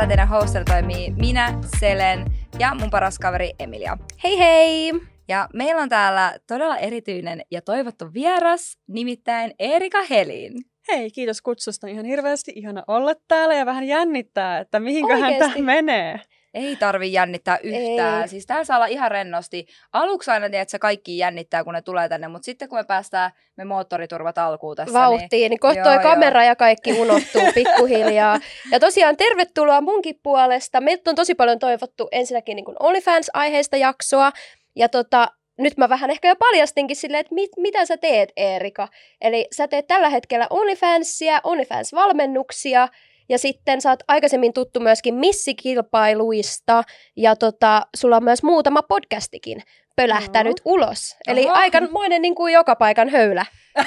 täällä teidän hostilla toimii minä, Selen ja mun paras kaveri Emilia. Hei hei! Ja meillä on täällä todella erityinen ja toivottu vieras, nimittäin Erika Helin. Hei, kiitos kutsusta ihan hirveästi. Ihana olla täällä ja vähän jännittää, että mihinköhän Oikeesti? tämä menee. Ei tarvi jännittää yhtään. Ei. Siis täällä saa olla ihan rennosti. Aluksi aina tiedät, että se kaikki jännittää, kun ne tulee tänne, mutta sitten kun me päästään me moottoriturvat alkuun tässä, niin Vauhtiin, niin kohta Joo, toi kamera ja kaikki unohtuu pikkuhiljaa. Ja tosiaan tervetuloa munkin puolesta. Meiltä on tosi paljon toivottu ensinnäkin niin OnlyFans-aiheista jaksoa. Ja tota, nyt mä vähän ehkä jo paljastinkin silleen, että mit, mitä sä teet, Eerika. Eli sä teet tällä hetkellä OnlyFansia, OnlyFans-valmennuksia, ja sitten sä oot aikaisemmin tuttu myöskin missikilpailuista, ja tota, sulla on myös muutama podcastikin pölähtänyt ulos. Eli Oho. aikamoinen niin kuin joka paikan höylä.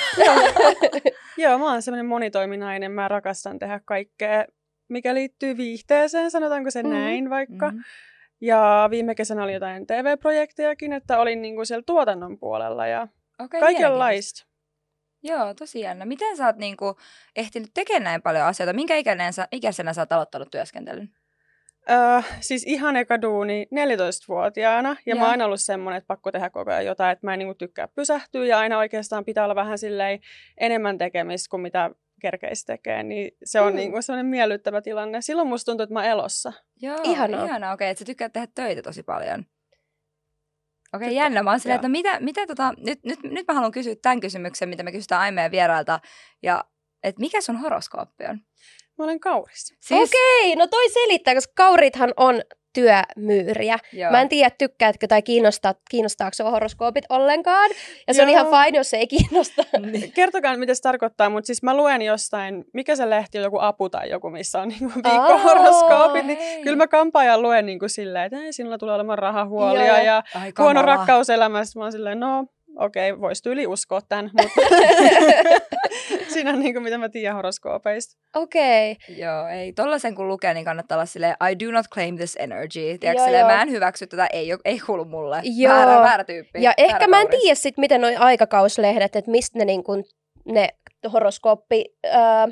Joo, mä oon semmoinen monitoiminainen. Mä rakastan tehdä kaikkea, mikä liittyy viihteeseen, sanotaanko se Mhm. näin vaikka. Mhm. Ja viime kesänä oli jotain TV-projektejakin, että olin niinku siellä tuotannon puolella ja Okei, kaikenlaista. Joo, tosi jännä. Miten sä oot niinku ehtinyt tekemään näin paljon asioita? Minkä ikäinen sä, ikäisenä sä oot aloittanut työskentelyn? Öö, siis ihan eka duuni 14-vuotiaana, ja Joo. mä oon aina ollut semmoinen, että pakko tehdä koko ajan jotain, että mä en niinku tykkää pysähtyä, ja aina oikeastaan pitää olla vähän silleen enemmän tekemistä kuin mitä kerkeisi tekee, niin se on Mm. niinku semmoinen miellyttävä tilanne. Silloin musta tuntuu, että mä oon elossa. Joo, Ihanaa. Ihanaa, okei, että sä tykkäät tehdä töitä tosi paljon. Okei, jännä. Mä oon silleen, että no mitä, mitä tota, nyt, nyt, nyt mä haluan kysyä tämän kysymyksen, mitä me kysytään aina meidän vierailta. Ja, että mikä sun horoskooppi on? Mä olen kauris. Siis, Okei, no toi selittää, koska kaurithan on työmyyriä. Joo. Mä en tiedä, tykkäätkö tai kiinnostaa, kiinnostaako sua horoskoopit ollenkaan. Ja se on Joo. ihan fine, jos se ei kiinnosta. Niin. Kertokaa, mitä se tarkoittaa, mutta siis mä luen jostain, mikä se lehti on, joku apu tai joku, missä on niinku viikkohoroskoopit, niin Hei. kyllä mä kampaajan luen niinku silleen, että sinulla tulee olemaan rahahuolia Joo. ja Ai, huono rakkauselämässä. Mä oon silleen, no okei, okay, vois tyyli uskoa tämän, mutta siinä on niinku, mitä mä tiedän horoskoopeista. Okei. Okay. Joo, ei. Tollasen kun lukee, niin kannattaa olla silleen, I do not claim this energy. Tiedätkö, Joo, silleen, joo. mä en hyväksy tätä, ei, ei kuulu mulle. Joo. Väärä, väärä tyyppi. Ja väärä ehkä mä en tiedä sit, miten noi aikakauslehdet, että mistä ne, niin kun, ne horoskooppi... Ää,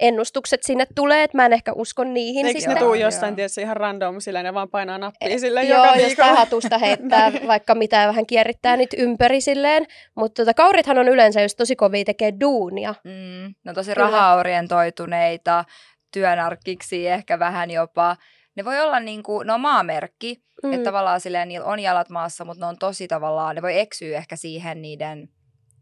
ennustukset sinne tulee, että mä en ehkä usko niihin Eikö sitten. ne tuu Joo, jostain, joo. tietysti ihan random silleen, ne vaan painaa nappia silleen Joo, joka jostain viikolla. hatusta heittää vaikka mitä ja vähän kierrittää niitä ympäri silleen. Mutta tota, kaurithan on yleensä just tosi kovia tekee duunia. Mm, no tosi Kyllä. rahaorientoituneita, työnarkkiksi ehkä vähän jopa. Ne voi olla niin kuin, no maamerkki, mm. että tavallaan silleen niillä on jalat maassa, mutta ne on tosi tavallaan, ne voi eksyä ehkä siihen niiden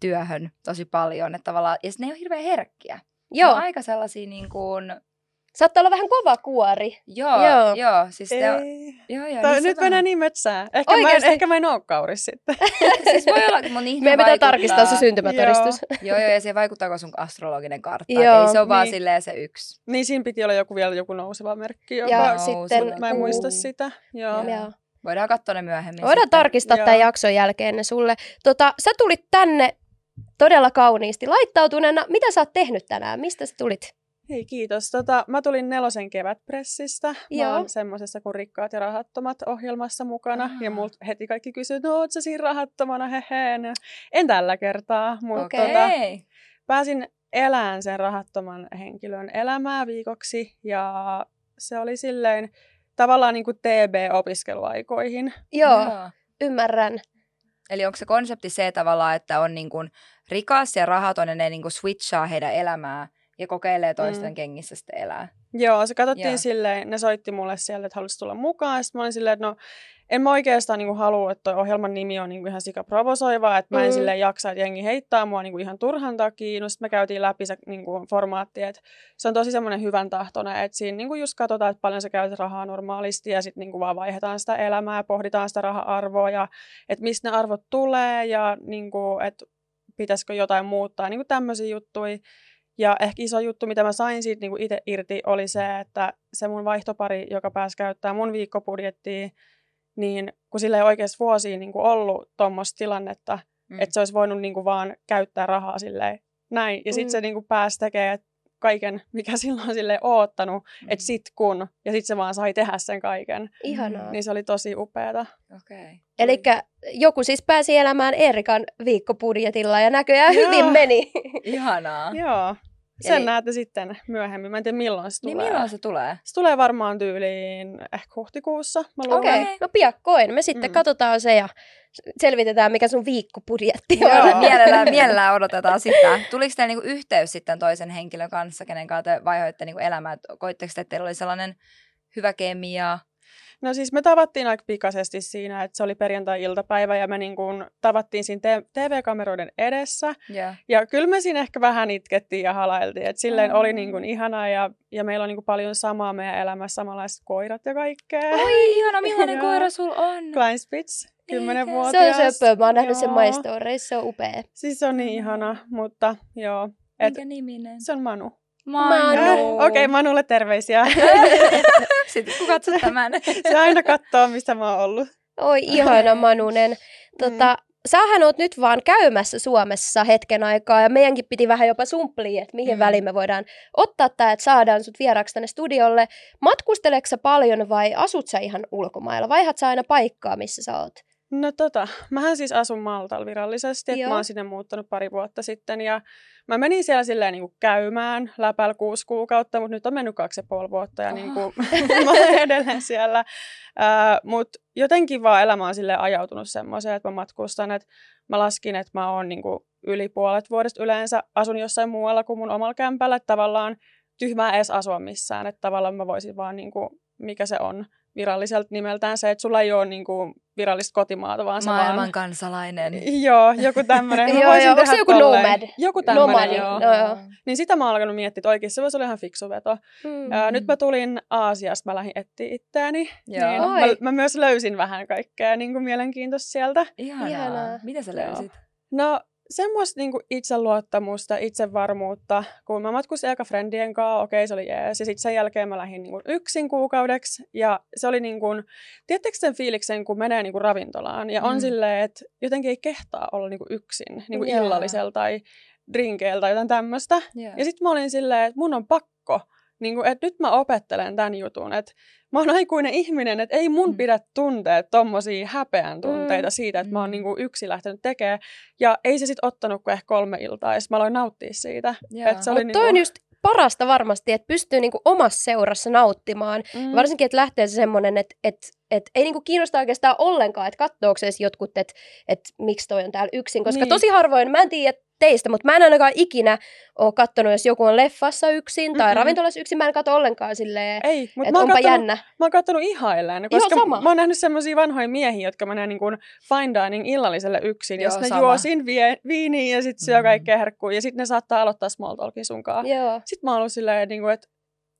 työhön tosi paljon. Että tavallaan, ja ne ei ole hirveän herkkiä. Joo, aika sellaisia niin kuin, saattaa olla vähän kova kuori. joo, Joo. joo, siis ne on, joo, joo, Tää, niissä nyt mennään niin metsään. Ehkä mä, en, ehkä mä en oo kauris sitten. Siis voi olla, mutta niihin Meidän pitää tarkistaa se syntymätodistus. Joo, joo, ja se vaikuttaako sun astrologinen kartta. Joo, ei se on vaan niin. silleen se yksi. niin siinä piti olla joku vielä joku nouseva merkki. Joka, Ja sitten mä en muista sitä. Joo. Joo. Joo. Voidaan katsoa ne myöhemmin. Voidaan sitten. tarkistaa Joo. tämän jakson jälkeen ne sulle. Tota, sä tulit tänne todella kauniisti laittautuneena. Mitä sä oot tehnyt tänään? Mistä sä tulit? Hei, kiitos. Tota, mä tulin nelosen kevätpressistä. Joo. Mä oon semmoisessa kuin Rikkaat ja rahattomat ohjelmassa mukana. Aha. Ja multa heti kaikki kysyy, no oot sä siinä rahattomana, hehe. No, En tällä kertaa, mutta Okei. tota, pääsin elämään sen rahattoman henkilön elämää viikoksi. Ja se oli silleen tavallaan niin kuin TB-opiskeluaikoihin. Joo, ymmärrän. Eli onko se konsepti se tavallaan, että on niin kuin rikas ja rahaton ja ne niin kuin switchaa heidän elämää ja kokeilee toisten Mm. kengissä sitten elää? Joo, se katsottiin Joo. silleen, ne soitti mulle sieltä, että halusi tulla mukaan. Sitten mä olin silleen, että no en mä oikeastaan niinku halua, että toi ohjelman nimi on niinku ihan sika provosoiva, että mä en Mm. silleen jaksa, että jengi heittää mua niinku ihan turhan takia. No sitten me käytiin läpi se niinku formaatti, että se on tosi semmoinen hyvän tahtoinen, että siinä niinku just katsotaan, että paljon sä käytät rahaa normaalisti ja sitten niinku vaan vaihdetaan sitä elämää ja pohditaan sitä raha-arvoa ja että mistä ne arvot tulee ja niinku, että pitäisikö jotain muuttaa, niinku tämmöisiä juttuja. Ja ehkä iso juttu, mitä mä sain siitä niin itse irti, oli se, että se mun vaihtopari, joka pääsi käyttää mun viikkobudjettia, niin kun sillä ei oikeasti vuosiin niin kuin ollut tuommoista tilannetta, Mm. mm. että se olisi voinut niin kuin vaan käyttää rahaa silleen näin. Ja sitten Mm. se niin kuin pääsi tekemään kaiken, mikä silloin on silleen oottanut, Mm. että sit kun, ja sitten se vaan sai tehdä sen kaiken. Ihanaa. Niin se oli tosi upeata. Okei. Eli joku siis pääsi elämään Erikan viikkobudjetilla ja näköjään Joo. hyvin meni. Ihanaa. Joo. Sen Eli- näette sitten myöhemmin. Mä en tiedä milloin se Niin tulee. milloin se tulee? Se tulee varmaan tyyliin ehkä huhtikuussa, mä luulen. Okei, okay. no piakkoin. Me sitten Mm. katsotaan se ja selvitetään, mikä sun viikkobudjetti on. Joo. mielellään, mielellään odotetaan sitä. Tuliko teillä niinku yhteys sitten toisen henkilön kanssa, kenen kanssa te vaihoitte niinku elämää? Koitteko te, että teillä oli sellainen hyvä kemia? No siis me tavattiin aika pikaisesti siinä, että se oli perjantai-iltapäivä ja me niin kuin tavattiin siinä te- TV-kameroiden edessä. Yeah. Ja kyllä me siinä ehkä vähän itkettiin ja halailtiin, että silleen Mm. oli niin kuin ihanaa ja, ja meillä on niin kuin paljon samaa meidän elämässä, samanlaiset koirat ja kaikkea. Oi, ihana, millainen koira sul on? Klein Spitz, 10 Eikä. vuotias. Se on söpö. Mä oon nähnyt sen maistoreissa, se on upea. Siis se on niin ihana, mutta joo. Et, Minkä niminen? se on Manu. Manu. Äh, Okei, okay, Manulle terveisiä. Sitten kun katsot tämän. se aina katsoo, missä mä oon ollut. Oi, ihana Manunen. Tota, Sähän oot nyt vaan käymässä Suomessa hetken aikaa ja meidänkin piti vähän jopa sumplia, että mihin Mm. mm. väliin me voidaan ottaa tämä, että saadaan sut vieraaksi tänne studiolle. Matkusteleeko sä paljon vai asut sä ihan ulkomailla? Vaihat sä aina paikkaa, missä sä oot? No tota, mähän siis asun Maltalla virallisesti, että mä oon sinne muuttanut pari vuotta sitten ja mä menin siellä silleen niin kuin käymään läpällä kuusi kuukautta, mutta nyt on mennyt kaksi ja puoli vuotta ja Oho. niin kuin, mä olen edelleen siellä. Ää, mutta jotenkin vaan elämä on silleen ajautunut semmoiseen, että mä matkustan, että mä laskin, että mä oon niin kuin yli puolet vuodesta yleensä asun jossain muualla kuin mun omalla kämpällä, että tavallaan tyhmää edes asua missään, että tavallaan mä voisin vaan niin kuin, mikä se on viralliselta nimeltään se, että sulla ei ole niin kuin virallista kotimaata, vaan sä vaan... Maailman kansalainen. Joo, joku tämmöinen. Joo, joo. Onko se joku nomad? Joku tämmöinen, joo. no joo. Niin sitä mä oon alkanut miettiä, että oikeasti se voisi olla ihan fiksu veto. Hmm. Ää, nyt mä tulin Aasiasta, mä lähdin etsiä itseäni. Joo. Niin, Oi. mä, mä, myös löysin vähän kaikkea niin kuin mielenkiintoista sieltä. Ihanaa. Ihanaa. Mitä sä Joo. löysit? No semmoista niin kuin itseluottamusta, itsevarmuutta, kun mä matkustin aika friendien kanssa, okei se oli jees, ja sitten sen jälkeen mä lähdin niin kuin yksin kuukaudeksi, ja se oli niin kuin, tiedättekö sen fiiliksen, kun menee niin kuin ravintolaan, ja on Mm. silleen, että jotenkin ei kehtaa olla niin kuin yksin, niin kuin Joo. illallisella tai drinkeillä tai jotain tämmöistä. Yeah. Ja sitten mä olin silleen, että mun on pakko, niin kuin, että nyt mä opettelen tämän jutun, että mä oon aikuinen ihminen, että ei mun Mm. pidä tuntea tommosia häpeän tunteita Mm. siitä, että mä oon Mm. niin kuin yksin lähtenyt tekemään. Ja ei se sitten ottanut kuin ehkä kolme iltaa, ja mä aloin nauttia siitä. Joo. Et se oli Mutta toi on just parasta varmasti, että pystyy niinku omassa seurassa nauttimaan. Mm. Varsinkin, että lähtee se semmoinen, että et, et ei niinku kiinnosta oikeastaan ollenkaan, että katsoako edes jotkut, että et miksi toi on täällä yksin. Koska Niin. tosi harvoin, mä en tiedä teistä, mutta mä en ainakaan ikinä ole katsonut, jos joku on leffassa yksin tai Mm-mm. ravintolassa yksin, mä en katso ollenkaan silleen, Ei, mutta että onpa kattonut, jännä. mä oon kattonut ihailleen, koska sama. mä oon nähnyt semmosia vanhoja miehiä, jotka menee niin kuin fine dining illalliselle yksin, ja Joo, sitten ne sama. juo siinä vie, viiniä ja sitten syö Mm. kaikkea herkkua, ja sitten ne saattaa aloittaa small talkin sunkaan. Joo, Sitten mä oon ollut silleen, niin kuin, että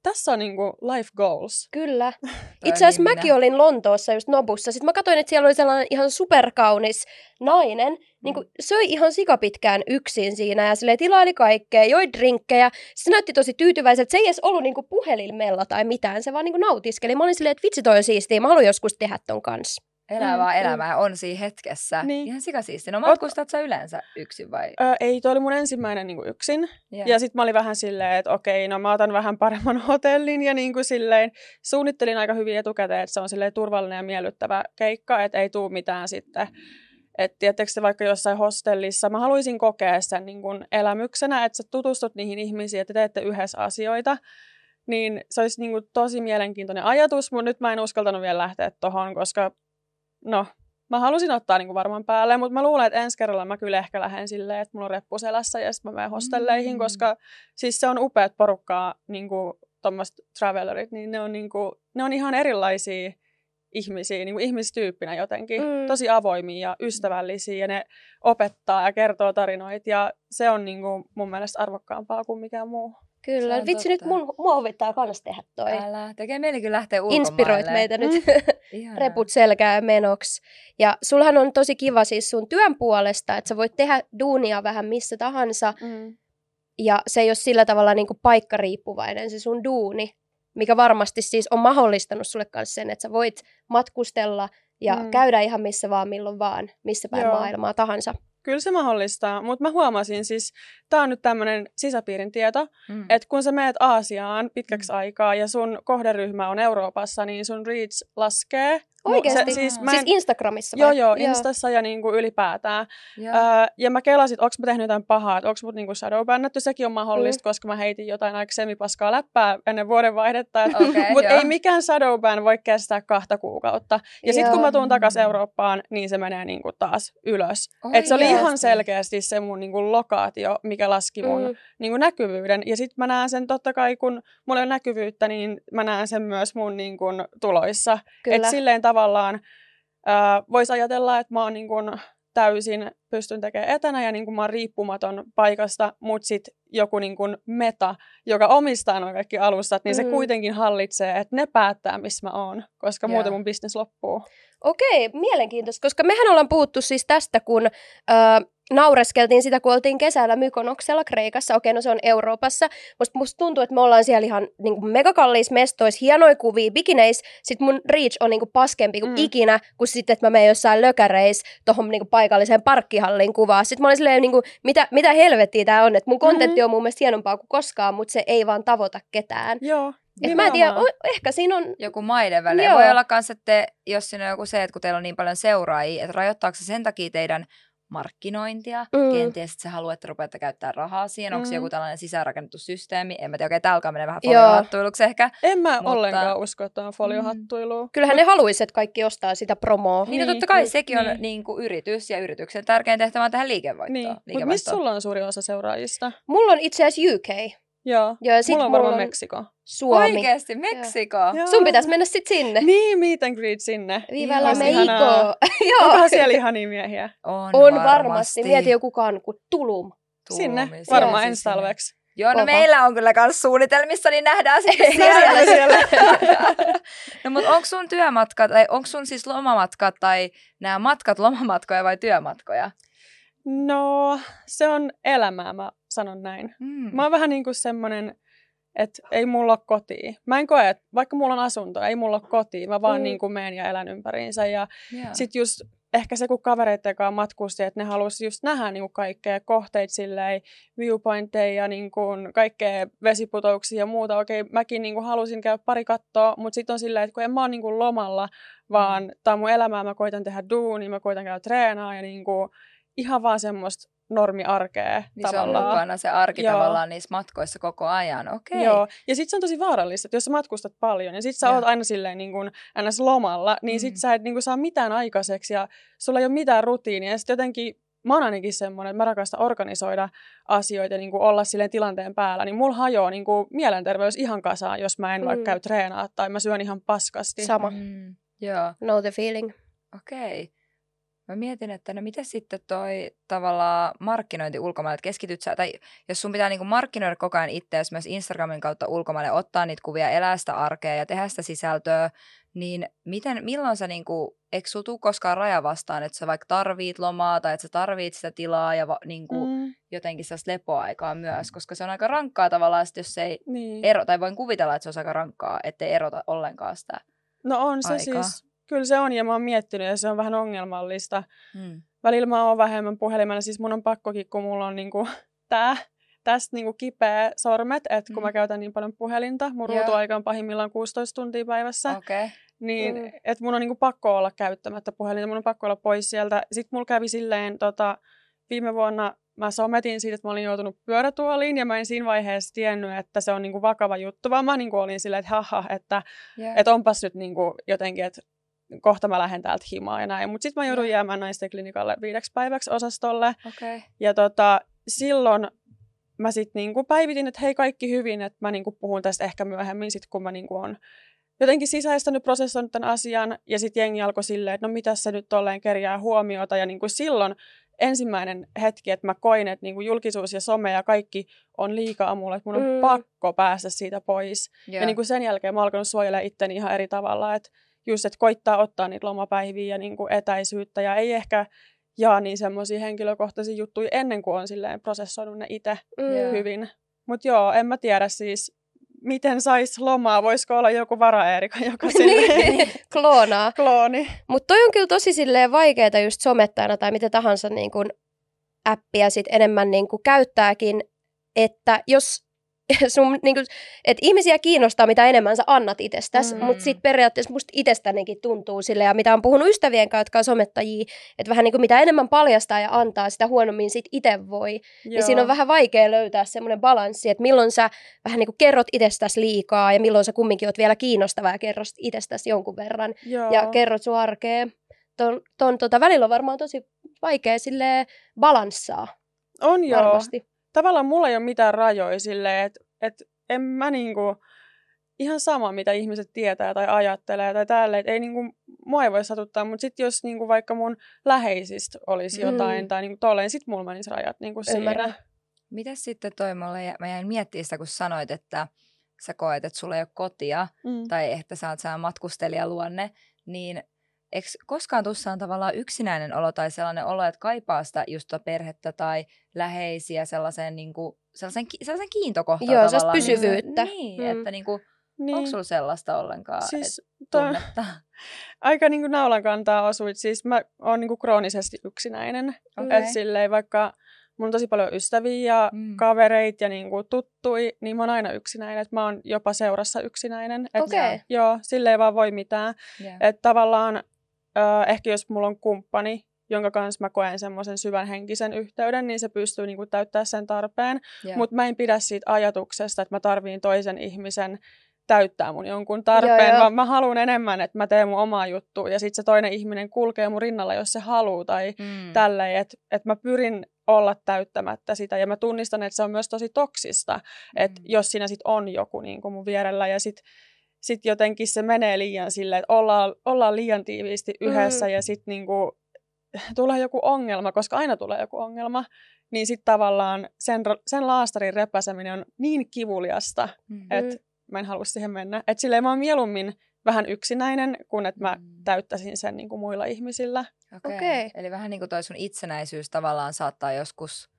tässä on niin kuin life goals. kyllä. Itse asiassa niin mäkin olin Lontoossa just Nobussa. Sitten mä katsoin, että siellä oli sellainen ihan superkaunis nainen. Niin kuin, söi ihan sikapitkään yksin siinä ja sille tilaili kaikkea, joi drinkkejä. Se näytti tosi tyytyväiseltä. Se ei edes ollut niin kuin puhelimella tai mitään, se vaan niin kuin nautiskeli. Mä olin silleen, että vitsi toi on siistiä, mä haluan joskus tehdä ton kanssa. Elää vaan Mm, elämää, on siinä hetkessä. Niin. Ihan sikasiisti. No matkustat sä yleensä yksin vai? Öö, ei, toi oli mun ensimmäinen niin kuin yksin. Yeah. Ja sitten mä olin vähän silleen, että okei, no mä otan vähän paremman hotellin ja niin kuin silleen suunnittelin aika hyvin etukäteen, että se on silleen turvallinen ja miellyttävä keikka, että ei tuu mitään sitten. Että te vaikka jossain hostellissa, mä haluaisin kokea sen niin kuin elämyksenä, että sä tutustut niihin ihmisiin te teette yhdessä asioita. Niin se olisi niin kuin tosi mielenkiintoinen ajatus, mutta nyt mä en uskaltanut vielä lähteä tohon, koska no, mä halusin ottaa niin kuin varmaan päälle, mutta mä luulen, että ensi kerralla mä kyllä ehkä lähden silleen, että mulla on reppu selässä ja sitten mä menen hostelleihin, Mm. koska siis se on upeat porukkaa, niin kuin tommoset travelerit, niin ne on, niin kuin, ne on ihan erilaisia ihmisiä, niin kuin ihmistyyppinä jotenkin. Mm. Tosi avoimia ja ystävällisiä ja ne opettaa ja kertoo tarinoita ja se on niin kuin mun mielestä arvokkaampaa kuin mikään muu. Kyllä, vitsi nyt totta. mun, mua huvittaa kans tehdä toi. Älä. Tekee mieli kyllä lähteä ulkomaille. Inspiroit meitä nyt Ihanaa. reput selkää menoksi. Ja sulhan on tosi kiva siis sun työn puolesta, että sä voit tehdä duunia vähän missä tahansa. Mm. Ja se ei ole sillä tavalla niin paikkariippuvainen se sun duuni, mikä varmasti siis on mahdollistanut sulle kanssa sen, että sä voit matkustella ja Mm. mm. käydä ihan missä vaan, milloin vaan, missä päin Joo. maailmaa tahansa. Kyllä se mahdollistaa, mutta mä huomasin siis, tää on nyt tämmöinen sisäpiirin tieto, Mm. että kun sä meet Aasiaan pitkäksi Mm. aikaa ja sun kohderyhmä on Euroopassa, niin sun reach laskee Oikeasti? Se, siis, siis, mä en, siis Instagramissa Joo, vai? joo, Instassa ja niin kuin ylipäätään. Joo. Öö, ja mä kelasin, että onko mä tehnyt jotain pahaa, että onko mut niinku shadowbannattu. Sekin on mahdollista, mm. koska mä heitin jotain aika semipaskaa läppää ennen vuodenvaihdetta. Okay, Mutta joo. ei mikään shadowban voi kestää kahta kuukautta. Ja sitten kun Joo. mä tuun takaisin Eurooppaan, niin se menee niinku taas ylös. Oi Et se oli ihan oikeasti. selkeästi se mun niinku lokaatio, mikä laski mun Mm. niinku näkyvyyden. Ja sitten mä näen sen totta kai, kun mulla ole näkyvyyttä, niin mä näen sen myös mun niinku tuloissa. Kyllä. Et silleen tavallaan äh, voisi ajatella, että mä oon niin kuin täysin pystyn tekemään etänä ja niin kuin mä oon riippumaton paikasta, mutta sitten joku niin kuin meta, joka omistaa nuo kaikki alustat, niin se Mm. kuitenkin hallitsee, että ne päättää, missä mä oon, koska Joo. muuten mun bisnes loppuu. Okei, mielenkiintoista, koska mehän ollaan puhuttu siis tästä, kun ö, naureskeltiin sitä, kun oltiin kesällä Mykonoksella Kreikassa. Okei, no se on Euroopassa. Musta, musta tuntuu, että me ollaan siellä ihan niin kuin megakalliis mestois, hienoja kuvia, bikineis. Sitten mun reach on niin kuin paskempi kuin Mm. ikinä, kun sitten, että mä menen jossain lökäreis tuohon niin kuin paikalliseen parkkihalliin kuvaa. Sitten mä olin silleen, niin kuin, mitä, mitä helvettiä tää on, että mun kontentti Mhm. on mun mielestä hienompaa kuin koskaan, mutta se ei vaan tavoita ketään. Joo, Et mä en tiedä, o, ehkä siinä on... joku maiden välillä. Joo. Voi olla myös, että jos siinä on joku se, että kun teillä on niin paljon seuraajia, että rajoittaako se sen takia teidän markkinointia, Mm. mm. kenties, että sä haluat, että rupeatte käyttää rahaa siihen, onko se Mm. joku tällainen sisäänrakennettu systeemi, en mä tiedä, okei, tää alkaa mennä vähän foliohattuiluksi ehkä. En mä Mutta- ollenkaan usko, että on foliohattuilua. Kyllähän ne haluaisi, että kaikki ostaa sitä promoa. Niin, no Niin, totta kai niin, sekin on niin. niin kuin yritys ja yrityksen tärkein tehtävä on tehdä liikevoittoa. Niin, mutta missä sulla on suuri osa seuraajista? Mulla on itse asiassa UK. Joo, Joo, ja sit mulla on mulla varmaan on Meksiko. Suomi. Oikeesti, Meksiko? Joo. Sun pitäisi mennä sit sinne. Niin, meet and greet sinne. Viva la Mexico. Joo. Onkohan siellä ihania miehiä? On, On varmasti. Mieti joku kuin Tulum. Sinne, Tuumi, varmaan siellä ensi siis sinne. talveksi. Joo, no Kova. meillä on kyllä kans suunnitelmissa, niin nähdään sitten Siellä, siellä. no mutta onko sun työmatkat, tai onko sun siis lomamatkat tai nämä matkat lomamatkoja vai työmatkoja? No, se on elämää, mä sanon näin. Mm. Mä oon vähän niin kuin semmonen, että ei mulla ole kotia. Mä en koe, että vaikka mulla on asunto, ei mulla ole kotia. Mä vaan Mm. mm. niin kuin meen ja elän ympäriinsä. Ja Joo. sit just ehkä se, kun kavereiden kanssa matkusti, että ne halusi just nähdä niin kuin kaikkea kohteita silleen, viewpointteja ja niin kuin kaikkea vesiputouksia ja muuta. Okei, mäkin niin kuin halusin käydä pari kattoa, mutta sitten on silleen, että kun en mä oon niin kuin lomalla, vaan mm. tää on mun elämää, mä koitan tehdä duunia, mä koitan käydä treenaa ja niin kuin ihan vaan semmoista normiarkea niin se on tavallaan. mukana se arki Joo. tavallaan niissä matkoissa koko ajan. Okei. Joo, ja sitten se on tosi vaarallista, että jos sä matkustat paljon ja sit sä Joo. oot aina silleen niin kuin ns. lomalla, niin sit Mm. sä et niin kuin saa mitään aikaiseksi ja sulla ei ole mitään rutiinia. Ja sitten jotenkin mä oon ainakin semmoinen, että mä rakastan organisoida asioita ja niin kuin olla silleen tilanteen päällä, niin mulla hajoaa niin kuin mielenterveys ihan kasaan, jos mä en Mm. vaikka käy treenaa tai mä syön ihan paskasti. Sama. Mm, joo, Know the feeling. okei. Mä mietin, että no miten sitten toi tavallaan markkinointi ulkomaille, että keskityt sä, tai jos sun pitää niinku markkinoida koko ajan itseäsi myös Instagramin kautta ulkomaille, ottaa niitä kuvia, elää sitä arkea ja tehdä sitä sisältöä, niin miten, milloin sä niinku, eikö sulla tuu koskaan raja vastaan, että sä vaikka tarvit lomaa tai että sä tarvit sitä tilaa ja va, niinku. Mm, jotenkin sellaista lepoaikaa myös, koska se on aika rankkaa tavallaan, sit jos se ei niin. ero, tai voin kuvitella, että se on aika rankkaa, ettei erota ollenkaan sitä. No on se aikaa. siis, kyllä se on ja mä oon miettinyt ja se on vähän ongelmallista. Mm. välillä mä oon vähemmän puhelimella, siis mun on pakkokin, kun mulla on niinku tää, tästä niinku kipeä sormet, että kun Mm. mä käytän niin paljon puhelinta, mun Joo. ruutuaika on pahimmillaan 16 tuntia päivässä, Okei. Okay. niin Mm. että mun on niinku pakko olla käyttämättä puhelinta, mun on pakko olla pois sieltä. Sitten mulla kävi silleen tota, viime vuonna, mä sometin siitä, että mä olin joutunut pyörätuoliin ja mä en siinä vaiheessa tiennyt, että se on niinku vakava juttu, vaan mä niinku olin silleen, että haha, että Yeah. et onpas nyt niinku jotenkin, että kohta mä lähden täältä himaa ja näin. Mutta sitten mä joudun jäämään naisten klinikalle viideksi päiväksi osastolle. Okay. Ja tota, silloin mä sitten niinku päivitin, että hei kaikki hyvin, että mä niinku puhun tästä ehkä myöhemmin, sit kun mä niinku on jotenkin sisäistänyt, prosessoinut tämän asian. Ja sitten jengi alkoi silleen, että no mitä se nyt tolleen kerjää huomiota. Ja niinku silloin ensimmäinen hetki, että mä koin, että niinku julkisuus ja some ja kaikki on liikaa mulle, että mun on Mm. pakko päästä siitä pois. Joo. Ja niin kuin sen jälkeen mä oon alkanut suojelemaan itteni ihan eri tavalla, että just, että koittaa ottaa niitä lomapäiviä ja niin kuin etäisyyttä ja ei ehkä jaa niin semmoisia henkilökohtaisia juttuja ennen kuin on silleen prosessoinut ne itse Mm. Hyvin. Mutta joo, en mä tiedä siis, miten sais lomaa, voisiko olla joku vara-Eerika, joka silleen Niin, kloonaa. klooni. Mutta toi on kyllä tosi silleen vaikeeta just somettajana tai mitä tahansa niin kun appia sit enemmän niin kun käyttääkin, että jos sun, niin kuin, että ihmisiä kiinnostaa, mitä enemmän sä annat itsestäsi, Mm. mutta sitten periaatteessa musta itsestänikin tuntuu sille, ja mitä on puhunut ystävien kanssa, jotka on somettajia, että vähän niin kuin mitä enemmän paljastaa ja antaa, sitä huonommin sit itse voi. Joo. Ja siinä on vähän vaikea löytää semmoinen balanssi, että milloin sä vähän niin kuin kerrot itsestäsi liikaa, ja milloin sä kumminkin oot vielä kiinnostava ja kerrot itsestäsi jonkun verran, Joo. ja kerrot sun arkea. Ton, ton tota, välillä on varmaan tosi vaikea sille balanssaa On joo. varmasti. Tavallaan mulla ei ole mitään rajoja silleen, että et en mä niinku, ihan sama mitä ihmiset tietää tai ajattelee tai tälleen, että ei niinku, mua ei voi satuttaa, mutta sitten jos niinku vaikka mun läheisistä olisi Mm. jotain tai niinku tolleen, sit mulla menisi rajat niinku siinä. Mitäs sitten toi mulle, mä jäin miettimään sitä, kun sanoit, että sä koet, että sulla ei ole kotia, Mm. tai että sä oot matkustelijaluonne, niin eikö koskaan tuossa on tavallaan yksinäinen olo tai sellainen olo, että kaipaa sitä just tota perhettä tai läheisiä sellaisen, niin kuin, sellaisen, sellaisen kiintokohtaan Joo, tavallaan. missä- pysyvyyttä. Niin, Mm. että niin kuin, Niin. onko sulla sellaista ollenkaan Siis tunnetta? aika niinku naulan kantaa osuit. Siis mä oon niinku kroonisesti yksinäinen. Okei. Et silleen vaikka mulla on tosi paljon ystäviä ja Mm. kavereit ja niinku tuttui, niin mä oon aina yksinäinen. Et mä oon jopa seurassa yksinäinen. Et Okei. Joo, silleen vaan voi mitään. Yeah. Että tavallaan äh, ehkä jos mulla on kumppani, jonka kanssa mä koen semmoisen syvän henkisen yhteyden, niin se pystyy niinku täyttämään sen tarpeen. yeah. Mutta mä en pidä siitä ajatuksesta, että mä tarviin toisen ihmisen täyttää mun jonkun tarpeen, Joo, joo. vaan mä haluan enemmän, että mä teen mun omaa juttua ja sitten se toinen ihminen kulkee mun rinnalla, jos se haluaa tai mm. tälleen, että et mä pyrin olla täyttämättä sitä ja mä tunnistan, että se on myös tosi toksista, että Mm. jos siinä sitten on joku niin kuin mun vierellä ja sitten sit jotenkin se menee liian silleen, että ollaan, ollaan liian tiiviisti yhdessä Mm. ja sitten niinku, tulee joku ongelma, koska aina tulee joku ongelma, niin sitten tavallaan sen, sen laastarin repäseminen on niin kivuliasta, Mm. että mä en halua siihen mennä. Että silleen mä oon mieluummin vähän yksinäinen, kun että mä Mm. täyttäisin sen niin kuin muilla ihmisillä. Okei. Okei. Eli vähän niin kuin toi sun itsenäisyys tavallaan saattaa joskus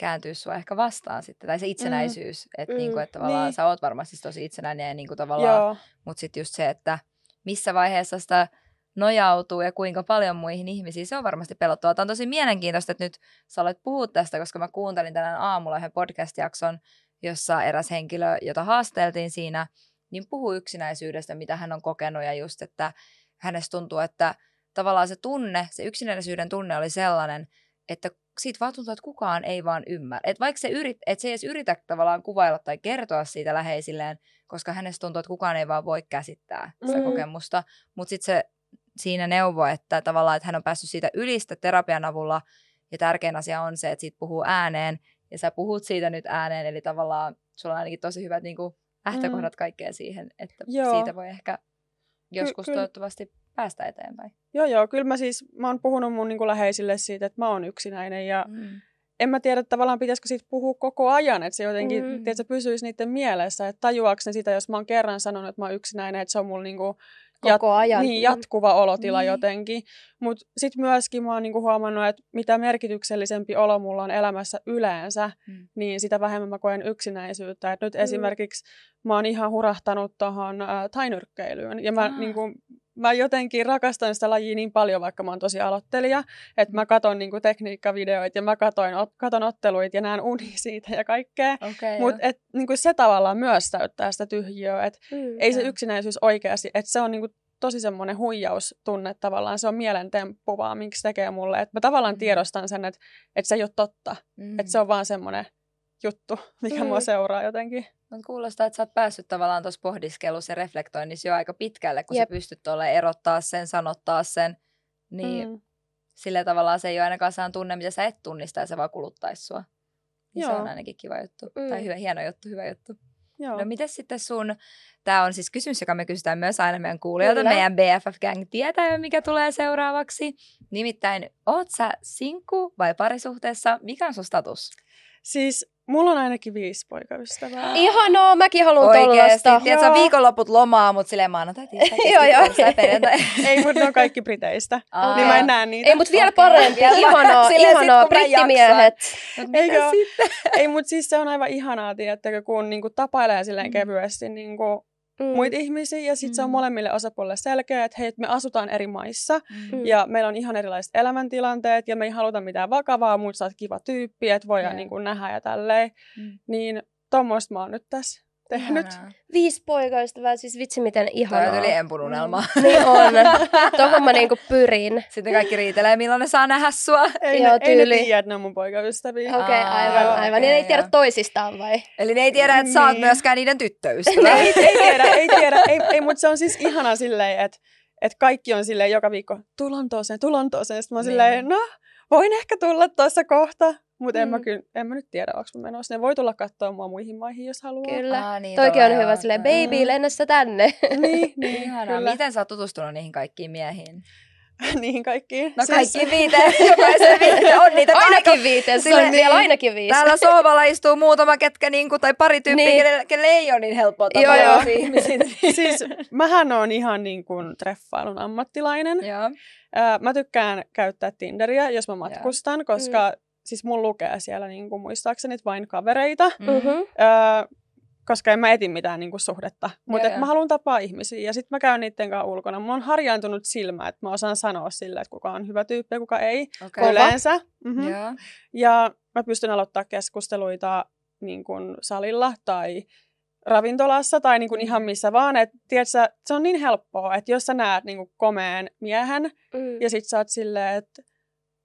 kääntyä sua ehkä vastaan sitten. Tai se itsenäisyys, mm. että Mm. niinku, et tavallaan Niin. sä oot varmasti tosi itsenäinen ja niinku tavallaan, mutta sitten just se, että missä vaiheessa sitä nojautuu ja kuinka paljon muihin ihmisiin, se on varmasti pelottavaa. Tämä on tosi mielenkiintoista, että nyt sä olet puhua tästä, koska mä kuuntelin tänään aamulla yhden podcast-jakson, jossa eräs henkilö, jota haasteltiin siinä, niin puhuu yksinäisyydestä, mitä hän on kokenut ja just, että hänestä tuntuu, että tavallaan se tunne, se yksinäisyyden tunne oli sellainen, että siitä vaan tuntuu, että kukaan ei vaan ymmärrä. Että vaikka se, yrit, että se ei edes yritä tavallaan kuvailla tai kertoa siitä läheisilleen, koska hänestä tuntuu, että kukaan ei vaan voi käsittää sitä Mm. kokemusta. Mutta sitten se siinä neuvo, että tavallaan, että hän on päässyt siitä ylistä terapian avulla, ja tärkein asia on se, että siitä puhuu ääneen, ja sä puhut siitä nyt ääneen, eli tavallaan sulla on ainakin tosi hyvät niin kuin, lähtökohdat kaikkeen siihen, että Joo. siitä voi ehkä joskus kyllä. toivottavasti päästä eteenpäin. joo, joo. Kyllä mä siis, mä oon puhunut mun niin kuin läheisille siitä, että mä oon yksinäinen ja Mm. en mä tiedä tavallaan pitäisikö siitä puhua koko ajan, että se jotenkin, Mm. tiedätkö, pysyisi niiden mielessä, että tajuaks ne sitä, jos mä oon kerran sanonut, että mä oon yksinäinen, että se on mulla niinku Koko ajan. Niin, jatkuva olotila Niin. jotenkin. Mutta sitten myöskin mä oon niinku huomannut, että mitä merkityksellisempi olo mulla on elämässä yleensä, Mm. niin sitä vähemmän mä koen yksinäisyyttä. Et nyt Mm. esimerkiksi mä oon ihan hurahtanut tuohon äh, tainyrkkeilyyn. Ja mä, Ah. niinku, mä jotenkin rakastan sitä lajia niin paljon, vaikka mä oon tosi aloittelija, että mä katon niinku tekniikkavideoita ja mä katoin, ot, katon otteluita ja näen uni siitä ja kaikkea. Okei, Mutta niinku se tavallaan myös täyttää sitä tyhjiöä, että Mm. ei se yksinäisyys oikeasti, että se on niinku tosi semmoinen huijaustunne tavallaan, se on mielentemppu vaan, miksi tekee mulle. Että mä tavallaan Mm. tiedostan sen, että, että se ei ole totta, mm. että se on vaan semmoinen juttu, mikä Mm. mua seuraa jotenkin. Mut kuulostaa, että sä oot päässyt tavallaan tuossa pohdiskelussa ja reflektoinnissa jo aika pitkälle, kun Jep. sä pystyt tuolle erottaa sen, sanottaa sen, niin mm. Sillä tavallaan se ei ole ainakaan saan tunne, mitä sä et tunnista ja se vaan kuluttaisi sua. Niin se Joo. on ainakin kiva juttu. Mm. Tai hyvä, hieno juttu, hyvä juttu. Joo. No miten sitten sun, tämä on siis kysymys, joka me kysytään myös aina meidän kuulijoilta, Kyllä. meidän BFF-gang tietää jo, mikä tulee seuraavaksi. Nimittäin, oot sä sinkku vai parisuhteessa? Mikä on sun status? Siis mulla on ainakin viisi poikaystävää. Ihanaa, mäkin haluan tollasta. Tiedätkö, Joo. viikonloput lomaa, mutta silleen maanantai, tiistai, Joo, joo. perjantai. ei, mutta ne on kaikki Briteistä. Aa. Niin mä en näe niitä. Ei, mutta vielä Okei. parempi. Vielä- Ihanaa, Silleen sit, ihanaa. kun mä Brittimiehet. Eikö? ei, mutta siis se on aivan ihanaa, tiedättekö, kun niinku tapailee silleen Mm. kevyesti niinku Mm. muita ihmisiä ja sitten se on Mm. molemmille osapuolille selkeä, että hei, et me asutaan eri maissa Mm. ja meillä on ihan erilaiset elämäntilanteet ja me ei haluta mitään vakavaa, mutta sä oot kiva tyyppi, että voidaan Joo. niin kuin nähdä ja tälleen. Mm. Niin tuommoista mä oon nyt tässä tehnyt. Ihanaa. Viisi poikaystävää, siis vitsi miten Toi ihanaa. on yli empun unelma. Niin on. Tuohon mä niinku pyrin. Sitten kaikki riitelee, milloin ne saa nähdä sua. Ei, Joo, ne, ei ne tyyli. tiedä, että ne on mun poikaystäviä. Okei, okay, aivan, joo, aivan. Niin ne ei tiedä toisistaan vai? Eli ne ei tiedä, että sä oot Niin. myöskään niiden tyttöystävä. ei, ei tiedä, ei tiedä. Ei, ei, mutta se on siis ihana silleen, että että kaikki on silleen joka viikko, tuu Lontooseen, tuu Lontooseen. Sitten mä oon Niin. silleen, no, voin ehkä tulla tuossa kohta. Mutta en, mä Mm. kyllä, en mä nyt tiedä, onko mä menossa. Ne voi tulla katsoa mua muihin maihin, jos haluaa. Kyllä. Aa, niin, Toikin toi on joo, hyvä silleen, baby, lennä sä tänne. Niin, niin Ihanaa. kyllä. Miten sä oot tutustunut niihin kaikkiin miehiin? Niihin kaikkiin. No Siis- kaikki viiteen, jokaisen viiteen on niitä. Ainakin viiteen, sulla on Silleen- vielä ainakin viisi. Täällä sohvalla istuu muutama ketkä, niinku, tai pari tyyppiä, Niin. niin. kenelle ei ole niin helppoa Joo, tapaa joo. siis mähän on ihan niin kuin treffailun ammattilainen. Joo. Mä tykkään käyttää Tinderiä, jos mä matkustan, koska siis mun lukee siellä niin kuin muistaakseni vain kavereita. Mm. Mm-hmm. Öö, koska en mä eti mitään niinku suhdetta. Mutta mä haluan tapaa ihmisiä ja sitten mä käyn niiden kanssa ulkona. Mulla on harjaantunut silmä, että mä osaan sanoa sille, että kuka on hyvä tyyppi ja kuka ei. Kova. Yleensä. Mm-hmm. Joo. Ja mä pystyn aloittaa keskusteluita niin kuin salilla tai ravintolassa tai niin kuin ihan missä vaan. Et, tiedätkö, se on niin helppoa, että jos sä näet niin kuin komeen miehen Mm. ja sit sä oot silleen, että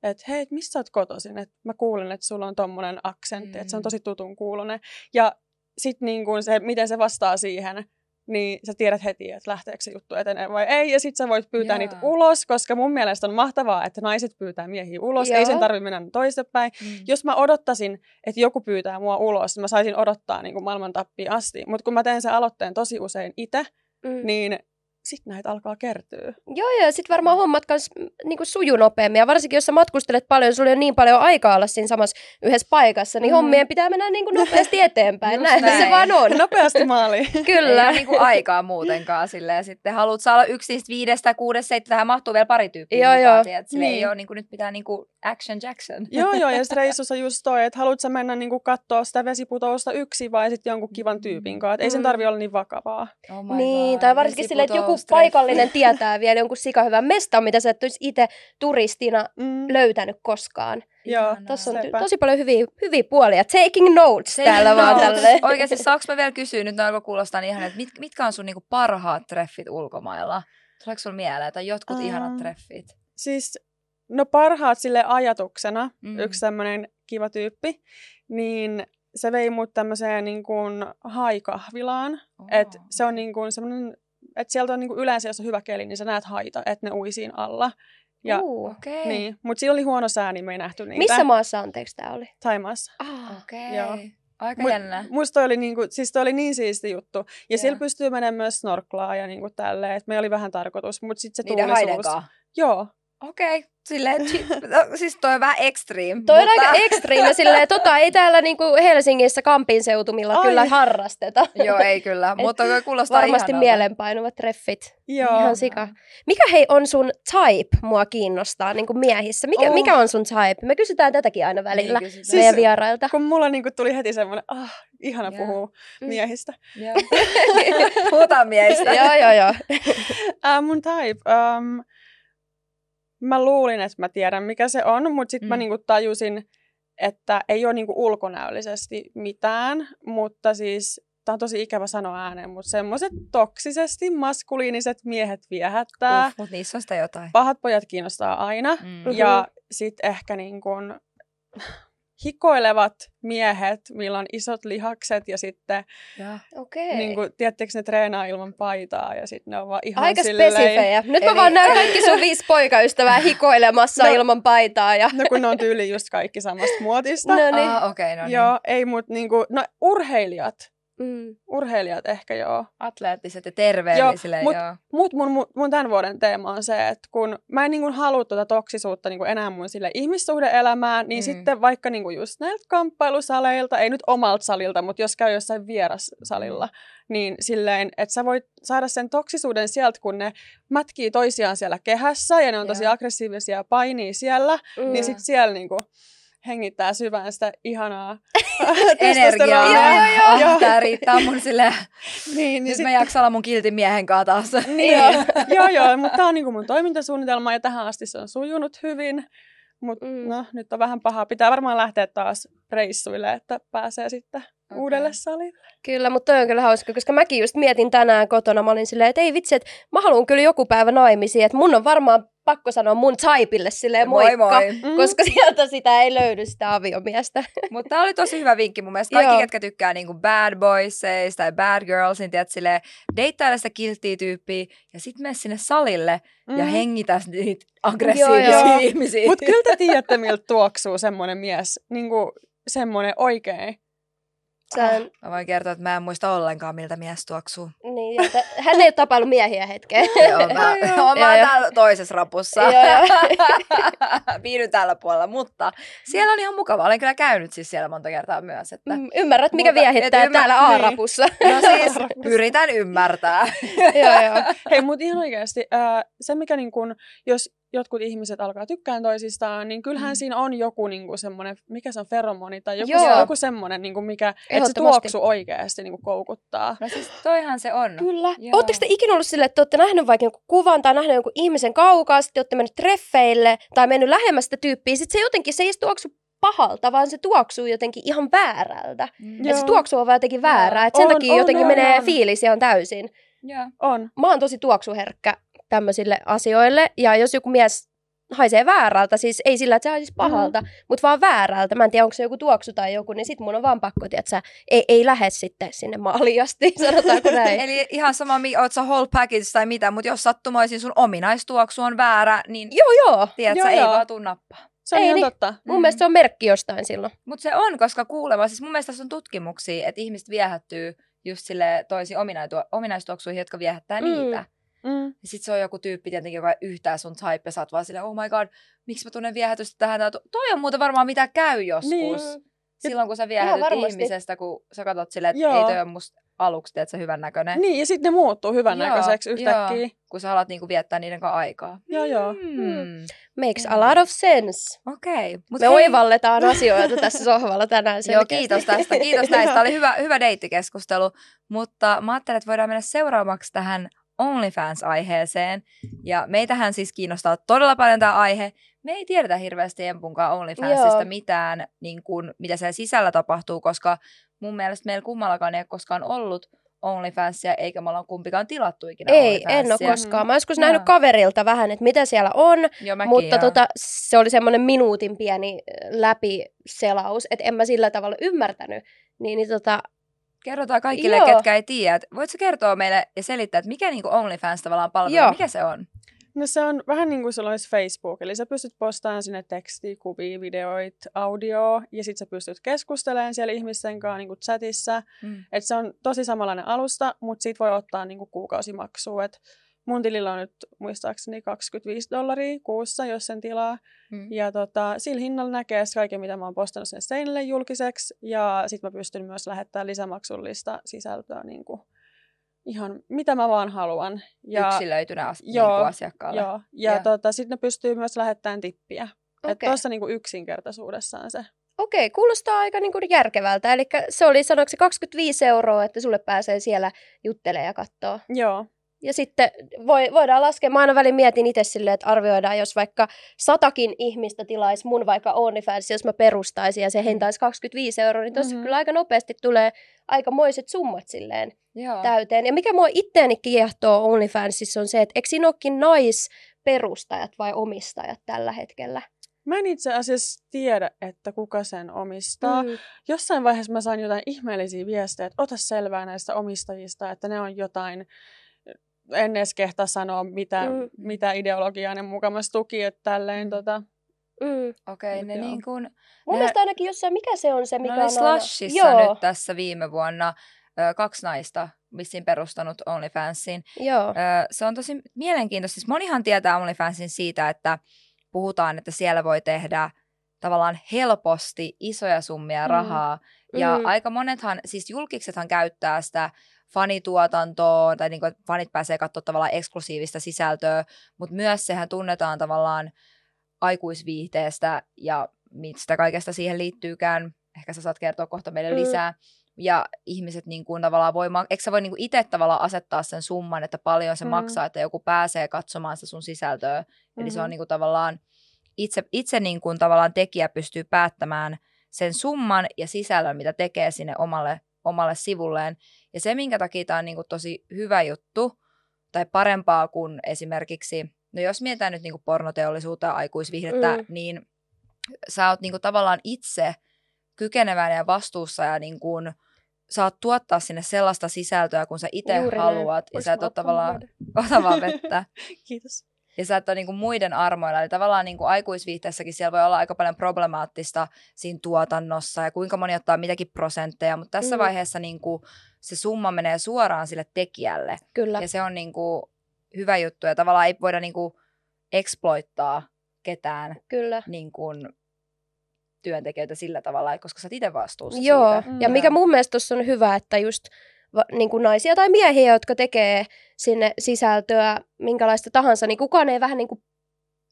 et, hei, mistä sä oot kotoisin? Et mä kuulen, että sulla on tommonen aksentti, mm. että se on Mm. tosi tutun kuulonen. Ja sit niin kun se, miten se vastaa siihen, niin sä tiedät heti, että lähteekö se juttu etenee vai ei. Ja sit sä voit pyytää Jaa. niitä ulos, koska mun mielestä on mahtavaa, että naiset pyytää miehiä ulos. Joo. Ei sen tarvitse mennä toistepäin. Mm. Jos mä odottaisin, että joku pyytää mua ulos, niin mä saisin odottaa niin kuin maailman tappiin asti. Mutta kun mä teen sen aloitteen tosi usein itse, Mm. niin sit näitä alkaa kertyä. Joo, joo, sit varmaan hommat kans niinku suju nopeammin. Ja varsinkin, jos sä matkustelet paljon, sulla on niin paljon aikaa olla siinä samassa yhdessä paikassa, niin Mhm. hommien pitää mennä niinku nopeasti eteenpäin. Just Näin, se näin. vaan on. Nopeasti maaliin. Ei Kyllä. ole niinku aikaa muutenkaan silleen. Sitten haluat saa olla yksi niistä viidestä, kuudesta, seitsemästä, tähän mahtuu vielä pari tyyppiä Joo, joo. tiedät. Niin. ei ole, niinku, nyt pitää niinku action Jackson. Joo, joo, ja sitten reissussa just toi, että haluat sä mennä niinku kattoo sitä vesiputousta yksin vai sitten jonkun kivan tyypin kanssa. Et ei sen Mm. tarvi olla niin vakavaa. Oh my Niin, God, tai varsinkin silleen, että joku vesiputoustreffi. paikallinen tietää vielä jonkun sikahyvän mestan, mitä sä et olisi itse turistina Mm. löytänyt koskaan. Joo. Tuossa on ty- Sepä. tosi paljon hyviä, hyviä puolia. Taking notes Se- täällä vaan no, tälleen. Oikeasti saanko mä vielä kysyä, nyt ne alkoi kuulostaa niin ihan, että mit, mitkä on sun niinku parhaat treffit ulkomailla? Tuleeko sulla mieleen, tai jotkut Ää. ihanat treffit? Siis, no parhaat sille ajatuksena, Mm. mm. yksi tämmöinen kiva tyyppi, niin se vei mut tämmöiseen niin kuin haikahvilaan. Oh. Et se on niin kuin semmoinen, että sieltä on niin kuin yleensä, jos on hyvä keli, niin sä näet haita, että ne ui siinä alla. Ja, Uh. Okei. niin. Mutta sillä oli huono sää, niin me ei nähty niitä. Missä maassa anteeksi tää oli? Taimaassa. Ah. Okei. Joo. Aika Mut- jännä. Musta toi oli, niinku, siis toi oli niin siisti juttu. Ja Joo. siellä pystyy menemään myös snorklaa ja niinku tälleen. Et me oli vähän tarkoitus, mutta sitten se Niiden tuulisuus. kanssa. Joo. Okei. Silleen, chi- no, siis toi on vähän extreme. Toi on mutta... aika extreme, silleen, tota ei täällä niinku Helsingissä Kampin seutumilla Ai. kyllä harrasteta. Joo, ei kyllä. Mutta toi kuulostaa Varmasti ihanalta. mielenpainuvat treffit. Joo. Ihan sika. Mikä hei on sun type, mua kiinnostaa niin kuin miehissä? Mikä, Oh. mikä on sun type? Me kysytään tätäkin aina välillä Niin, kysytään. Siis- meidän vierailta. Kun mulla niinku tuli heti semmoinen, ah, ihana Joo. puhua Mm. miehistä. Joo. Puhutaan miehistä. joo, joo, joo. Äh, mun type. Um, mä luulin, että mä tiedän, mikä se on, mutta sitten mm. mä niinku tajusin, että ei ole niinku ulkonäöllisesti mitään, mutta siis, tää on tosi ikävä sanoa ääneen, mutta semmoiset toksisesti maskuliiniset miehet viehättää. Uff, mutta niissä on sitä jotain. Pahat pojat kiinnostaa aina. Mm. Ja sitten ehkä niin kuin hikoilevat miehet, millä on isot lihakset ja sitten, Joo. Okei. niin kuin, tiedättekö, ne treenaa ilman paitaa ja sitten ne on vaan ihan Aika silleen... spesifejä. Nyt mä Eli- vaan näen kaikki sun viisi poikaystävää hikoilemassa No. ilman paitaa. Ja... No kun ne on tyyli just kaikki samasta muotista. No niin. Ah, okay, no niin. Joo, ei mut niinku, no urheilijat, Mm. urheilijat ehkä joo. Atleettiset ja terveellisille, mut- joo. Mut mun, mun, mun tämän vuoden teema on se, että kun mä en niinku halua tuota toksisuutta niinku enää mun sille ihmissuhdeelämään, niin Mm. mm. sitten vaikka niinku just näiltä kamppailusaleilta, ei nyt omalta salilta, mutta jos käy jossain vierassalilla, niin silleen, että sä voit saada sen toksisuuden sieltä, kun ne mätkii toisiaan siellä kehässä ja ne on tosi Joo. aggressiivisia ja painii siellä, Mm. niin sitten siellä niinku hengittää syvään sitä ihanaa Energiaa. testosteronia. Joo, joo, Oh, joo. tää riittää mun silleen, Niin, niin nyt sit, mä jaksan olla mun kiltin miehen kanssa taas. niin, joo, joo, mutta tämä on niinku mun toimintasuunnitelma ja tähän asti se on sujunut hyvin. Mutta mm. no, nyt on vähän pahaa. Pitää varmaan lähteä taas reissuille, että pääsee sitten okay. uudelle salille. Kyllä, mutta toi on kyllä hauska, koska mäkin just mietin tänään kotona, mä olin silleen, että ei vitsi, että mä haluan kyllä joku päivä naimisiin, että mun on varmaan pakko sanoa mun taipille silleen moikka, moi moi. Mm. koska sieltä sitä ei löydy sitä aviomiestä. Mutta tämä oli tosi hyvä vinkki mun mielestä. Kaikki, ketkä tykkää niinku bad boyseista tai bad girls, niin tiedät silleen, deittaile sitä kilttiä tyyppiä ja sit mene sinne salille mm. ja hengitä niitä aggressiivisia joo, joo. ihmisiä. Mutta kyllä te tiedätte, miltä tuoksuu semmoinen mies, niinku semmoinen oikein Sä... Oh, mä voin kertoa, että mä en muista ollenkaan, miltä mies tuoksuu. Niin, että hän ei ole tapailu miehiä hetkeä. joo, mä, joo, mä oon täällä toisessa rapussa. Viihdyn tällä puolella, mutta siellä on ihan mukava. Olen kyllä käynyt siis siellä monta kertaa myös. Että... Mm, ymmärrät, mikä mutta, viehittää ymmär... täällä A-rapussa. Niin. No siis, yritän ymmärtää. joo, joo. Hei, mutta ihan oikeasti, äh, se mikä niin kun, jos jotkut ihmiset alkaa tykkään toisistaan, niin kyllähän mm. siinä on joku niinku semmoinen, mikä se on feromoni tai joku, se, joku semmoinen, niinku, mikä, että se tuoksu oikeasti niinku koukuttaa. No siis toihan se on. Kyllä. Oletteko te ikinä ollut silleen, että olette nähneet vaikka jonkun kuvan tai nähneet jonkun ihmisen kaukaa, sitten olette mennyt treffeille tai mennyt lähemmäs sitä tyyppiä, sitten se jotenkin, se ei tuoksu pahalta, vaan se tuoksuu jotenkin ihan väärältä. Mm. Että se tuoksu on jotenkin väärää. Että sen on, takia on, jotenkin on, menee on. fiilis ihan täysin. Ja. On. Mä oon tosi tuoksuherkkä tämmöisille asioille. Ja jos joku mies haisee väärältä, siis ei sillä, että se haisisi pahalta, mm. mutta vaan väärältä. Mä en tiedä, onko se joku tuoksu tai joku, niin sit mun on vaan pakko, että ei, ei lähde sitten sinne maaliasti, sanotaanko näin. Eli ihan sama, oot sä whole package tai mitä, mutta jos sattumaisin sun ominaistuoksu on väärä, niin joo, joo. tiedät, joo, sä, joo. ei vaan tuu nappaa. Se on ei, ihan niin, totta. Mun mm. mielestä se on merkki jostain silloin. Mutta se on, koska kuulema, siis mun mielestä tässä on tutkimuksia, että ihmiset viehättyy just sille toisiin ominaistuoksuihin, jotka viehättää mm. niitä. Mm. Ja sit se on joku tyyppi tietenkin, joka ei yhtään sun type, ja sä oot vaan silleen, oh my god, miksi mä tunnen viehätystä tähän? To- toi on muuten varmaan mitä käy joskus. Niin. Silloin kun sä viehätyt ihmisestä, kun sä katsot silleen, että ei toi ole musta aluksi teet sä hyvän näköinen. Niin, ja sitten ne muuttuu hyvän näköiseksi yhtäkkiä. Joo, kun sä haluat niinku viettää niiden kanssa aikaa. Joo, joo. Hmm. Makes a lot of sense. Okei. Okay, Me hei... oivalletaan asioita tässä sohvalla tänään Joo, kiitos tästä. Kiitos näistä. Tämä oli hyvä, hyvä deittikeskustelu. Mutta mä ajattelin, että voidaan mennä seuraavaksi tähän OnlyFans-aiheeseen. Ja meitähän siis kiinnostaa todella paljon tämä aihe. Me ei tiedetä hirveästi Empunkaan OnlyFansista Joo. mitään, niin kuin, mitä siellä sisällä tapahtuu, koska mun mielestä meillä kummallakaan ei ole koskaan ollut OnlyFansia, eikä me ollaan kumpikaan tilattu ikinä Ei, en ole koskaan. Mä joskus nähnyt kaverilta vähän, että mitä siellä on, Joo, mäkin, mutta tota, se oli semmoinen minuutin pieni läpiselaus, että en mä sillä tavalla ymmärtänyt. Niin, niin tota, Kerrotaan kaikille, Joo. ketkä ei tiedä. Voitko kertoa meille ja selittää, että mikä niinku OnlyFans tavallaan palvelu, mikä se on? No se on vähän niin kuin se olisi Facebook, eli sä pystyt postaamaan sinne tekstiä, kuvia, videoita, audio, ja sitten sä pystyt keskustelemaan siellä ihmisten kanssa niin kuin chatissa. Mm. Et se on tosi samanlainen alusta, mutta siitä voi ottaa niin kuin kuukausimaksua. Et mun tilillä on nyt muistaakseni 25 dollaria kuussa, jos sen tilaa. Mm. Ja tota, sillä hinnalla näkee kaiken, mitä mä oon postannut sen seinille julkiseksi. Ja sitten mä pystyn myös lähettämään lisämaksullista sisältöä niin kuin ihan mitä mä vaan haluan. Ja, Yksilöitynä as- joo, niin asiakkaalle. Joo, ja, ja. Tota, sitten ne pystyy myös lähettämään tippiä. Okay. Että tuossa niin yksinkertaisuudessaan se. Okei, kuulostaa aika niin kuin järkevältä. Eli se oli, sanoiko se 25 euroa, että sulle pääsee siellä juttelemaan ja katsoa. Joo. Ja sitten voi, voidaan laskea, mä aina välin mietin itse silleen, että arvioidaan, jos vaikka satakin ihmistä tilaisi mun vaikka OnlyFans, jos mä perustaisin ja se mm. hintaisi 25 euroa, niin tossa mm-hmm. kyllä aika nopeasti tulee aikamoiset summat silleen Joo. täyteen. Ja mikä mua itteeni kiehtoo OnlyFansissa on se, että eikö siinä olekin naisperustajat vai omistajat tällä hetkellä? Mä en itse asiassa tiedä, että kuka sen omistaa. Mm. Jossain vaiheessa mä sain jotain ihmeellisiä viestejä, että ota selvää näistä omistajista, että ne on jotain en edes kehtaa sanoa, mitä, mm. mitä ideologiaa ne mukamassa tuki, että tälleen tota... Mm. Okei, okay, ne niin kuin... Mun ne... mielestä ainakin jossain, mikä se on se, mikä no, on... Slashissa aina... nyt tässä viime vuonna ö, kaksi naista vissiin perustanut OnlyFansin. Joo. Ö, se on tosi mielenkiintoista. Siis monihan tietää OnlyFansin siitä, että puhutaan, että siellä voi tehdä tavallaan helposti isoja summia mm. rahaa. Mm. Ja mm. aika monethan, siis julkiksethan käyttää sitä fanituotantoon, tai niin kuin, että fanit pääsee katsoa tavallaan eksklusiivista sisältöä, mutta myös sehän tunnetaan tavallaan aikuisviihteestä ja mistä kaikesta siihen liittyykään. Ehkä sä saat kertoa kohta meille mm. lisää. Ja ihmiset niin kuin tavallaan voi, eikö sä voi niin kuin itse tavallaan asettaa sen summan, että paljon se mm. maksaa, että joku pääsee katsomaan sitä sun sisältöä. Mm-hmm. Eli se on mm-hmm. niin kuin tavallaan itse, itse niin kuin tavallaan tekijä pystyy päättämään sen summan ja sisällön, mitä tekee sinne omalle, omalle sivulleen. Ja se, minkä takia tämä on niin kuin tosi hyvä juttu, tai parempaa kuin esimerkiksi, no jos mietitään nyt niin kuin pornoteollisuutta ja aikuisvihdettä, mm. niin sä oot niin kuin tavallaan itse kykenevän ja vastuussa ja niin kuin, saat tuottaa sinne sellaista sisältöä, kun sä itse haluat. Ja sä et ole tavallaan, ota vaan vettä. Kiitos. Ja sä et ole niin kuin muiden armoilla. Eli tavallaan niin kuin aikuisviihteessäkin siellä voi olla aika paljon problemaattista siinä tuotannossa ja kuinka moni ottaa mitäkin prosentteja. Mutta tässä mm. vaiheessa niin kuin se summa menee suoraan sille tekijälle. Kyllä. Ja se on niin kuin hyvä juttu. Ja tavallaan ei voida niin kuin exploittaa ketään Kyllä. Niin kuin työntekijöitä sillä tavalla, koska sä itse vastuussa Joo, siitä. ja mikä mun mielestä tuossa on hyvä, että just niin kuin naisia tai miehiä, jotka tekee sinne sisältöä minkälaista tahansa, niin kukaan ei vähän niin kuin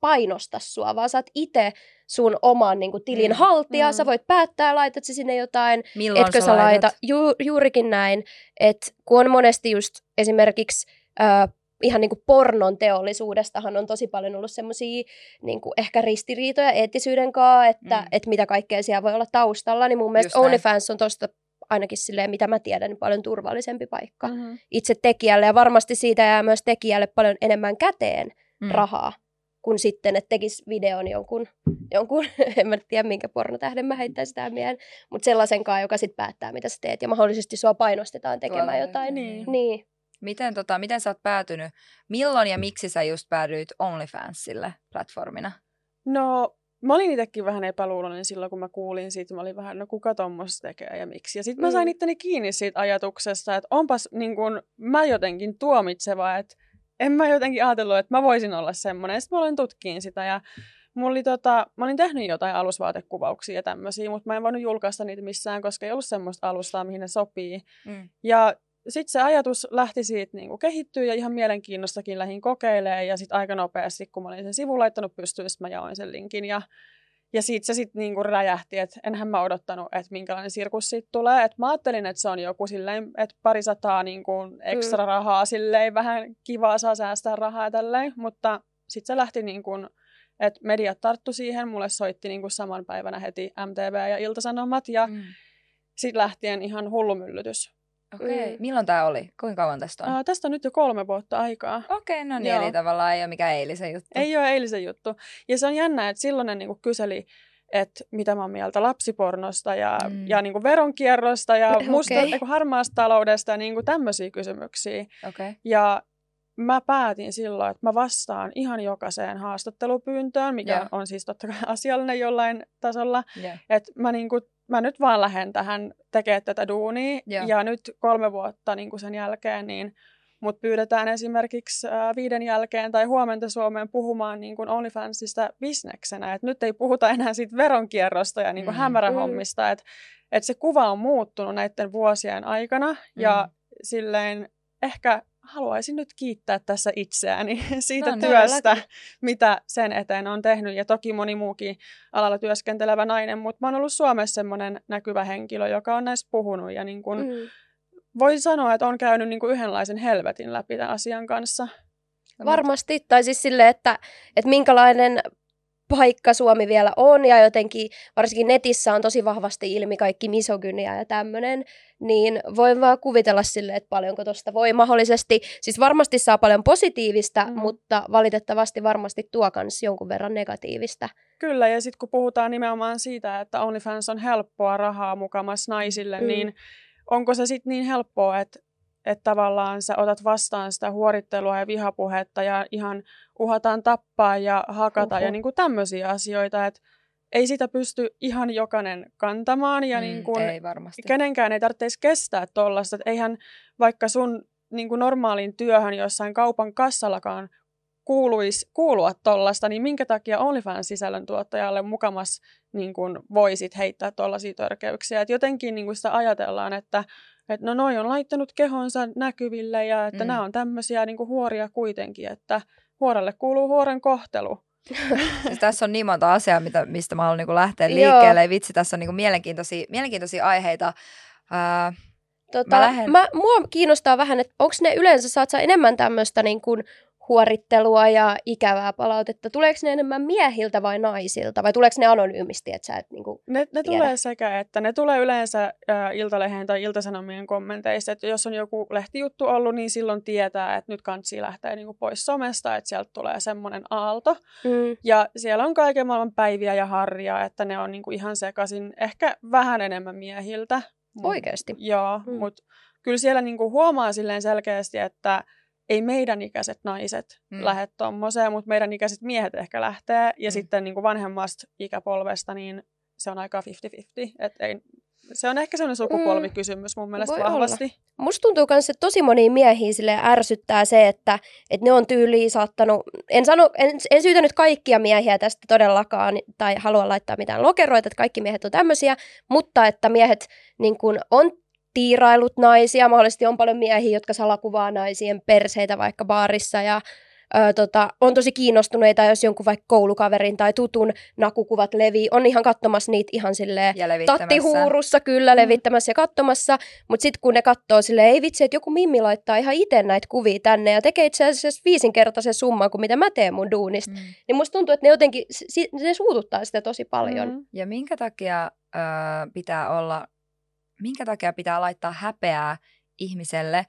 painosta sua, vaan sä oot itse sun oman niin kuin, tilin mm. haltija, mm. sä voit päättää, laitat se sinne jotain, Milloin etkö sä laita, ju, juurikin näin, että kun on monesti just esimerkiksi äh, ihan niin kuin pornon teollisuudestahan on tosi paljon ollut semmoisia niin ehkä ristiriitoja eettisyyden kanssa, että, mm. että mitä kaikkea siellä voi olla taustalla, niin mun mielestä OnlyFans on tosta ainakin silleen, mitä mä tiedän, niin paljon turvallisempi paikka mm-hmm. itse tekijälle. Ja varmasti siitä jää myös tekijälle paljon enemmän käteen mm. rahaa, kuin sitten, että tekisi videon jonkun, jonkun en mä tiedä minkä pornotähden mä heittäisin tähän mieleen, mutta sellaisenkaan, joka sitten päättää, mitä sä teet. Ja mahdollisesti sua painostetaan tekemään Tuolla, jotain. Niin. niin. Miten, tota, miten sä oot päätynyt, milloin ja miksi sä just päädyit OnlyFansille platformina? No, mä olin itsekin vähän epäluuloinen silloin, kun mä kuulin siitä. Mä olin vähän, no kuka tuommoista tekee ja miksi. Ja sitten mä sain mm. itteni kiinni siitä ajatuksesta, että onpas niin kun, mä jotenkin tuomitseva, että en mä jotenkin ajatellut, että mä voisin olla semmoinen. Sitten mä olin tutkiin sitä ja Mulla oli tota, mä olin tehnyt jotain alusvaatekuvauksia ja tämmöisiä, mutta mä en voinut julkaista niitä missään, koska ei ollut semmoista alustaa, mihin ne sopii. Mm. Ja sitten se ajatus lähti siitä niin kehittyä ja ihan mielenkiinnostakin lähin kokeilemaan. Ja sitten aika nopeasti, kun mä olin sen sivun laittanut pystyyn, mä jaoin sen linkin. Ja, ja siitä se sitten niin räjähti, että enhän mä odottanut, että minkälainen sirkus siitä tulee. Et mä ajattelin, että se on joku silleen, että pari sataa niin kuin ekstra mm. rahaa silleen, vähän kivaa saa säästää rahaa tälleen. Mutta sitten se lähti niin kuin, että mediat tarttu siihen. Mulle soitti niin kuin saman päivänä heti MTV ja Iltasanomat ja mm. sitten lähtien ihan hullumyllytys Okei. Okay. Mm. Milloin tämä oli? Kuinka kauan tästä on? Uh, tästä on nyt jo kolme vuotta aikaa. Okei, okay, no niin, Joo. eli tavallaan ei ole mikään eilisen juttu. Ei ole eilisen juttu. Ja se on jännä, että silloin ne niinku kyseli, että mitä mä oon mieltä lapsipornosta ja, mm. ja niinku veronkierrosta ja musta, okay. niinku harmaasta taloudesta ja niinku tämmöisiä kysymyksiä. Okay. Ja mä päätin silloin, että mä vastaan ihan jokaiseen haastattelupyyntöön, mikä yeah. on siis totta kai asiallinen jollain tasolla. Yeah. Että mä niinku mä nyt vaan lähden tähän tekemään tätä duunia. Joo. Ja nyt kolme vuotta niin kuin sen jälkeen, niin mut pyydetään esimerkiksi äh, viiden jälkeen tai huomenta Suomeen puhumaan niin kuin OnlyFansista bisneksenä. Et nyt ei puhuta enää siitä veronkierrosta ja niin kuin mm. hämärähommista. Mm. Että et se kuva on muuttunut näiden vuosien aikana. Mm. Ja silleen ehkä haluaisin nyt kiittää tässä itseäni siitä no, työstä, no, mitä sen eteen on tehnyt. Ja toki moni muukin alalla työskentelevä nainen, mutta mä oon ollut Suomessa semmoinen näkyvä henkilö, joka on näistä puhunut. Ja niin kun, mm. voi sanoa, että on käynyt niin kuin yhdenlaisen helvetin läpi tämän asian kanssa. Varmasti, tai siis silleen, että, että minkälainen paikka Suomi vielä on ja jotenkin varsinkin netissä on tosi vahvasti ilmi kaikki misogynia ja tämmöinen, niin voin vaan kuvitella sille, että paljonko tuosta voi mahdollisesti, siis varmasti saa paljon positiivista, mm. mutta valitettavasti varmasti tuo kans jonkun verran negatiivista. Kyllä, ja sitten kun puhutaan nimenomaan siitä, että OnlyFans on helppoa rahaa mukamas naisille, mm. niin onko se sitten niin helppoa, että että tavallaan sä otat vastaan sitä huorittelua ja vihapuhetta ja ihan uhataan tappaa ja hakata Uhu. ja niin kuin tämmöisiä asioita, että ei sitä pysty ihan jokainen kantamaan ja mm, niin kuin ei varmasti. kenenkään ei tarvitse kestää tuollaista, eihän vaikka sun niin kuin normaaliin työhön jossain kaupan kassallakaan kuuluisi kuulua tuollaista, niin minkä takia OnlyFans sisällöntuottajalle mukamas niin kuin voisit heittää tuollaisia törkeyksiä. Et jotenkin niin kuin sitä ajatellaan, että että no noi on laittanut kehonsa näkyville ja että mm. nämä on tämmöisiä niin kuin huoria kuitenkin, että huoralle kuuluu huoren kohtelu. siis tässä on niin monta asiaa, mitä, mistä mä haluan niin lähteä liikkeelle. Joo. Vitsi, tässä on niin mielenkiintoisia, mielenkiintoisia aiheita. Uh, tota, mä lähden... mä, mua kiinnostaa vähän, että onko ne yleensä, saat sä enemmän tämmöistä niin kuin huorittelua ja ikävää palautetta. Tuleeko ne enemmän miehiltä vai naisilta? Vai tuleeko ne anonyymisti, että sä et niinku Ne, ne tulee sekä, että ne tulee yleensä äh, Iltalehden tai Iltasanomien kommenteissa, että jos on joku lehtijuttu ollut, niin silloin tietää, että nyt kansi lähtee niinku pois somesta, että sieltä tulee semmoinen aalto. Mm. Ja siellä on kaiken maailman päiviä ja harja, että ne on niinku ihan sekaisin, ehkä vähän enemmän miehiltä. Mut, Oikeasti? Joo, Mm. mm. mutta kyllä siellä niinku huomaa silleen selkeästi, että ei meidän ikäiset naiset Mm. mm. lähde tommoseen, mutta meidän ikäiset miehet ehkä lähtee. Ja Mm. mm. sitten niin kuin vanhemmasta ikäpolvesta, niin se on aika 50-50. Et ei, se on ehkä sellainen sukupolvikysymys mun mielestä Voi olla. vahvasti. Musta tuntuu myös, että tosi moni miehiä sille ärsyttää se, että, että ne on tyyliin saattanut, en, sano, en, en syytä nyt kaikkia miehiä tästä todellakaan, tai halua laittaa mitään lokeroita, että kaikki miehet on tämmöisiä, mutta että miehet niin kun, on tiirailut naisia, mahdollisesti on paljon miehiä, jotka salakuvaa naisien perseitä vaikka baarissa ja Ö, tota, on tosi kiinnostuneita, jos jonkun vaikka koulukaverin tai tutun nakukuvat levii, on ihan katsomassa niitä ihan silleen tattihuurussa kyllä Mm. levittämässä ja katsomassa, mutta sitten kun ne katsoo silleen, ei vitsi, että joku mimmi laittaa ihan itse näitä kuvia tänne ja tekee itse asiassa viisinkertaisen summan kuin mitä mä teen mun duunista, Mm. niin musta tuntuu, että ne jotenkin, si- ne suututtaa sitä tosi paljon. Mm. Ja minkä takia ö, pitää olla, minkä takia pitää laittaa häpeää ihmiselle,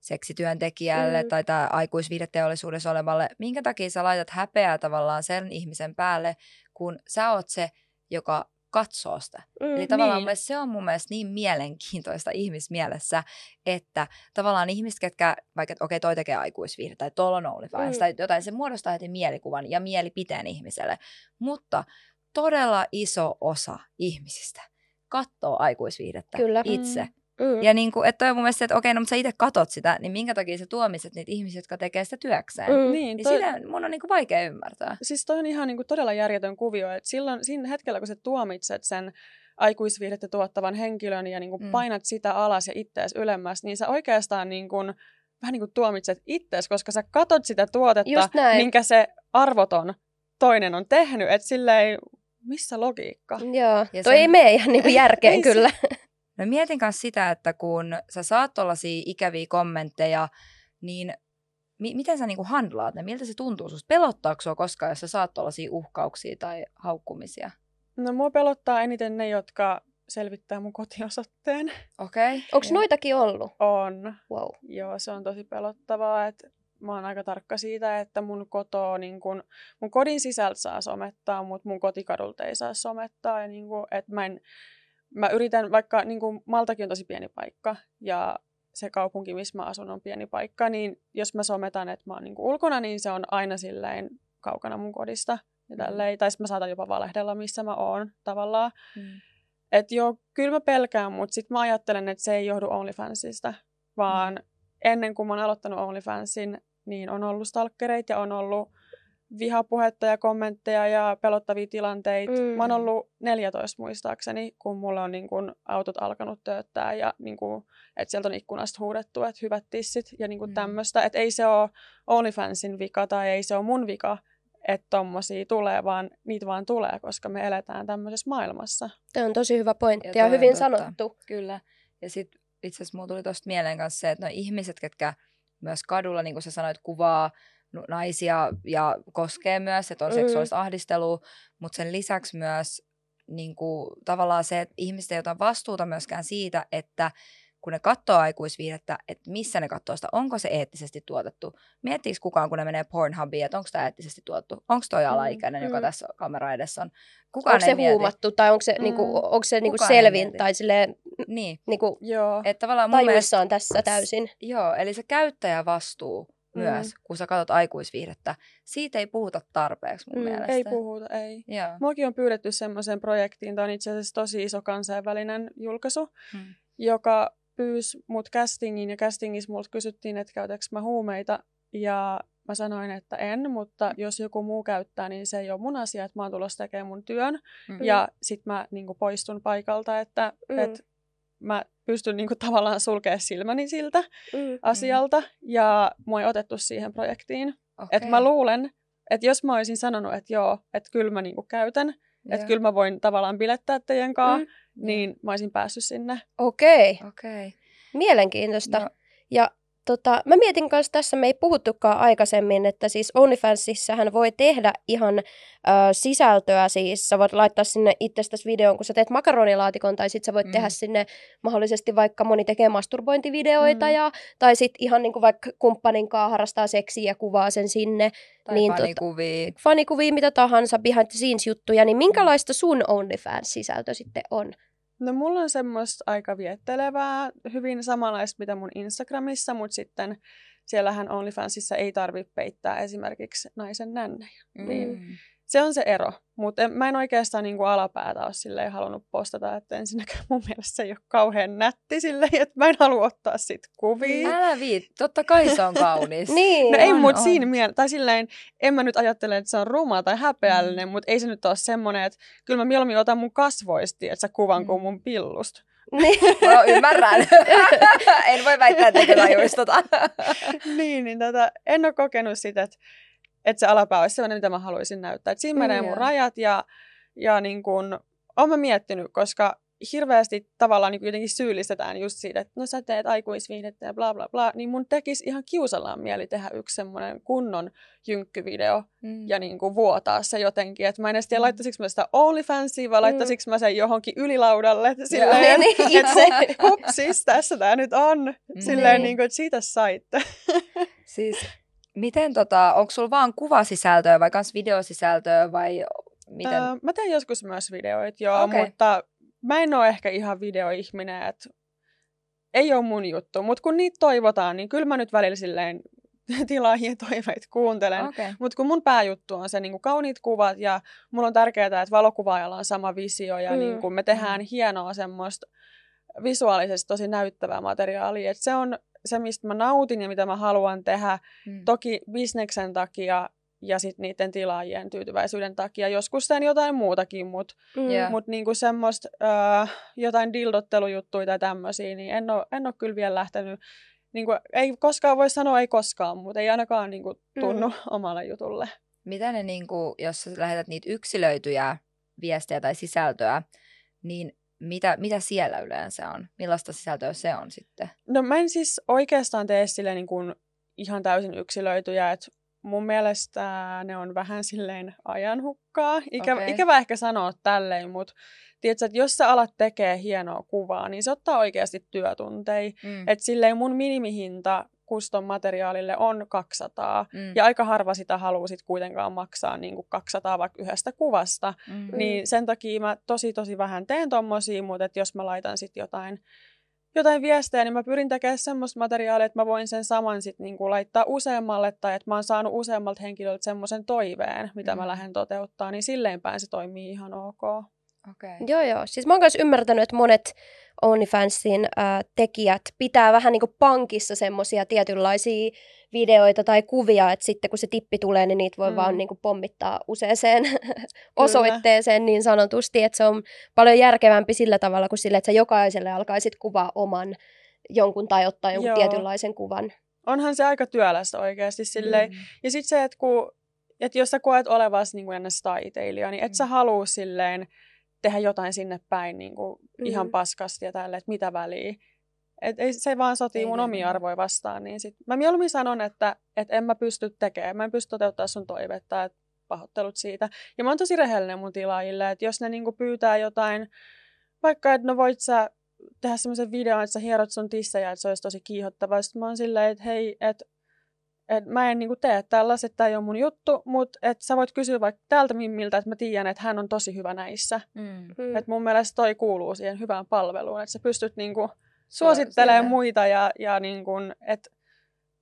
seksityöntekijälle Mm. tai tää aikuisviihdeteollisuudessa olevalle, minkä takia sä laitat häpeää tavallaan sen ihmisen päälle, kun sä oot se, joka katsoo sitä. Mm. Eli tavallaan niin. se on mun mielestä niin mielenkiintoista ihmismielessä, että tavallaan ihmiset, ketkä, vaikka okei okay, toi tekee aikuisviihdettä tai tuolla on OnlyFans Mm. tai jotain, se muodostaa heti mielikuvan ja mielipiteen ihmiselle. Mutta todella iso osa ihmisistä katsoo aikuisviihdettä Kyllä. itse. Mm. Mm. Ja niin kuin, että toi on mun mielestä, että okei, no mutta sä itse katot sitä, niin minkä takia sä tuomiset niitä ihmisiä, jotka tekee sitä työkseen? Mm. Niin, Niin toi, sitä mun on niin kuin vaikea ymmärtää. siis toi on ihan niin kuin todella järjetön kuvio, että silloin siinä hetkellä, kun sä tuomitset sen aikuisviihdettä tuottavan henkilön ja niin kuin Mm. painat sitä alas ja ittees ylemmäs, niin sä oikeastaan niin kuin, vähän niin kuin tuomitset ittees, koska sä katot sitä tuotetta, minkä se arvoton toinen on tehnyt, että silleen, missä logiikka? Joo, Ja toi sen- ei mene ihan niinku järkeen Ei se- kyllä. No mietin myös sitä, että kun sä saat tollaisia ikäviä kommentteja, niin mi- miten sä niinku handlaat ne? Miltä se tuntuu susta? Pelottaako sua koskaan, jos sä saat tollaisia uhkauksia tai haukkumisia? No mua pelottaa eniten ne, jotka selvittää mun kotiosoitteen. Okei. Okay. Onko noitakin ollut? On. Wow. Joo, se on tosi pelottavaa, että mä oon aika tarkka siitä, että mun koto, niin kun, mun kodin sisältä saa somettaa, mutta mun kotikadulta ei saa somettaa. Ja niin kun, että mä, en, mä yritän, vaikka niin kun Maltakin on tosi pieni paikka ja se kaupunki, missä mä asun, on pieni paikka, niin jos mä sometan, että mä oon niin ulkona, niin se on aina silleen kaukana mun kodista. Ja Mm. tälleen. Tai sitten mä saatan jopa valehdella, missä mä oon tavallaan. Mm. Että joo, kyllä mä pelkään, mutta sitten mä ajattelen, että se ei johdu OnlyFansista, vaan mm. ennen kuin mä oon aloittanut OnlyFansin, niin on ollut stalkereita ja on ollut vihapuhetta ja kommentteja ja pelottavia tilanteita. Mm. Mä oon ollut 14 muistaakseni, kun mulla on niin kun autot alkanut tööttää ja niin kun, että sieltä on ikkunasta huudettu, että hyvät tissit ja niin kun Mm. tämmöistä. Että ei se ole OnlyFansin vika tai ei se ole mun vika, että tommosia tulee, vaan niitä vaan tulee, koska me eletään tämmöisessä maailmassa. Tämä on tosi hyvä pointti Ja ja, hyvin totta. sanottu. Kyllä. Ja sitten itse asiassa mulla tuli tuosta mieleen kanssa se, että no ihmiset, ketkä myös kadulla, niin kuin sä sanoit, kuvaa naisia ja koskee myös, että on Mm. seksuaalista ahdistelua, mutta sen lisäksi myös niin kuin, tavallaan se, että ihmiset ei ota vastuuta myöskään siitä, että kun ne katsoo aikuisviihdettä, että missä ne katsoo sitä, onko se eettisesti tuotettu. Miettiikö kukaan, kun ne menee Pornhubiin, että onko tämä eettisesti tuotettu? Onko toi alaikäinen, joka mm. tässä kamera edessä on? Kukaan Onko se mieti. huumattu tai onko se, Mm. niinku, onko se niinku selvin mieti. tai silleen, Niin, niinku, Joo. että tavallaan mun mielestä tajuissaan tässä täysin. Joo, eli se käyttäjävastuu Mm. myös, kun sä katsot aikuisviihdettä, siitä ei puhuta tarpeeksi mun Mm, mielestä. Ei puhuta, ei. Joo. Muakin on pyydetty semmoiseen projektiin, tämä on itse asiassa tosi iso kansainvälinen julkaisu, Mm. joka pyysi mut castingiin ja castingissa multa kysyttiin, että käytäks mä huumeita ja mä sanoin, että en, mutta jos joku muu käyttää, niin se ei ole mun asia, että mä oon tulossa tekemään mun työn Mm. ja sit mä niin poistun paikalta, että Mm. et mä pystyn niin tavallaan sulkea silmäni siltä Mm. asialta ja mua ei otettu siihen projektiin. Okay. Et mä luulen, että jos mä olisin sanonut, että joo, että kyllä mä niinku käytän, että kyllä mä voin tavallaan bilettää teidän kanssa, Mm. niin mä olisin päässyt sinne. Okei, Okei. Okay. mielenkiintoista. No, Ja tota, mä mietin kanssa tässä, me ei puhuttukaan aikaisemmin, että siis OnlyFansissähän voi tehdä ihan ö, sisältöä, siis sä voit laittaa sinne itsestäsi videon, kun sä teet makaronilaatikon, tai sit sä voit mm. tehdä sinne mahdollisesti vaikka moni tekee masturbointivideoita, mm. ja, tai sit ihan niin kuin vaikka kumppanin kanssa harrastaa seksiä ja kuvaa sen sinne. Tai niin, fanikuvia. Tota, fanikuvia, mitä tahansa, behind the scenes juttuja, niin minkälaista sun OnlyFans-sisältö sitten on? No mulla on semmoista aika viettelevää, hyvin samanlaista mitä mun Instagramissa, mutta sitten siellähän OnlyFansissa ei tarvitse peittää esimerkiksi naisen nännejä. Mm. Niin se on se ero, mutta mä en oikeastaan niin kuin alapäätä ole silleen halunnut postata, että ensinnäkään mun mielestä se ei ole kauhean nätti silleen, että mä en halua ottaa sit kuvia. Älä viit, totta kai se on kaunis. niin, no ei, mutta siinä mielessä, tai silleen, en mä nyt ajattele, että se on ruma tai häpeällinen, mm. mutta ei se nyt ole semmoinen, että kyllä mä mieluummin otan mun kasvoisti, että sä kuvan mm. kuin mun pillusta. Niin. No, ymmärrän. en voi väittää, että tota. niin, niin tota, en ole kokenut sitä, että että se alapää olisi sellainen, mitä mä haluaisin näyttää. Että siinä menee mun rajat ja, ja niin kun, olen mä miettinyt, koska hirveästi tavallaan niin jotenkin syyllistetään just siitä, että no sä teet aikuisviihdettä ja bla bla bla, niin mun tekisi ihan kiusallaan mieli tehdä yksi semmoinen kunnon jynkkyvideo mm. ja niin kuin vuotaa se jotenkin. Että mä en edes tiedä, mm. laittaisiko mä sitä OnlyFansiin vai mm. laittaisiko mä sen johonkin ylilaudalle. Silleen, niin, niin, itse. hupsis, tässä tää nyt on. Silleen, niin. niin kuin, että siitä saitte. siis Miten tota, onko sulla vaan kuvasisältöä vai kans videosisältöä vai miten? Öö, mä teen joskus myös videoita, joo, okay. mutta mä en ole ehkä ihan videoihminen, että ei ole mun juttu, mutta kun niitä toivotaan, niin kyllä mä nyt välillä silleen tilaajien toiveet kuuntelen. Okay. Mutta kun mun pääjuttu on se niin kuin kauniit kuvat ja mulla on tärkeää, että valokuvaajalla on sama visio ja mm. niin kuin me tehdään mm. hienoa semmoista visuaalisesti tosi näyttävää materiaalia. Et se on se, mistä mä nautin ja mitä mä haluan tehdä, mm. toki bisneksen takia ja sitten niiden tilaajien tyytyväisyyden takia. Joskus teen jotain muutakin, mutta mm. yeah. mut niinku semmoista äh, jotain dildottelujuttuja tai tämmöisiä, niin en ole, en ole kyllä vielä lähtenyt. Niinku, ei koskaan voi sanoa ei koskaan, mutta ei ainakaan niinku, tunnu mm. omalle jutulle. Mitä ne, niinku, jos sä lähetät niitä yksilöityjä viestejä tai sisältöä, niin mitä, mitä siellä yleensä on? Millaista sisältöä se on sitten? No mä en siis oikeastaan tee sille niin kuin ihan täysin yksilöityjä, että mun mielestä ne on vähän silleen ajanhukkaa. Ikä, okay. Ikävä ehkä sanoa tälleen, mutta tiedätkö, että jos sä alat tekee hienoa kuvaa, niin se ottaa oikeasti työtunteja. Mm. Että silleen mun minimihinta kuston materiaalille on 200. Mm. Ja aika harva sitä haluaa sit kuitenkaan maksaa niin kuin 200 vaikka yhdestä kuvasta. Mm. Niin sen takia mä tosi tosi vähän teen tommosia, mutta että jos mä laitan sitten jotain, jotain viestejä, niin mä pyrin tekemään semmoista materiaalia, että mä voin sen saman sitten niin kuin laittaa useammalle tai että mä oon saanut useammalta henkilöltä semmoisen toiveen, mitä mm. mä lähden toteuttaa, niin silleen päin se toimii ihan ok. Okay. Joo, joo. Siis mä oon myös ymmärtänyt, että monet OnlyFansin äh, tekijät pitää vähän niin kuin pankissa semmoisia tietynlaisia videoita tai kuvia, että sitten kun se tippi tulee, niin niitä voi mm. vaan niin kuin pommittaa useaseen osoitteeseen niin sanotusti, että se on paljon järkevämpi sillä tavalla kuin sille, että sä jokaiselle alkaisit kuvaa oman jonkun tai ottaa jonkun Joo. tietynlaisen kuvan. Onhan se aika työlästä oikeasti silleen. Mm. Ja sitten se, että, kun, että jos sä koet olevasi niin kuin taiteilija, niin et mm. sä halua silleen tehdä jotain sinne päin niin kuin mm. ihan paskasti ja tälle, että mitä väliä. Et ei, se vaan sotii ei, mun omia arvoja vastaan. Niin sit mä mieluummin sanon, että et en mä pysty tekemään, mä en pysty toteuttaa sun toivetta, että pahoittelut siitä. Ja mä oon tosi rehellinen mun tilaajille, että jos ne niinku pyytää jotain, vaikka että no voit sä tehdä semmoisen videon, että sä hierot sun tissejä, että se olisi tosi kiihottavaa. Sitten mä oon silleen, että hei, että et mä en niinku tee tällaiset, tämä ei ole mun juttu, mutta et sä voit kysyä vaikka tältä Mimmiltä, että mä tiedän, että hän on tosi hyvä näissä. Mm. mm. Et mun mielestä toi kuuluu siihen hyvään palveluun, että sä pystyt niinku suosittelemaan muita ja, ja niinku, että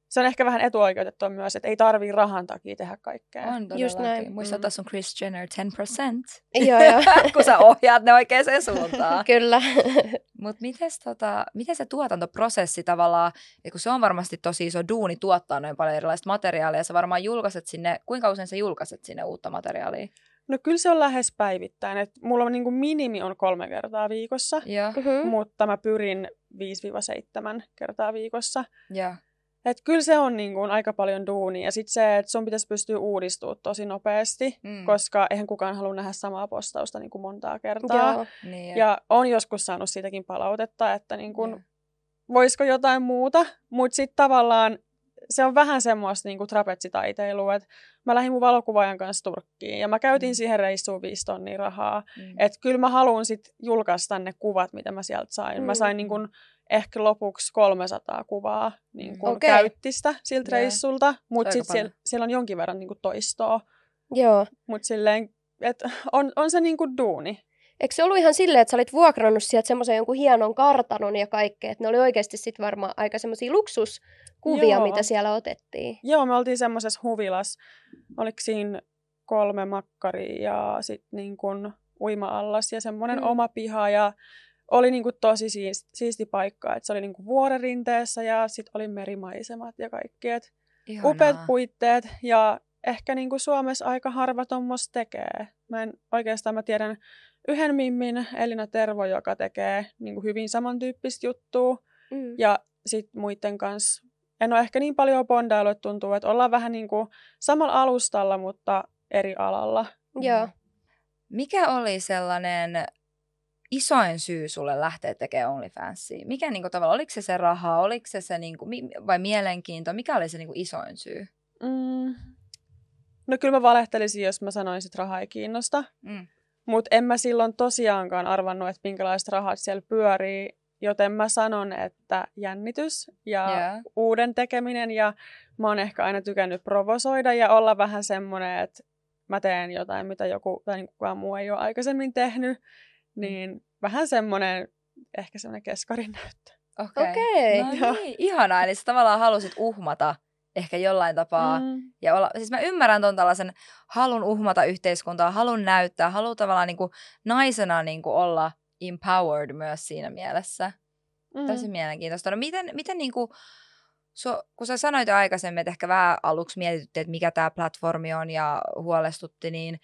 se on ehkä vähän etuoikeutettua myös, että ei tarvii rahan takia tehdä kaikkea. On Just näin. Muista mm. sun Chris Jenner 10%. joo, joo. kun sä ohjaat ne oikeaan suuntaan. Kyllä. Mutta tota, miten se tuotantoprosessi tavallaan, ja kun se on varmasti tosi iso duuni tuottaa noin paljon erilaista materiaalia, sä varmaan julkaiset sinne, kuinka usein sä julkaiset sinne uutta materiaalia? No kyllä se on lähes päivittäin. Et mulla on niin kuin minimi on kolme kertaa viikossa, ja. Mm-hmm. mutta mä pyrin 5-7 kertaa viikossa. Ja. Et kyllä se on niin kuin aika paljon duunia. Ja sitten se, että sun pitäisi pystyä uudistumaan tosi nopeasti, mm. koska eihän kukaan halua nähdä samaa postausta niin kuin montaa kertaa. Joo. Niin, ja on joskus saanut siitäkin palautetta, että niin kuin, voisiko jotain muuta, mutta sitten tavallaan se on vähän semmoista niinku trapetsitaiteilua, että mä lähdin mun valokuvaajan kanssa Turkkiin ja mä käytin mm. siihen reissuun viisi tonnia rahaa. Mm. Että kyllä mä haluan sitten julkaista ne kuvat, mitä mä sieltä sain. Mm. Mä sain niinku ehkä lopuksi 300 kuvaa niin kuin okay. käyttistä siltä yeah. reissulta, mutta sitten siellä, siellä on jonkin verran niin kuin toistoa. Joo. Mutta silleen, että on, on se niin kuin duuni. Eikö se ollut ihan silleen, että sä olit vuokrannut sieltä semmoisen jonkun hienon kartanon ja kaikkea, että ne oli oikeasti sitten varmaan aika semmoisia luksuskuvia, Joo. mitä siellä otettiin? Joo, me oltiin semmoisessa huvilas. Oliko siinä kolme makkaria ja sitten niin kuin uima-allas ja semmoinen mm. oma piha ja oli niin kuin tosi siisti, siisti paikka. Et se oli niin kuin vuorerinteessä ja sitten oli merimaisemat ja kaikki. Et upeat puitteet ja ehkä niin kuin Suomessa aika harva tuommoista tekee. Mä en, oikeastaan mä tiedän yhden mimmin, Elina Tervo, joka tekee niin kuin hyvin samantyyppistä juttua. Mm. Ja sitten muiden kanssa en ole ehkä niin paljon bondailu, että tuntuu, että ollaan vähän niin kuin samalla alustalla, mutta eri alalla. Joo. Mikä oli sellainen isoin syy sulle lähteä tekemään OnlyFansia? Mikä niin kuin, tavallaan, oliko se se raha, oliko se se niin kuin, vai mielenkiinto? Mikä oli se niin kuin, isoin syy? Mm. No kyllä mä valehtelisin, jos mä sanoisin, että raha ei kiinnosta. Mm. Mutta en mä silloin tosiaankaan arvannut, että minkälaiset rahat siellä pyörii. Joten mä sanon, että jännitys ja yeah. uuden tekeminen ja mä oon ehkä aina tykännyt provosoida ja olla vähän semmoinen, että mä teen jotain, mitä joku tai niin kukaan muu ei ole aikaisemmin tehnyt. Mm. Niin vähän semmoinen, ehkä semmoinen keskarin näyttö. Okei. Okay. Okay. No niin, ihanaa. Eli sä tavallaan halusit uhmata ehkä jollain tapaa. Mm. Ja olla, siis mä ymmärrän ton tällaisen halun uhmata yhteiskuntaa, halun näyttää, halun tavallaan niin kuin naisena niin kuin olla empowered myös siinä mielessä. Mm. Tosi mielenkiintoista. No miten, miten niin kuin, so, kun sä sanoit jo aikaisemmin, että ehkä vähän aluksi mietitytti, että mikä tämä platformi on ja huolestutti, niin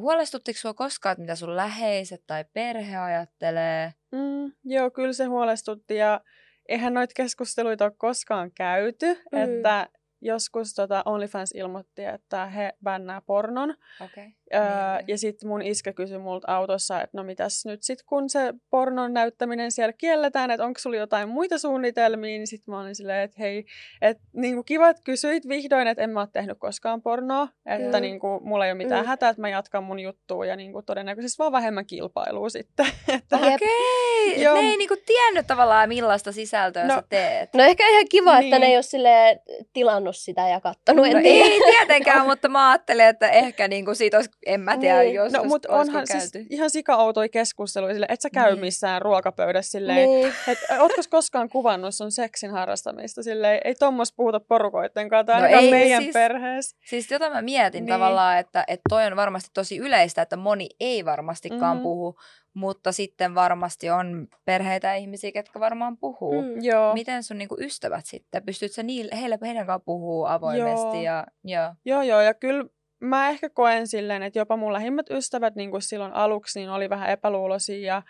huolestuttiko sinua koskaan, että mitä sun läheiset tai perhe ajattelee? Mm, joo, kyllä se huolestutti ja eihän noita keskusteluita ole koskaan käyty, mm. että joskus tota OnlyFans ilmoitti, että he bännää pornon. Okay. Öö, niin, ja sitten mun iskä kysyi multa autossa, että no mitäs nyt sit kun se pornon näyttäminen siellä kielletään, että onko sulla jotain muita suunnitelmia, niin sitten mä olin silleen, että hei, että niinku kiva, että kysyit vihdoin, että en mä ole tehnyt koskaan pornoa, että mm. niinku, mulla ei ole mitään mm. hätää, että mä jatkan mun juttua ja niinku, todennäköisesti vaan vähemmän kilpailua sitten. Okei, okay. ne ei niinku tiennyt tavallaan millaista sisältöä no, sä teet. No ehkä ihan kiva, niin. että ne ei ole tilannut sitä ja kattonut. No ei tietenkään, mutta mä ajattelin, että ehkä niinku siitä olisi en mä tiedä, niin. jos no, mutta onhan siis ihan sika-outoja keskusteluja sille, et sä käy niin. missään ruokapöydässä silleen, niin. että ootko koskaan kuvannut sun seksin harrastamista silleen, ei tommos puhuta porukoitten kanssa, no ei, meidän siis, perheessä. Siis jota mä mietin niin. tavallaan, että, että toi on varmasti tosi yleistä, että moni ei varmastikaan mm-hmm. puhu, mutta sitten varmasti on perheitä ihmisiä, ketkä varmaan puhuu. Mm, joo. Miten sun niinku, ystävät sitten? Pystytkö sä niille, heille, heidän kanssaan puhuu avoimesti? Joo. Ja, joo. joo, joo, ja kyllä mä ehkä koen silleen, että jopa mun lähimmät ystävät niin kuin silloin aluksi niin oli vähän epäluuloisia ja,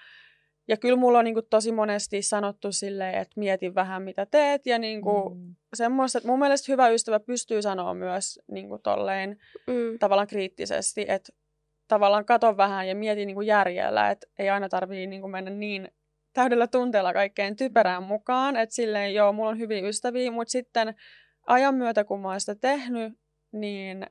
ja kyllä mulla on niin kuin tosi monesti sanottu silleen, että mieti vähän mitä teet ja niin kuin mm. semmoista, että mun mielestä hyvä ystävä pystyy sanoa myös niin kuin tolleen mm. tavallaan kriittisesti, että tavallaan kato vähän ja mieti niin kuin järjellä, että ei aina tarvii niin kuin mennä niin täydellä tunteella kaikkeen typerään mukaan, että silleen joo, mulla on hyviä ystäviä, mutta sitten ajan myötä kun mä oon sitä tehnyt, niin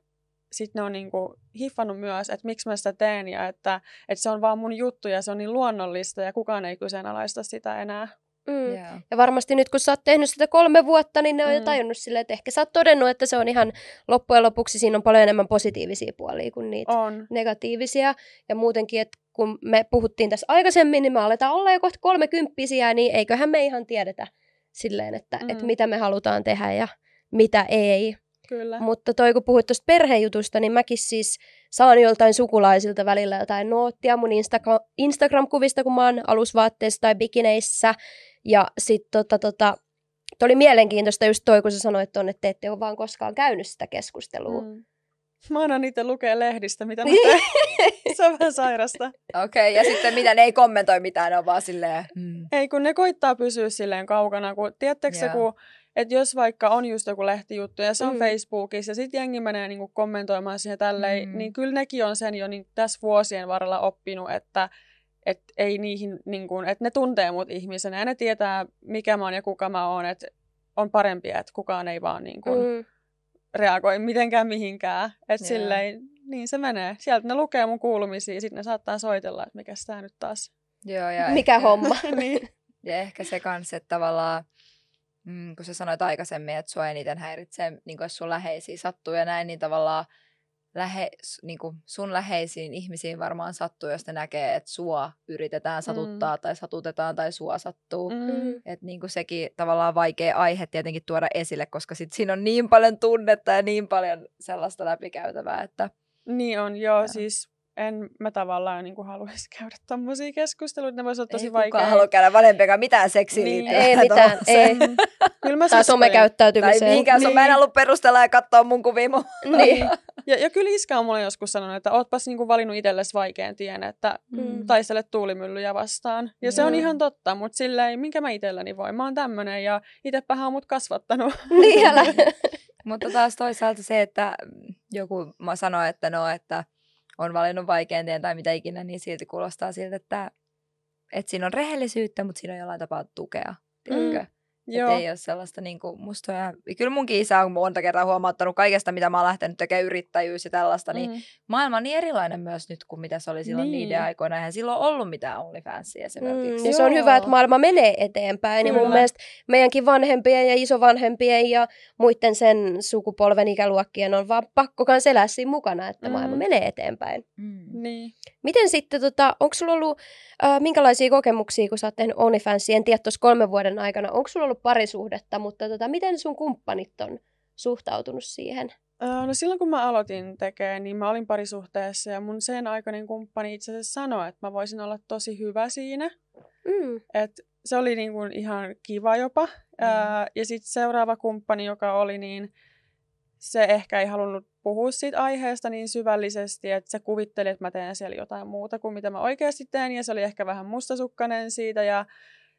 sitten ne on niinku hiffannut myös, että miksi mä sitä teen ja että, että se on vaan mun juttu ja se on niin luonnollista ja kukaan ei kyseenalaista sitä enää. Mm. Yeah. Ja varmasti nyt kun sä oot tehnyt sitä kolme vuotta, niin ne on mm. jo tajunnut silleen, että ehkä sä oot todennut, että se on ihan loppujen lopuksi siinä on paljon enemmän positiivisia puolia kuin niitä on. negatiivisia. Ja muutenkin, että kun me puhuttiin tässä aikaisemmin, niin me aletaan olla jo kohta kolmekymppisiä, niin eiköhän me ihan tiedetä silleen, että, mm. että mitä me halutaan tehdä ja mitä ei. Kyllä. Mutta toi kun puhuit tuosta perhejutusta, niin mäkin siis saan joltain sukulaisilta välillä jotain noottia mun Insta- Instagram-kuvista, kun mä oon alusvaatteissa tai bikineissä. Ja sitten tota, tota, oli mielenkiintoista just toi, kun sä sanoit ton, että te ette ole vaan koskaan käynyt sitä keskustelua. Mm. Mä annan niitä lukea lehdistä, mitä mä teen. Se on vähän sairasta. Okei, okay, ja sitten mitä ne ei kommentoi mitään, ne on vaan silleen... Mm. Ei, kun ne koittaa pysyä silleen kaukana, kun tiedättekö yeah. se, kun että jos vaikka on just joku lehtijuttu ja se on mm. Facebookissa ja sitten jengi menee niinku kommentoimaan siihen tälleen, mm. niin kyllä nekin on sen jo niin tässä vuosien varrella oppinut, että että ei niihin, niin kuin, että ne tuntee mut ihmisenä ja ne tietää, mikä mä oon ja kuka mä oon, että on parempi, että kukaan ei vaan niin kuin, mm. reagoi mitenkään mihinkään. Että silleen, niin se menee. Sieltä ne lukee mun kuulumisia, sitten ne saattaa soitella, että mikä tämä nyt taas. Joo, ja mikä ehkä, homma. niin. Ja ehkä se kanssa, että tavallaan, mm, kun sä sanoit aikaisemmin, että sua eniten häiritsee, niin jos sun läheisiä sattuu ja näin, niin tavallaan lähe, niin kuin sun läheisiin ihmisiin varmaan sattuu, jos ne näkee, että sua yritetään satuttaa mm. tai satutetaan tai sua sattuu. Mm. Että niin kuin sekin tavallaan vaikea aihe tietenkin tuoda esille, koska sit siinä on niin paljon tunnetta ja niin paljon sellaista läpikäytävää, että... Niin on, joo, ja. siis en mä tavallaan niin kuin haluaisi käydä tommosia keskusteluita, ne voisi olla tosi vaikeita. Ei kukaan halua käydä vanhempiakaan mitään seksiä niin. Ei mitään, ei. Kyllä mä tai somekäyttäytymiseen. Tai mihinkään niin. mä en ollut perustella ja katsoa mun kuvia mun. niin. Ja, ja kyllä Iska on mulle joskus sanonut, että ootpas niinku valinnut itsellesi vaikean tien, että mm. taistele tuulimyllyjä vastaan. Ja se on ihan totta, mutta silleen, minkä mä itselläni voin. Mä oon tämmönen ja itsepähän on mut kasvattanut. niin, mutta taas toisaalta se, että joku mä sanoin, että no, että on valinnut vaikean tien tai mitä ikinä, niin silti kuulostaa siltä, että, että siinä on rehellisyyttä, mutta siinä on jollain tapaa tukea. Mm. Joo. ei ole sellaista niin kuin musta. Ja, kyllä munkin isä on monta kertaa huomauttanut kaikesta, mitä mä oon lähtenyt tekemään yrittäjyys ja tällaista, niin mm. maailma on niin erilainen myös nyt kuin mitä se oli silloin niin. niiden aikoina. Eihän silloin ollut mitään OnlyFansia esimerkiksi. Mm, se on hyvä, että maailma menee eteenpäin. Niin mun mielestä meidänkin vanhempien ja isovanhempien ja muiden sen sukupolven ikäluokkien on vaan pakko kans elää siinä mukana, että mm. maailma menee eteenpäin. Mm. Niin. Miten sitten, tota, onko sulla ollut äh, minkälaisia kokemuksia, kun sä oot tehnyt OnlyFansia, en tiedä kolmen vuoden aikana, onko sulla ollut parisuhdetta, mutta tota, miten sun kumppanit on suhtautunut siihen? No silloin kun mä aloitin tekemään, niin mä olin parisuhteessa ja mun sen aikainen kumppani itse asiassa sanoi, että mä voisin olla tosi hyvä siinä. Mm. Et se oli niin kuin ihan kiva jopa. Mm. ja sitten seuraava kumppani, joka oli, niin se ehkä ei halunnut puhua siitä aiheesta niin syvällisesti, että se kuvitteli, että mä teen siellä jotain muuta kuin mitä mä oikeasti teen, ja se oli ehkä vähän mustasukkainen siitä, ja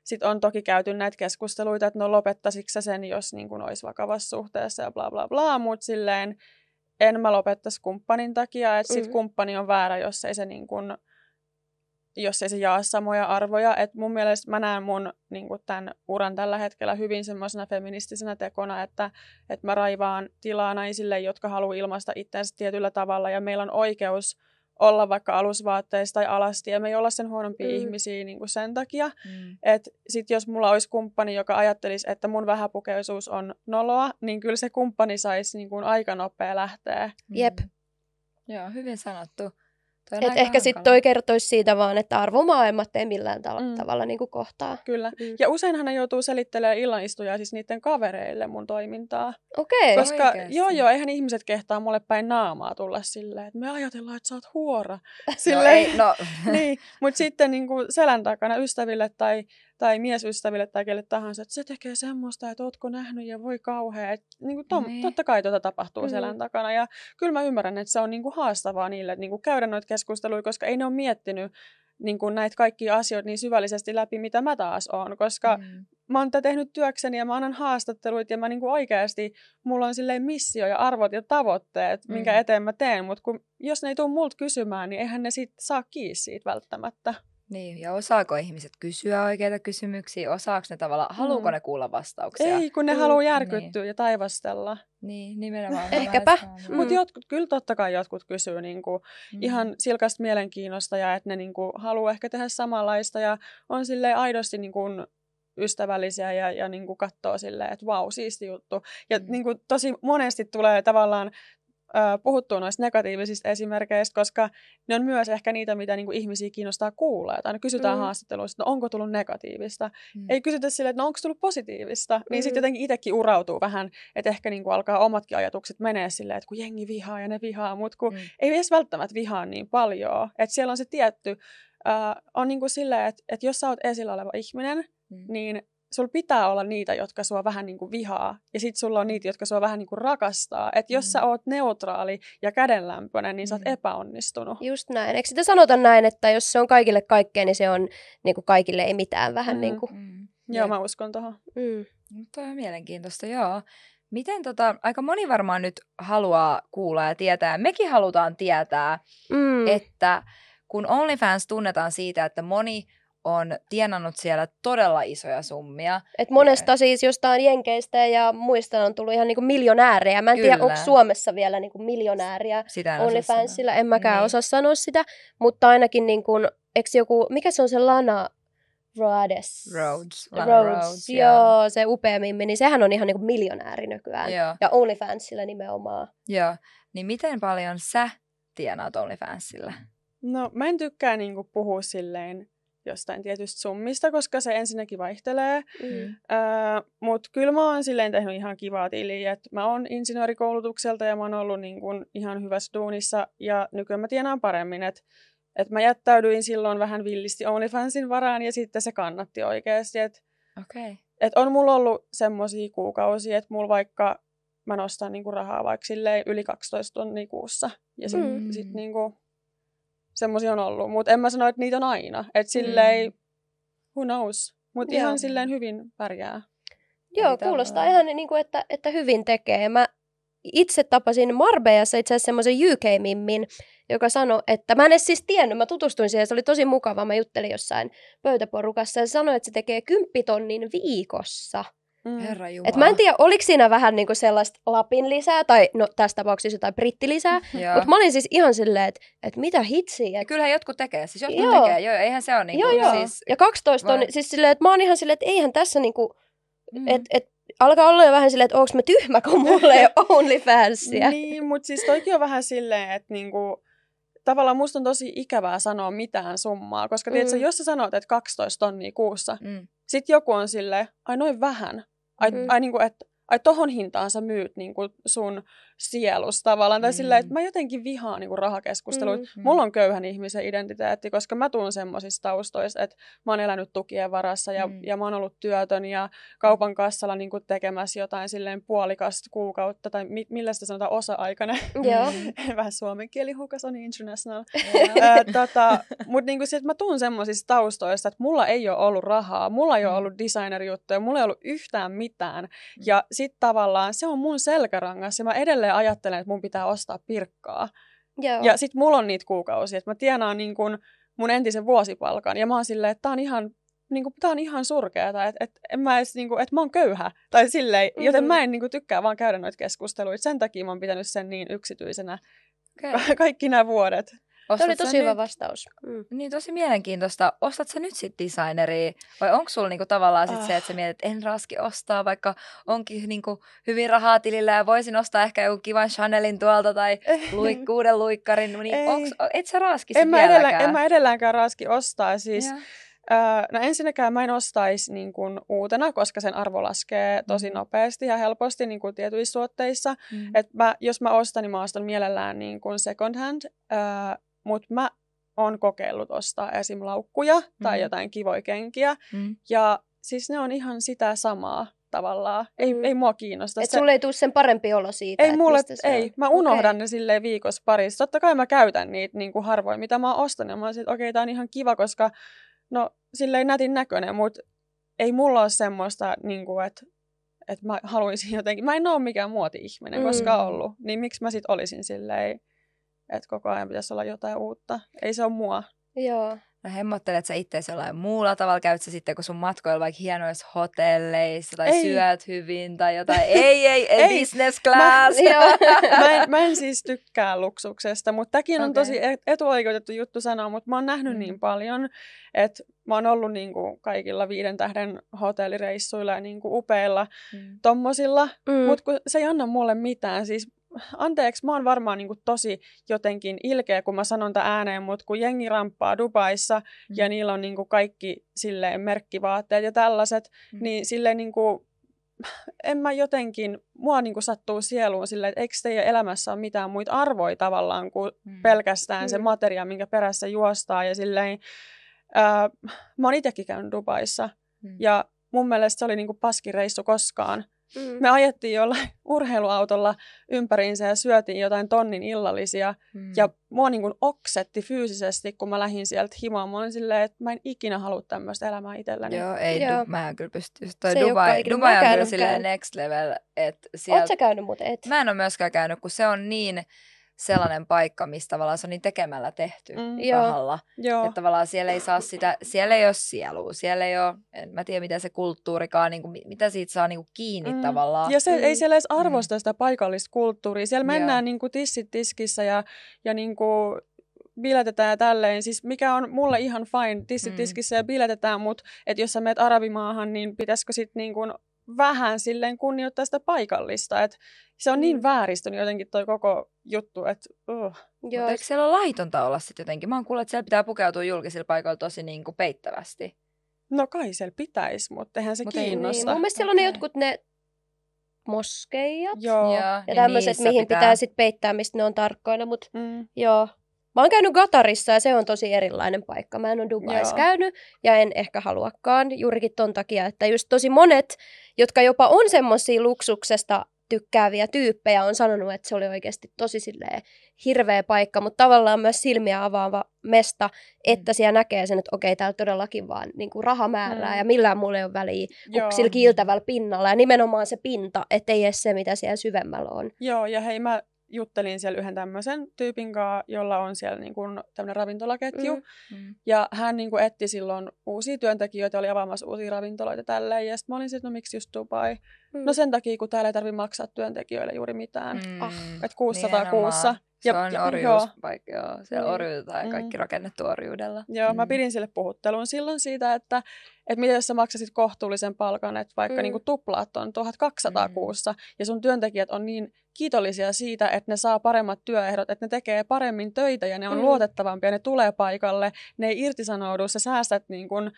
sitten on toki käyty näitä keskusteluita, että no lopettasitko sä sen, jos niin kun olisi vakavassa suhteessa ja bla bla bla, mutta silleen en mä lopettaisi kumppanin takia, että sitten mm. kumppani on väärä, jos ei se niin kun, jos ei se jaa samoja arvoja. Et mun mielestä mä näen mun niin tämän uran tällä hetkellä hyvin semmoisena feministisenä tekona, että, että mä raivaan tilaa naisille, jotka haluaa ilmaista itseänsä tietyllä tavalla ja meillä on oikeus olla vaikka alusvaatteissa tai alasti, ja me ei olla sen huonompia mm. ihmisiä niin kuin sen takia. Mm. Että sit jos mulla olisi kumppani, joka ajattelisi, että mun vähäpukeisuus on noloa, niin kyllä se kumppani saisi niin kuin aika nopea lähteä. Jep. Mm. Joo, hyvin sanottu. Et ehkä sitten toi kertoisi siitä vaan, että arvomaailmat ei millään tav- mm. tavalla niin kuin kohtaa. Kyllä. Mm. Ja useinhan ne joutuu selittelemään illanistuja siis niiden kavereille mun toimintaa. Okei. Okay. Koska Oikeasti. joo joo, eihän ihmiset kehtaa mulle päin naamaa tulla silleen, että me ajatellaan, että sä oot huora. Silleen, no ei, no. niin, mutta sitten niin kuin selän takana ystäville tai tai miesystäville tai kelle tahansa, että se tekee semmoista, että ootko nähnyt ja voi kauhea. Et, niin kuin tom, niin. Totta kai tuota tapahtuu mm. selän takana ja kyllä mä ymmärrän, että se on niin kuin haastavaa niille niin kuin käydä noita keskusteluja, koska ei ne ole miettinyt niin kuin näitä kaikkia asioita niin syvällisesti läpi, mitä mä taas oon, koska mm. mä oon tätä tehnyt työkseni ja mä annan haastatteluita ja mä niin kuin oikeasti, mulla on silleen missio ja arvot ja tavoitteet, mm. minkä eteen mä teen, mutta kun, jos ne ei tule multa kysymään, niin eihän ne sit saa kiinni siitä välttämättä. Niin, ja osaako ihmiset kysyä oikeita kysymyksiä? Osaako ne tavallaan, haluuko mm. ne kuulla vastauksia? Ei, kun ne mm. haluaa järkyttyä niin. ja taivastella. Niin, nimenomaan. Ehkäpä. Mm. Mutta jotkut, kyllä totta kai jotkut kysyy niinku, mm. ihan silkasta mielenkiinnosta ja että ne niinku, haluaa ehkä tehdä samanlaista ja on sille aidosti niinku, ystävällisiä ja, ja niin kuin katsoo silleen, että vau, siisti juttu. Ja mm. niin kuin, tosi monesti tulee tavallaan puhuttua noista negatiivisista esimerkkeistä, koska ne on myös ehkä niitä, mitä niinku ihmisiä kiinnostaa kuulla. Tai kysytään mm. haastatteluissa, että no onko tullut negatiivista. Mm. Ei kysytä sille, että no onko tullut positiivista. Niin mm. sitten jotenkin itsekin urautuu vähän, että ehkä niinku alkaa omatkin ajatukset menee silleen, että kun jengi vihaa ja ne vihaa, mutta kun mm. ei edes välttämättä vihaa niin paljon. Että siellä on se tietty, äh, on niinku silleen, että, että jos sä oot esillä oleva ihminen, mm. niin sulla pitää olla niitä, jotka sua vähän niin kuin vihaa, ja sitten sulla on niitä, jotka sua vähän niin kuin rakastaa. Että jos mm. sä oot neutraali ja kädenlämpöinen, niin sä oot mm. epäonnistunut. Just näin. Eikö sitä sanota näin, että jos se on kaikille kaikkea, niin se on niin kuin kaikille ei mitään vähän mm. niin kuin... Mm. Joo, mä uskon tuohon. Mm. Tuo on mielenkiintoista, joo. Miten tota, aika moni varmaan nyt haluaa kuulla ja tietää, mekin halutaan tietää, mm. että kun OnlyFans tunnetaan siitä, että moni on tienannut siellä todella isoja summia. Et monesta siis jostain jenkeistä ja muista on tullut ihan niinku miljonäärejä. Mä en tiedä, Kyllä. onko Suomessa vielä niinku miljonääriä Sitä OnlyFansilla, en mäkään Niin. osaa sanoa sitä, mutta ainakin niinku, eikö joku, mikä se on se Lana Rhodes? Rhodes. Lana Rhodes, Rhodes, joo, se upea mimmi, niin sehän on ihan niinku miljonääri nykyään. Joo. Ja OnlyFansilla nimenomaan. Joo. Niin miten paljon sä tienaat OnlyFansilla? No mä en tykkää niinku puhua silleen jostain tietystä summista, koska se ensinnäkin vaihtelee. Mm. Öö, Mutta kyllä mä oon silleen tehnyt ihan kivaa tiliä, että mä oon insinöörikoulutukselta ja mä oon ollut niin kun ihan hyvässä duunissa ja nykyään mä tienaan paremmin, että et mä jättäydyin silloin vähän villisti OnlyFansin varaan ja sitten se kannatti oikeasti, että. Okay. et on mulla ollut semmoisia kuukausia, että mulla vaikka mä nostan niinku rahaa vaikka yli 12 tonnia kuussa ja sitten mm. sit niinku, semmoisia on ollut, mutta en mä sano, että niitä on aina, että silleen, who knows, mutta ihan silleen hyvin pärjää. Joo, Eli kuulostaa tavallaan- ihan niin kuin, että, että hyvin tekee. Mä itse tapasin Marbejassa itse asiassa semmoisen UK-mimmin, joka sanoi, että mä en edes siis tiennyt, mä tutustuin siihen, se oli tosi mukava, mä juttelin jossain pöytäporukassa ja sanoi, että se tekee kymppitonnin viikossa. Mm. Herra Jumala. Et mä en tiedä, oliko siinä vähän niinku sellaista lapin lisää, tai no tässä tapauksessa jotain brittilisää, mutta mä olin siis ihan silleen, että et mitä hitsiä. Et, kyllähän jotkut tekee. Siis jotkut Joo. tekee. Joo, eihän se ole niin joo, joo. siis... ja 12 on, vai- siis silleen, että mä oon ihan silleen, että eihän tässä niinku, Mm. et, et, alkaa olla jo vähän silleen, että onko mä tyhmä, kun mulla ei ole OnlyFansia. Niin, mutta siis toikin on vähän silleen, että niinku, tavallaan musta on tosi ikävää sanoa mitään summaa, koska mm. tiedätkö, jos sä sanot, että 12 tonnia kuussa, Mm. sit joku on silleen, ai noin vähän, ai, Mm. ai niinku, että ai tohon hintaan sä myyt niinku sun sielus tavallaan. Tai Mm. silleen, että mä jotenkin vihaan niinku rahakeskusteluita. Mm. Mm. Mulla on köyhän ihmisen identiteetti, koska mä tuun semmoisista taustoista, että mä oon elänyt tukien varassa ja, Mm. mm. ja mä oon ollut työtön ja kaupan kassalla niinku tekemässä jotain silleen puolikasta kuukautta tai mi- millä sitä sanotaan osa-aikainen. Joo. Mm. Vähän suomen kieli hukas on international. Ää, tota, Mutta niinku se, että mä tuun semmoisista taustoista, että mulla ei ole ollut rahaa, mulla ei ole Mm. ollut designerjuttuja, mulla ei ollut yhtään mitään. Ja sit tavallaan se on mun selkärangas ja mä edelleen ajattelen, että mun pitää ostaa pirkkaa. Joo. Ja sit mulla on niitä kuukausia, että mä tienaan niin kun mun entisen vuosipalkan ja mä oon silleen, että tää on ihan niin kuin, tää on ihan surkeata, että et, en mä edes, niin kuin, että mä oon köyhä. Tai silleen, mm-hmm. joten mä en niin kuin, tykkää vaan käydä noita keskusteluita. Sen takia mä oon pitänyt sen niin yksityisenä Okei. kaikki nämä vuodet. Oli Ostat sä tosi hyvä nyt- vastaus. Mm. Niin tosi mielenkiintoista. Ostat sä nyt sit designeria vai onko sulla niinku tavallaan sit se, että sä Ah. mietit, että en raski ostaa, vaikka onkin niinku hyvin rahaa tilillä ja voisin ostaa ehkä joku kivan Chanelin tuolta tai luik, uuden luikkarin, niin onks, et sä raski En mä, edellä, en mä edelläänkään raski ostaa. Siis, Joo. öö, no ensinnäkään mä en ostaisi niin kuin uutena, koska sen arvo laskee tosi Mhm. nopeasti ja helposti niin kuin tietyissä tuotteissa. Mm. Et mä, jos mä ostan, niin mä ostan mielellään niin kuin second hand, öö, mutta mä oon kokeillut ostaa esim. laukkuja tai Mhm. jotain kivoja kenkiä. Mm. Ja siis ne on ihan sitä samaa tavallaan. Ei, Mm. ei mua kiinnosta. Et Se- sulle ei tule sen parempi olo siitä, ei mulle, ei. on. Mä unohdan okay. ne silleen viikossa parissa. Totta kai mä käytän niitä niin kuin harvoin, mitä mä ostan. Ja mä oon okei, okay, tää on ihan kiva, koska no silleen nätin näköinen, mutta ei mulla ole semmoista, niin kuin, että että mä haluaisin jotenkin, mä en ole mikään muoti-ihminen Mm. koskaan ollut, niin miksi mä sit olisin silleen, että koko ajan pitäisi olla jotain uutta. Ei se ole mua. Joo. No hemmottelet sä itse jollain muulla tavalla? Käyt sä sitten, kun sun matkoilla vaikka hienoissa hotelleissa tai Ei. syöt hyvin tai jotain? ei, ei, ei, Ei. business class. Joo. Mä en, mä en siis tykkää luksuksesta, mutta tämäkin on Okei. tosi et- etuoikeutettu juttu sanoa, mutta mä oon nähnyt Mm. niin paljon, että mä oon ollut niin kuin kaikilla viiden tähden hotellireissuilla ja niin kuin upeilla Mm. tommosilla, Mm. mm. mutta se ei anna mulle mitään. Siis anteeksi, mä oon varmaan niin kuin tosi jotenkin ilkeä, kun mä sanon tämän ääneen, mutta kun jengi ramppaa Dubaissa Mm. ja niillä on niin kuin kaikki silleen merkkivaatteet ja tällaiset, Mm. niin silleen niin kuin, en mä jotenkin, mua niin kuin sattuu sieluun silleen, että eikö teidän elämässä ole mitään muita arvoja tavallaan kuin Mm. pelkästään se Mm. materia, minkä perässä juostaa. Ja silleen, ää, mä oon itsekin käynyt Dubaissa Mm. ja mun mielestä se oli niinku paskin reissu koskaan. Mm. Me ajettiin jollain urheiluautolla ympäriinsä ja syötiin jotain tonnin illallisia. Mm. Ja mua niin kuin oksetti fyysisesti, kun mä lähdin sieltä himaan. Mä olin silleen, että mä en ikinä halua tämmöistä elämää itselläni. Joo, ei, Joo. Du- mä en kyllä pysty. Toi Se Dubai, Dubai on kyllä silleen next level, että Oot sieltä... sä käynyt muuten? Et? Mä en ole myöskään käynyt, kun se on niin... sellainen paikka, missä tavallaan se on niin tekemällä tehty Mm. Rahalla. Joo. Että tavallaan siellä ei saa sitä, siellä ei ole sielua, siellä ei ole, en mä tiedä mitä se kulttuurikaan, niin kuin, mitä siitä saa niin kuin kiinni Mm. tavallaan. Ja se Mm. ei siellä edes arvosta sitä paikallista kulttuuria. Siellä Joo. mennään niin kuin tissit tiskissä ja, ja niin kuin biletetään ja tälleen. Siis mikä on mulle ihan fine, tissit Mm. tiskissä ja biletetään, mutta että jos sä menet arabimaahan, niin pitäisikö sitten niin kuin vähän silleen kunnioittaa sitä paikallista. Et se on niin Mm. vääristynyt jotenkin toi koko juttu, että uh. Joo, Mutta eikö siellä ole laitonta olla sitten jotenkin? Mä oon kuullut, että siellä pitää pukeutua julkisilla paikoilla tosi niin kuin peittävästi. no kai siellä pitäisi, mutta eihän se Mut ei- niin, kiinnosta. mun mielestä siellä on ne jotkut ne moskeijat Joo. ja niin tämmöiset, mihin pitää, pitää sitten peittää, mistä ne on tarkkoina, mutta Mm. joo. Mä oon käynyt Gatarissa ja se on tosi erilainen paikka. Mä en ole Dubais Joo. käynyt ja en ehkä haluakaan juurikin ton takia, että just tosi monet, jotka jopa on semmoisia luksuksesta tykkääviä tyyppejä, on sanonut, että se oli oikeasti tosi silleen hirveä paikka, mutta tavallaan myös silmiä avaava mesta, että siellä näkee sen, että okei, täällä todellakin vaan niin kuin raha määrää Mm. ja millään mulla ei ole väliä kuin sillä kiiltävällä pinnalla ja nimenomaan se pinta, ettei edes se, mitä siellä syvemmällä on. Joo, ja hei, mä juttelin siellä yhden tämmöisen tyypin kanssa, jolla on siellä niin kuin tämmöinen ravintolaketju. Mm. Mm. Ja hän niin kuin etti silloin uusia työntekijöitä, oli avaamassa uusia ravintoloita tälleen. Ja sitten mä olin sitten, no miksi just Dubai? Mm. No sen takia, kun täällä ei tarvitse maksaa työntekijöille juuri mitään. Mm. Ah. Että 600 Nimenomaan. kuussa. Se Ja- on ja- orjuuspaikka, joo. Siellä Niin. orjuutetaan ja Mm. kaikki rakennettu orjuudella. Joo, mä Mm. pidin sille puhuttelun silloin siitä, että, että mitä jos sä maksasit kohtuullisen palkan, että vaikka Mm. mm. niin tuplaat on 1200 Mm. mm. kuussa, ja sun työntekijät on niin kiitollisia siitä, että ne saa paremmat työehdot, että ne tekee paremmin töitä ja ne on Mm. mm. luotettavampia, ne tulee paikalle, ne ei irtisanoudu, sä säästät niin kuin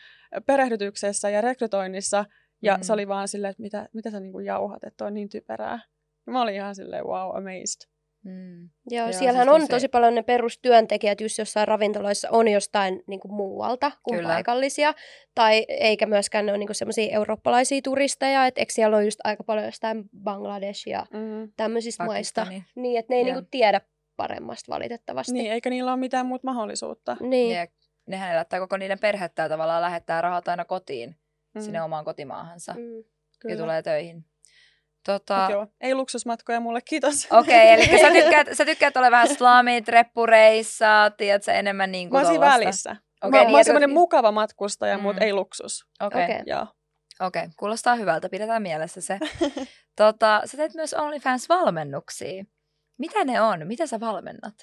perehdytyksessä ja rekrytoinnissa, ja Mm. se oli vaan silleen, että mitä, mitä sä niin kuin jauhat, että on niin typerää. Ja mä olin ihan silleen, wow, amazed. Mm. Joo, Joo, siellähän siis on tosi- tosi paljon ne perustyöntekijät, just jossain ravintoloissa on jostain niin kuin muualta kuin Kyllä. paikallisia. Tai eikä myöskään ne ole niin semmoisia eurooppalaisia turisteja, että eikö siellä ole just aika paljon jostain Bangladesh ja Mm. tämmöisistä maista. Pakistani. Niin, että ne ei niin kuin tiedä paremmasta valitettavasti. Niin, eikä niillä ole mitään muuta mahdollisuutta. Niin. Ja nehän elättää koko niiden perhettä ja tavallaan lähettää rahat aina kotiin, Mm. sinne omaan kotimaahansa Mm. ja tulee töihin. Tota, Mut Joo, ei luksusmatkoja mulle, kiitos. Okei, eli sä tykkäät, sä tykkäät olla vähän slamit, reppureissa, tiedätkö, enemmän niin Mä kuin oon siinä tollasta? välissä. Okei, mä, niin, mä oon semmoinen mukava matkustaja, Mm. mutta ei luksus. Okei, Okei. okay. Joo. okay. kuulostaa hyvältä, pidetään mielessä se. tota, sä teet myös OnlyFans-valmennuksia. Mitä ne on? Mitä sä valmennat?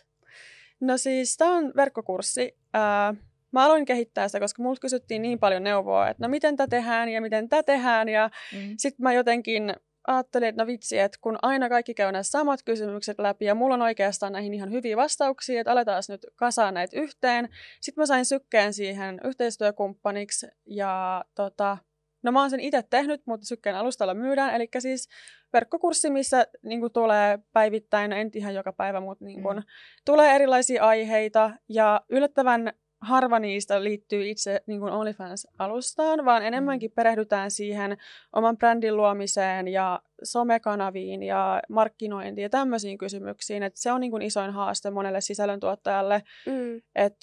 No siis, tämä on verkkokurssi. Ää, mä aloin kehittää sitä, koska multa kysyttiin niin paljon neuvoa, että no miten tämä tehdään ja miten tämä tehdään. Ja Mm. sitten mä jotenkin ajattelin, että no vitsi, että kun aina kaikki käy nämä samat kysymykset läpi ja mulla on oikeastaan näihin ihan hyviä vastauksia, että aletaan nyt kasaa näitä yhteen. Sitten mä sain sykkeen siihen yhteistyökumppaniksi ja tota, no mä oon sen itse tehnyt, mutta sykkeen alustalla myydään. Eli siis verkkokurssi, missä niin kuin, tulee päivittäin, no en ihan joka päivä, mutta niin kuin, Mm. tulee erilaisia aiheita ja yllättävän harva niistä liittyy itse niin kuin OnlyFans-alustaan, vaan enemmänkin perehdytään siihen oman brändin luomiseen ja somekanaviin ja markkinointiin ja tämmöisiin kysymyksiin. Et se on niin kuin isoin haaste monelle sisällöntuottajalle. Mm. Et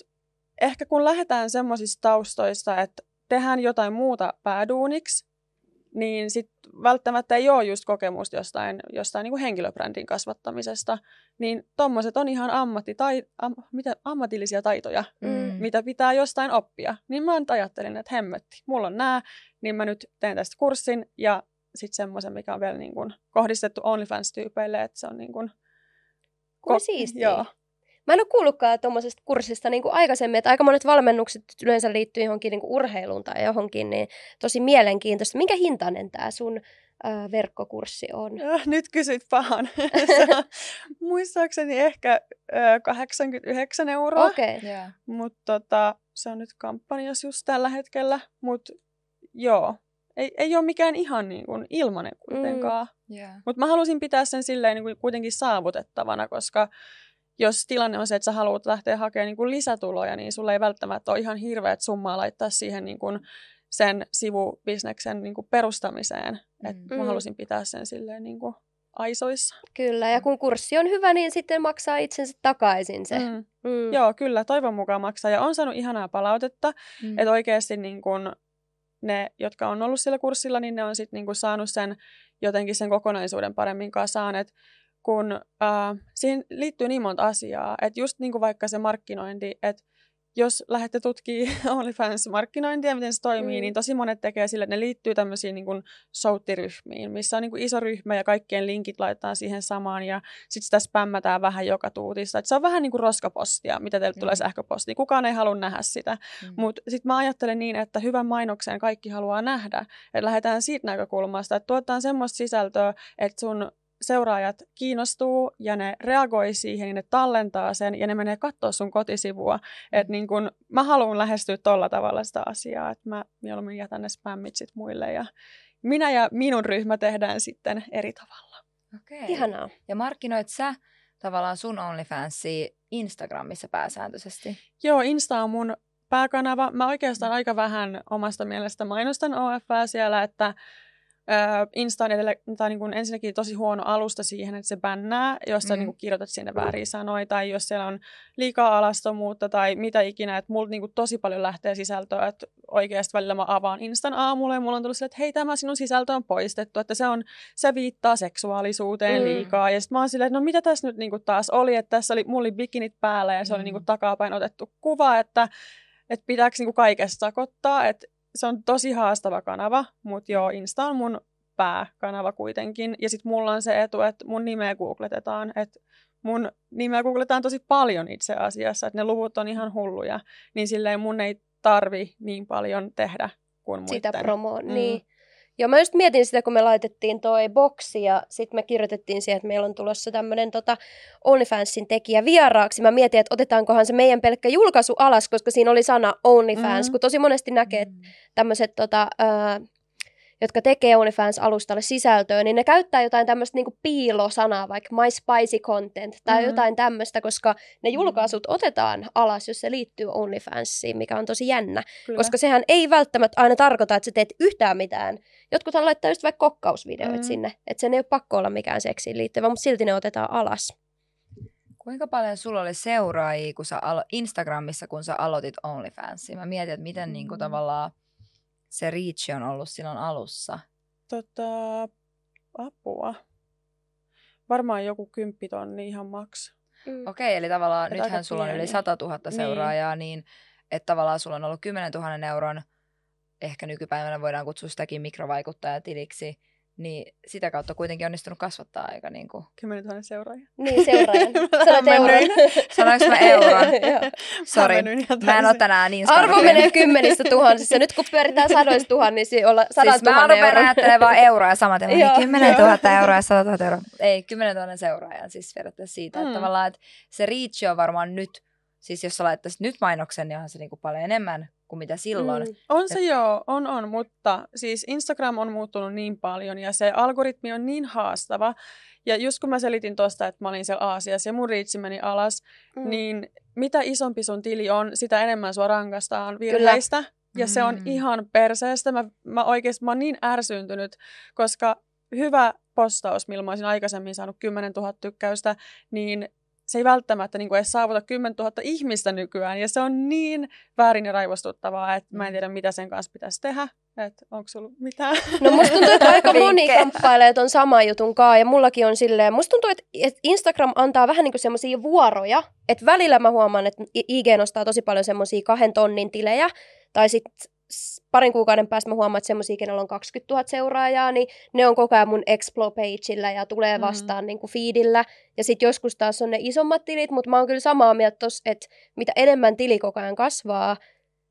ehkä kun lähdetään semmoisista taustoista, että tehdään jotain muuta pääduuniksi, niin sit välttämättä ei ole just kokemusta jostain, jostain niin kuin henkilöbrändin kasvattamisesta, niin tommoset on ihan ammattitai, am, mitä, ammatillisia taitoja, Mm. mitä pitää jostain oppia. Niin mä nyt ajattelin, että hemmetti, mulla on nämä, niin mä nyt teen tästä kurssin ja sitten semmoisen, mikä on vielä niin kuin kohdistettu OnlyFans-tyypeille, että se on niin kuin... Kuin siistiä. Joo. Mä en ole kuullutkaan tuommoisesta kurssista niin kuin aikaisemmin, että aika monet valmennukset yleensä liittyy johonkin niin kuin urheiluun tai johonkin, niin tosi mielenkiintoista. Minkä hintainen tämä sun äh, verkkokurssi on? Äh, Nyt kysyt pahan. muistaakseni ehkä ö, 89 euroa, Okei. Okay. Yeah. mutta tota, se on nyt kampanjassa just tällä hetkellä. Mutta joo, ei, ei ole mikään ihan niin kuin ilmanen kuitenkaan. Mm. Yeah. Mutta mä halusin pitää sen silleen niin kuin kuitenkin saavutettavana, koska jos tilanne on se, että sä haluat lähteä hakemaan niin kuin lisätuloja, niin sulla ei välttämättä ole ihan hirveät summaa laittaa siihen niin kuin sen sivubisneksen niin kuin perustamiseen. Et Mm. mä halusin pitää sen silleen niin kuin aisoissa. Kyllä, ja kun kurssi on hyvä, niin sitten maksaa itsensä takaisin se. Mm. Mm. Joo, kyllä, toivon mukaan maksaa. Ja on saanut ihanaa palautetta, Mm. että oikeasti niin kun ne, jotka on ollut sillä kurssilla, niin ne on sitten niin saanut sen jotenkin sen kokonaisuuden paremmin kasaan. Et kun äh, siihen liittyy niin monta asiaa, että just niin kuin vaikka se markkinointi, että jos lähdette tutkimaan OnlyFans-markkinointia, miten se toimii, mm. niin tosi monet tekee sille, että ne liittyy tämmöisiin niin souttiryhmiin, missä on niin kuin iso ryhmä ja kaikkien linkit laitetaan siihen samaan ja sitten sitä spämmätään vähän joka tuutista. Et se on vähän niin kuin roskapostia, mitä teille mm. tulee sähköposti. Kukaan ei halua nähdä sitä. Mm. Mutta sitten mä ajattelen niin, että hyvän mainoksen kaikki haluaa nähdä. Että lähdetään siitä näkökulmasta, että tuotetaan semmoista sisältöä, että sun seuraajat kiinnostuu ja ne reagoi siihen, niin ne tallentaa sen ja ne menee katsoa sun kotisivua. Että niin kun, mä haluan lähestyä tolla tavalla sitä asiaa, että mä mieluummin jätän ne spämmit sit muille ja minä ja minun ryhmä tehdään sitten eri tavalla. Okei. Ihanaa. Ja markkinoit sä tavallaan sun OnlyFansia Instagramissa pääsääntöisesti? Joo, Insta on mun pääkanava. Mä oikeastaan aika vähän omasta mielestä mainostan OF siellä, että Insta on edelle, tai niin kuin ensinnäkin tosi huono alusta siihen, että se bännää, jos sä mm. niin kuin kirjoitat sinne väärin sanoja, tai jos siellä on liikaa alastomuutta tai mitä ikinä, että mulla niin kuin tosi paljon lähtee sisältöä, että oikeasti välillä mä avaan Instan aamulla ja mulla on tullut se, että hei tämä sinun sisältö on poistettu, että se, on, se viittaa seksuaalisuuteen mm. liikaa, ja sitten mä oon silleen, että no mitä tässä nyt niin kuin taas oli, että tässä oli, mulla oli bikinit päällä ja se mm. oli niin kuin takapäin otettu kuva, että että pitääkö niinku kaikesta sakottaa, että se on tosi haastava kanava, mutta joo, Insta on mun pääkanava kuitenkin. Ja sitten mulla on se etu, että mun nimeä googletetaan, että mun nimeä googletetaan tosi paljon itse asiassa, että ne luvut on ihan hulluja, niin silleen mun ei tarvi niin paljon tehdä kuin muiden. Sitä promoa, mm. niin. Joo, mä just mietin sitä, kun me laitettiin toi boksi ja sitten me kirjoitettiin siihen, että meillä on tulossa tämmöinen tota OnlyFansin tekijä vieraaksi. Mä mietin, että otetaankohan se meidän pelkkä julkaisu alas, koska siinä oli sana OnlyFans, mm-hmm. kun tosi monesti näkee, että tämmöiset tota, äh, jotka tekee OnlyFans-alustalle sisältöä, niin ne käyttää jotain tämmöistä niinku piilosanaa, vaikka my spicy content tai mm-hmm. jotain tämmöistä, koska ne mm-hmm. julkaisut otetaan alas, jos se liittyy OnlyFansiin, mikä on tosi jännä. Kyllä. Koska sehän ei välttämättä aina tarkoita, että sä teet yhtään mitään. Jotkuthan laittaa just vaikka kokkausvideoita mm-hmm. sinne, että sen ei ole pakko olla mikään seksiin liittyvä, mutta silti ne otetaan alas. Kuinka paljon sulla oli seuraajia kun sä alo- Instagramissa, kun sä aloitit OnlyFansia? Mä mietin, että miten niin kuin, tavallaan se reach on ollut silloin alussa? Tota, apua. Varmaan joku kymppitonni ihan maks. Mm. Okei, okay, eli tavallaan Et nythän sulla pieni. on yli 100 000 niin. seuraajaa, niin, niin että tavallaan sulla on ollut 10 000 euron, ehkä nykypäivänä voidaan kutsua sitäkin mikrovaikuttajatiliksi, niin sitä kautta kuitenkin onnistunut kasvattaa aika niin kuin... 10 000 seuraajia. Niin, seuraajia. Sanoit euron. Sanoinko mä euron? Sori, mä en ole tänään niin Arvo menee kymmenistä tuhansissa. Nyt kun pyöritään sadoista tuhannissa, niin olla sadan siis tuhannen euron. Siis mä ajattelemaan vaan euroa ja samaten. niin 10 000 euroa ja 100 000 euroa. Ei, 10 000 seuraajaa siis periaatteessa siitä. Mm. Että tavallaan, että se reach on varmaan nyt, siis jos sä laittaisit nyt mainoksen, niin onhan se niinku paljon enemmän kuin mitä silloin. Mm. On se Et... joo, on on, mutta siis Instagram on muuttunut niin paljon ja se algoritmi on niin haastava. Ja just kun mä selitin tuosta, että mä olin siellä Aasiassa ja mun riitsi meni alas, mm. niin mitä isompi sun tili on, sitä enemmän sua rankastaan virheistä. Kyllä. Ja mm. se on mm. ihan perseestä. Mä, mä oikeasti mä oon niin ärsyntynyt, koska hyvä postaus, millä mä olisin aikaisemmin saanut 10 000 tykkäystä, niin se ei välttämättä niin kuin edes saavuta 10 000 ihmistä nykyään. Ja se on niin väärin ja raivostuttavaa, että mä en tiedä, mitä sen kanssa pitäisi tehdä. Että onko sulla mitään? No musta tuntuu, että aika moni kamppailee ton saman jutun kaa. Ja mullakin on silleen, musta tuntuu, että Instagram antaa vähän niin semmoisia vuoroja. Että välillä mä huomaan, että IG nostaa tosi paljon semmoisia kahden tonnin tilejä. Tai sitten parin kuukauden päästä mä huomaan, että semmoisia, kenellä on 20 000 seuraajaa, niin ne on koko ajan mun Explore-pageillä ja tulee mm-hmm. vastaan mm. niin kuin feedillä. Ja sitten joskus taas on ne isommat tilit, mutta mä oon kyllä samaa mieltä tossa, että mitä enemmän tili koko ajan kasvaa,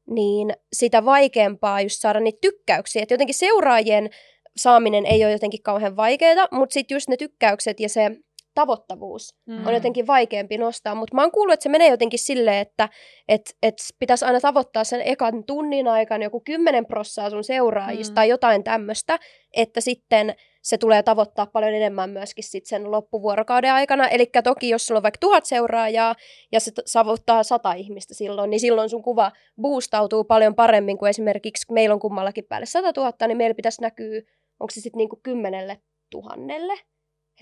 niin sitä vaikeampaa just saada niitä tykkäyksiä. Että jotenkin seuraajien saaminen ei ole jotenkin kauhean vaikeaa, mutta sitten just ne tykkäykset ja se tavoittavuus mm. on jotenkin vaikeampi nostaa, mutta mä oon kuullut, että se menee jotenkin silleen, että et, et pitäisi aina tavoittaa sen ekan tunnin aikana joku 10 prossaa sun seuraajista mm. tai jotain tämmöistä, että sitten se tulee tavoittaa paljon enemmän myöskin sit sen loppuvuorokauden aikana. Eli toki jos sulla on vaikka tuhat seuraajaa ja se savuttaa sata ihmistä silloin, niin silloin sun kuva boostautuu paljon paremmin kuin esimerkiksi meillä on kummallakin päälle 100 000, niin meillä pitäisi näkyä, onko se sitten niinku kymmenelle tuhannelle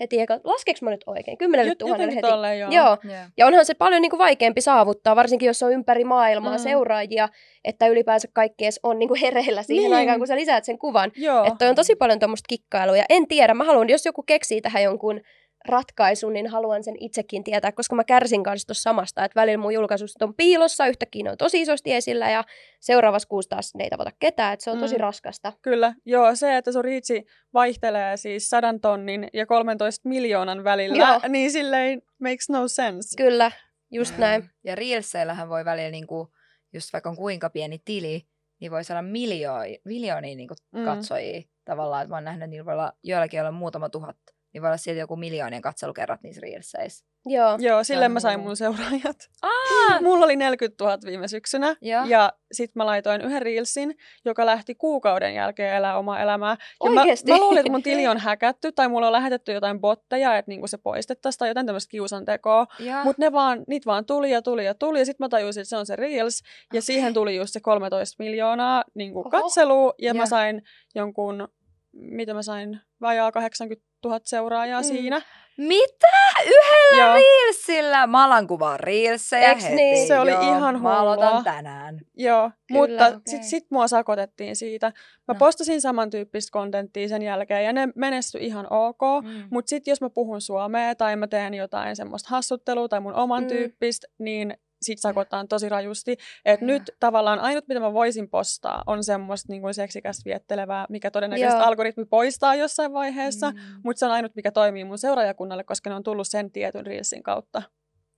heti eka, laskeeko mä nyt oikein? Kymmenelle tuhannelle heti. Tolle, joo. joo. Yeah. Ja onhan se paljon niin kuin vaikeampi saavuttaa, varsinkin jos on ympäri maailmaa mm. seuraajia, että ylipäänsä kaikki edes on niin kuin hereillä siihen niin. aikaan, kun sä lisäät sen kuvan. Joo. Että on tosi paljon tuommoista kikkailua. Ja en tiedä, mä haluan, jos joku keksii tähän jonkun ratkaisun, niin haluan sen itsekin tietää, koska mä kärsin kanssa tuossa samasta, että välillä mun julkaisut on piilossa, yhtäkkiä ne on tosi isosti esillä ja seuraavassa kuussa taas ne ei tavata ketään, että se on tosi mm. raskasta. Kyllä, joo, se, että sun riitsi vaihtelee siis sadan tonnin ja 13 miljoonan välillä, joo. niin silleen makes no sense. Kyllä, just näin. Ja Reelseillähän voi välillä, niin kuin, just vaikka on kuinka pieni tili, niin voi saada miljoonia, miljoonia niin mm. katsojia tavallaan, että mä oon nähnyt, että niillä voi olla joillakin olla muutama tuhat niin voi olla sieltä joku miljoonien katselukerrat niissä reelseissä. Joo. Joo, sille mä sain mun seuraajat. Aa! Mulla oli 40 000 viime syksynä. Joo. Ja sit mä laitoin yhden reelsin, joka lähti kuukauden jälkeen elää omaa elämää. Ja mä, mä luulin, että mun tili on häkätty tai mulla on lähetetty jotain botteja, että niinku se poistettaisiin tai jotain tämmöistä kiusantekoa. Mutta ne vaan, niitä vaan tuli ja tuli ja tuli. Ja sit mä tajusin, että se on se reels. Ja okay. siihen tuli just se 13 miljoonaa niinku katselua. Ja, ja mä sain jonkun, mitä mä sain, vajaa 80 000 seuraajaa mm. siinä. Mitä? Yhdellä Joo. reelsillä? Mä alan kuvaa reelsejä Eks heti. Niin? Se oli Joo, ihan hullua. Mä aloitan tänään. Joo, Kyllä, mutta okay. sit, sit mua sakotettiin siitä. Mä no. postasin samantyyppistä kontenttia sen jälkeen ja ne menesty ihan ok. Mm. Mutta sitten jos mä puhun suomea tai mä teen jotain semmoista hassuttelua tai mun oman mm. tyyppistä, niin sit sakotaan tosi rajusti. Että nyt tavallaan ainut, mitä mä voisin postaa, on semmoista niin kuin seksikästä viettelevää, mikä todennäköisesti Joo. algoritmi poistaa jossain vaiheessa, mm. mutta se on ainut, mikä toimii mun seuraajakunnalle, koska ne on tullut sen tietyn reelsin kautta.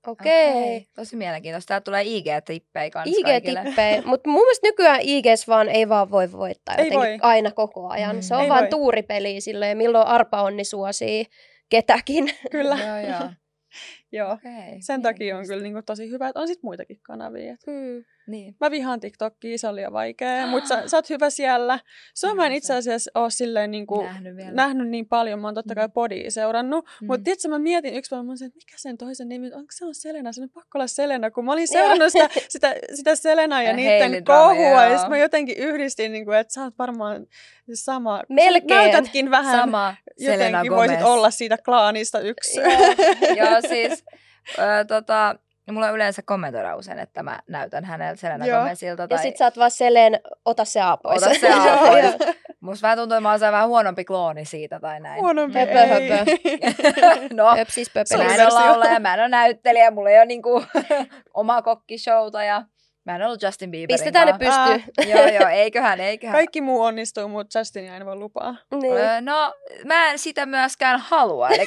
Okei. Okay. Okay. Tosi mielenkiintoista. Täällä tulee IG-tippejä kanssa IG-tippejä, mutta mun mielestä nykyään IGs vaan ei vaan voi voittaa ei voi. aina koko ajan. Mm. Se on ei vaan voi. tuuripeli silleen, milloin arpa onni suosii ketäkin. Kyllä. joo, joo. Joo, okay, sen takia on kyllä niin kuin, tosi hyvä, että on sitten muitakin kanavia. Mm. Niin. Mä vihaan TikTokia, se on liian vaikea, mutta sä, sä oot hyvä siellä. Se on mä en itse asiassa ole silleen niin kuin, nähnyt, vielä. nähnyt niin paljon, mä oon totta kai mm. podia seurannut, mm. mutta tiedätkö, mä mietin yksi päivä, että mikä sen toisen nimi, onko se on Selena, se on pakko olla Selena, kun mä olin seurannut sitä, sitä, sitä Selena ja, ja niiden kohua, ja mä jotenkin yhdistin, niin kuin, että sä oot varmaan sama. Melkein. Näytätkin vähän, sama Selena jotenkin Gomez. voisit olla siitä klaanista yksi. Joo, joo siis... Ö, tota, ja mulla yleensä kommentoida usein, että mä näytän hänelle Selena Joo. Gomezilta. Tai... Ja sit sä oot vaan Selen, ota se A pois. Ota se A pois. Musta vähän tuntuu, että mä oon vähän huonompi klooni siitä tai näin. Huonompi, höpö, ei. höpö. no, Höpsis, mä en ole laulaja, mä en ole näyttelijä, mulla ei ole niinku oma kokkishowta ja Mä en ollut Justin Bieberin Pistetään ne pystyyn. Ah, joo, joo, eiköhän, eiköhän. Kaikki muu onnistuu, mutta Justin ei voi lupaa. Niin. Öö, no, mä en sitä myöskään halua. Eli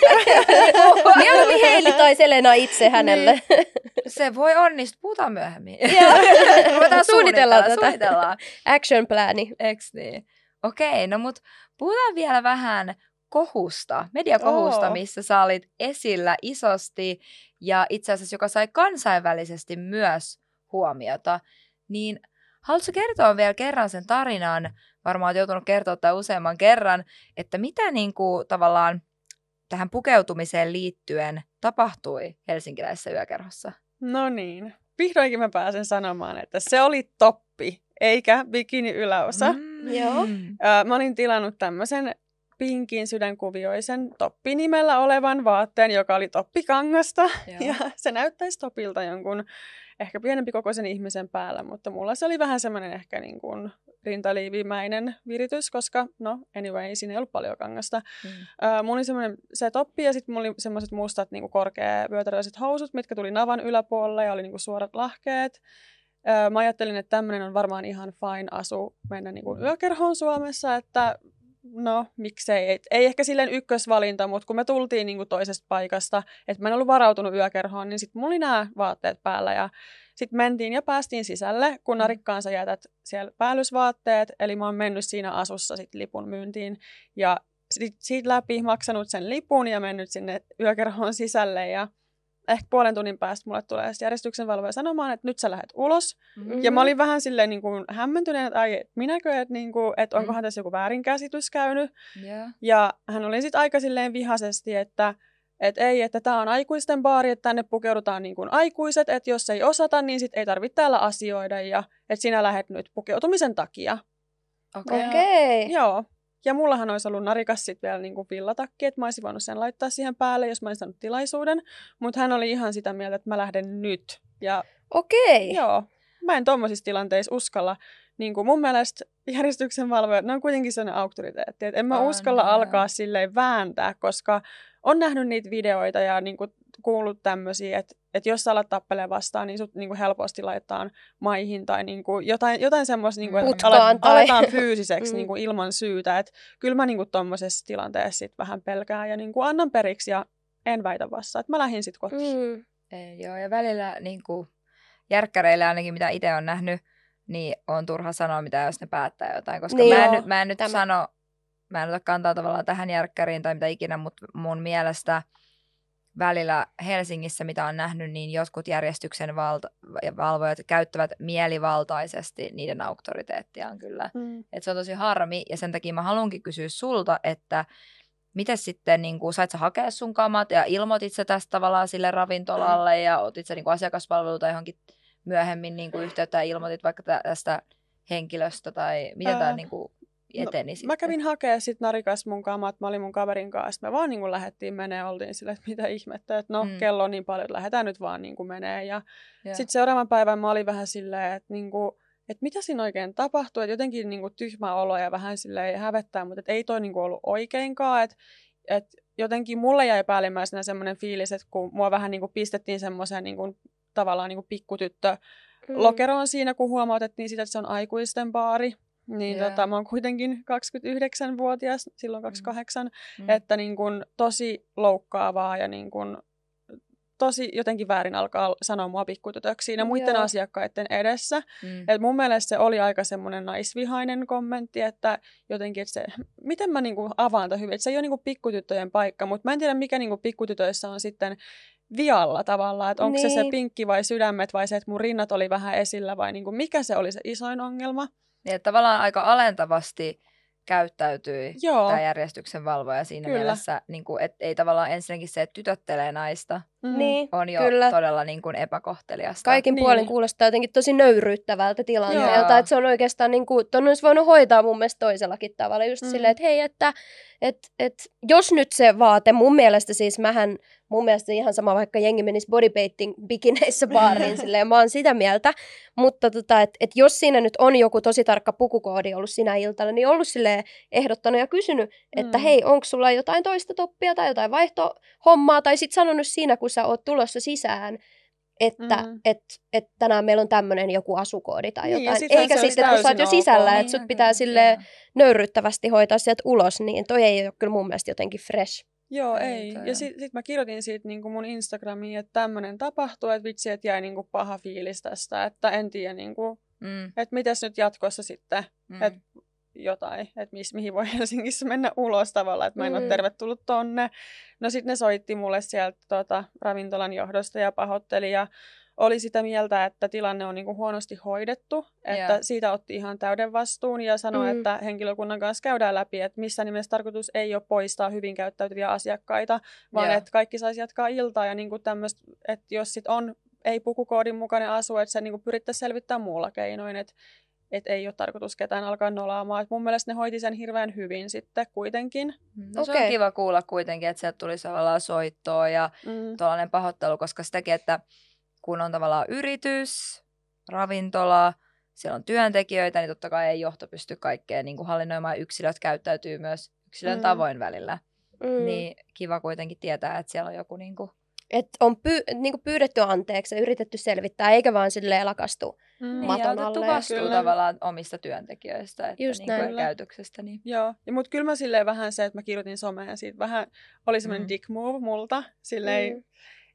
Mieluummin Heili tai Selena itse hänelle. Niin. Se voi onnistua. Puhutaan myöhemmin. Ruvetaan suunnitellaan tätä. Suunnitellaan. Action plani. Eks niin? Okei, no mut puhutaan vielä vähän kohusta, mediakohusta, oh. missä sä olit esillä isosti ja itse asiassa joka sai kansainvälisesti myös huomiota, niin haluatko kertoa vielä kerran sen tarinan, varmaan olet joutunut kertoa tai useamman kerran, että mitä niin kuin, tavallaan tähän pukeutumiseen liittyen tapahtui helsinkiläisessä yökerhossa? No niin, vihdoinkin mä pääsen sanomaan, että se oli toppi, eikä bikini yläosa. Mm, joo. Mä olin tilannut tämmöisen pinkin sydänkuvioisen toppinimellä olevan vaatteen, joka oli toppikangasta. Joo. Ja se näyttäisi topilta jonkun ehkä pienempi kokoisen ihmisen päällä, mutta mulla se oli vähän semmoinen ehkä niin kuin rintaliivimäinen viritys, koska no anyway, siinä ei ollut paljon kangasta. Mm. Uh, mulla oli semmoinen se toppi ja sitten mulla oli semmoiset mustat niin korkea vyötäröiset housut, mitkä tuli navan yläpuolella ja oli niin kuin suorat lahkeet. Uh, mä ajattelin, että tämmöinen on varmaan ihan fine asu mennä niin kuin yökerhoon Suomessa, että no miksei, ei, ei ehkä silleen ykkösvalinta, mutta kun me tultiin niin kuin toisesta paikasta, että mä en ollut varautunut yökerhoon, niin sitten mulla oli nämä vaatteet päällä ja sitten mentiin ja päästiin sisälle, kun mm. narikkaan sä jätät siellä päällysvaatteet, eli mä oon mennyt siinä asussa sit lipun myyntiin ja sit, siitä läpi maksanut sen lipun ja mennyt sinne yökerhoon sisälle ja ehkä puolen tunnin päästä mulle tulee järjestyksen valvoja sanomaan, että nyt sä lähdet ulos. Mm-hmm. Ja mä olin vähän silleen niin kuin hämmentyneen, että ai, minäkö, että, niin kuin, että onkohan tässä joku väärinkäsitys käynyt. Yeah. Ja hän oli sitten aika silleen vihaisesti, että et ei, että tämä on aikuisten baari, että tänne pukeudutaan niin kuin aikuiset, että jos ei osata, niin sit ei tarvitse täällä asioida ja että sinä lähdet nyt pukeutumisen takia. Okei. Okay. Okay. Joo. Ja mullahan olisi ollut narikas sitten vielä niin kuin villatakki, että mä olisin voinut sen laittaa siihen päälle, jos mä olisin saanut tilaisuuden. Mutta hän oli ihan sitä mieltä, että mä lähden nyt. Ja, Okei. Joo. Mä en tuommoisissa tilanteissa uskalla. Niin kuin mun mielestä järjestyksen valvojat, ne on kuitenkin sellainen auktoriteetti. Että en mä on, uskalla no. alkaa silleen vääntää, koska on nähnyt niitä videoita ja niin kuin kuullut tämmöisiä, että, että jos sä alat tappeleen vastaan, niin sut niin kuin helposti laitetaan maihin tai niin kuin jotain, jotain semmoista, niin kuin, että alet, tai... aletaan fyysiseksi mm. niin kuin ilman syytä. Että kyllä mä niin kuin tommosessa tilanteessa sit vähän pelkään ja niin kuin annan periksi ja en väitä vastaan, että mä lähdin sitten kotiin. Mm. Ei, joo, ja välillä niin kuin järkkäreille ainakin, mitä itse on nähnyt, niin on turha sanoa mitä, jos ne päättää jotain, koska niin mä, en, joo, mä en nyt tämä. sano, mä en ota kantaa tavallaan tähän järkkäriin tai mitä ikinä, mutta mun mielestä välillä Helsingissä, mitä on nähnyt, niin jotkut järjestyksen valta- valvojat käyttävät mielivaltaisesti niiden auktoriteettiaan kyllä. Mm. Et se on tosi harmi ja sen takia mä haluankin kysyä sulta, että miten sitten, niin kuin, sait sä hakea sun kamat ja ilmoitit sä tästä tavallaan sille ravintolalle ja otit sä niin kuin asiakaspalveluita johonkin myöhemmin niin kuin yhteyttä ja ilmoitit vaikka tästä henkilöstä tai miten tämä niin kuin eteni no, sitten? Mä kävin hakemaan sitten Narikas mun kamat, mä olin mun kaverin kanssa, me vaan niin kuin lähdettiin menee, oltiin sille, että mitä ihmettä, että no mm. kello on niin paljon, että lähdetään nyt vaan niin kuin menee. Ja sitten seuraavan päivän mä olin vähän silleen, että niin kuin, että mitä siinä oikein tapahtui, että jotenkin niin kuin tyhmä olo ja vähän silleen hävettää, mutta että ei toi niin kuin ollut oikeinkaan, että että jotenkin mulle jäi päällimmäisenä semmoinen fiilis, että kun mua vähän niin kuin pistettiin semmoiseen niin kuin, tavallaan niin kuin pikkutyttö mm. lokeroon siinä, kun huomautettiin sitä, että se on aikuisten baari. Niin yeah. tota, mä oon kuitenkin 29-vuotias, silloin 28, mm. mm. että niin kun, tosi loukkaavaa ja niin kun, tosi jotenkin väärin alkaa sanoa mua pikkutytöksi siinä muiden Joo. asiakkaiden edessä. Mm. Et mun mielestä se oli aika semmoinen naisvihainen kommentti, että jotenkin, että se, miten mä niinku avaan tämän hyvin, että se ei ole niinku pikkutyttöjen paikka, mutta mä en tiedä mikä niinku pikkutytöissä on sitten vialla tavallaan, että onko niin. se se niin. pinkki vai sydämet vai se, että mun rinnat oli vähän esillä vai niinku mikä se oli se isoin ongelma. Niin, että tavallaan aika alentavasti käyttäytyi Joo. tämä järjestyksen valvoja siinä kyllä. mielessä, niin kuin, että ei tavallaan ensinnäkin se, että tytöttelee naista, mm. niin, on jo kyllä. todella niin kuin epäkohteliasta. Kaikin niin. puolin kuulostaa jotenkin tosi nöyryyttävältä tilanteelta, Joo. että se on oikeastaan, niin kuin, ton olisi voinut hoitaa mun mielestä toisellakin tavalla, just mm. silleen, että hei, että et, et, jos nyt se vaate, mun mielestä siis mähän, mun mielestä ihan sama vaikka jengi menisi bodypainting bikineissä baariin, silleen, mä oon sitä mieltä, mutta tota, että et jos siinä nyt on joku tosi tarkka pukukoodi ollut sinä iltana, niin ollut silleen ehdottanut ja kysynyt, että mm. hei, onko sulla jotain toista toppia tai jotain vaihtohommaa, tai sitten sanonut siinä, kun sä oot tulossa sisään, että mm. et, et tänään meillä on tämmöinen joku asukoodi tai niin, jotain. Eikä sitten, kun sä oot jo sisällä, niin, että sut pitää sille nöyryttävästi hoitaa sieltä ulos, niin toi ei ole kyllä mun mielestä jotenkin fresh. Joo, ei. ei. Ja sitten sit mä kirjoitin siitä niin kuin mun Instagramiin, että tämmöinen tapahtui, että vitsi, että jäi niin kuin paha fiilis tästä, että en tiedä, niin kuin, mm. että mitäs nyt jatkossa sitten, mm. että jotain, että mis, mihin voi Helsingissä mennä ulos tavallaan, että mä en mm. ole tervetullut tonne. No sitten ne soitti mulle sieltä tota, ravintolan johdosta ja pahoitteli ja oli sitä mieltä, että tilanne on niinku huonosti hoidettu, että yeah. siitä otti ihan täyden vastuun ja sanoi, mm. että henkilökunnan kanssa käydään läpi, että missä nimessä tarkoitus ei ole poistaa hyvin käyttäytyviä asiakkaita, vaan yeah. että kaikki saisi jatkaa iltaa ja niinku tämmöistä, että jos sit on ei pukukoodin mukainen asu, että se niinku pyrittäisiin selvittämään muulla keinoin, että että ei ole tarkoitus ketään alkaa nolaamaan. Et mun mielestä ne hoiti sen hirveän hyvin sitten kuitenkin. Mm, no okay. se on kiva kuulla kuitenkin, että sieltä tuli tavallaan soittoa ja mm. tuollainen pahoittelu, koska sitäkin, että kun on tavallaan yritys, ravintola, siellä on työntekijöitä, niin totta kai ei johto pysty kaikkeen niin kuin hallinnoimaan. Yksilöt käyttäytyy myös yksilön mm. tavoin välillä. Mm. Niin kiva kuitenkin tietää, että siellä on joku niin kuin että on py, niinku pyydetty anteeksi ja yritetty selvittää, eikä vaan silleen lakastu mm. maton alle. Ja vastuu tavallaan omista työntekijöistä että Just niinku käytöksestä. Niin. Joo, ja mut kyllä mä silleen vähän se, että mä kirjoitin someen ja siitä vähän oli semmoinen mm. dick move multa. Silleen, mm.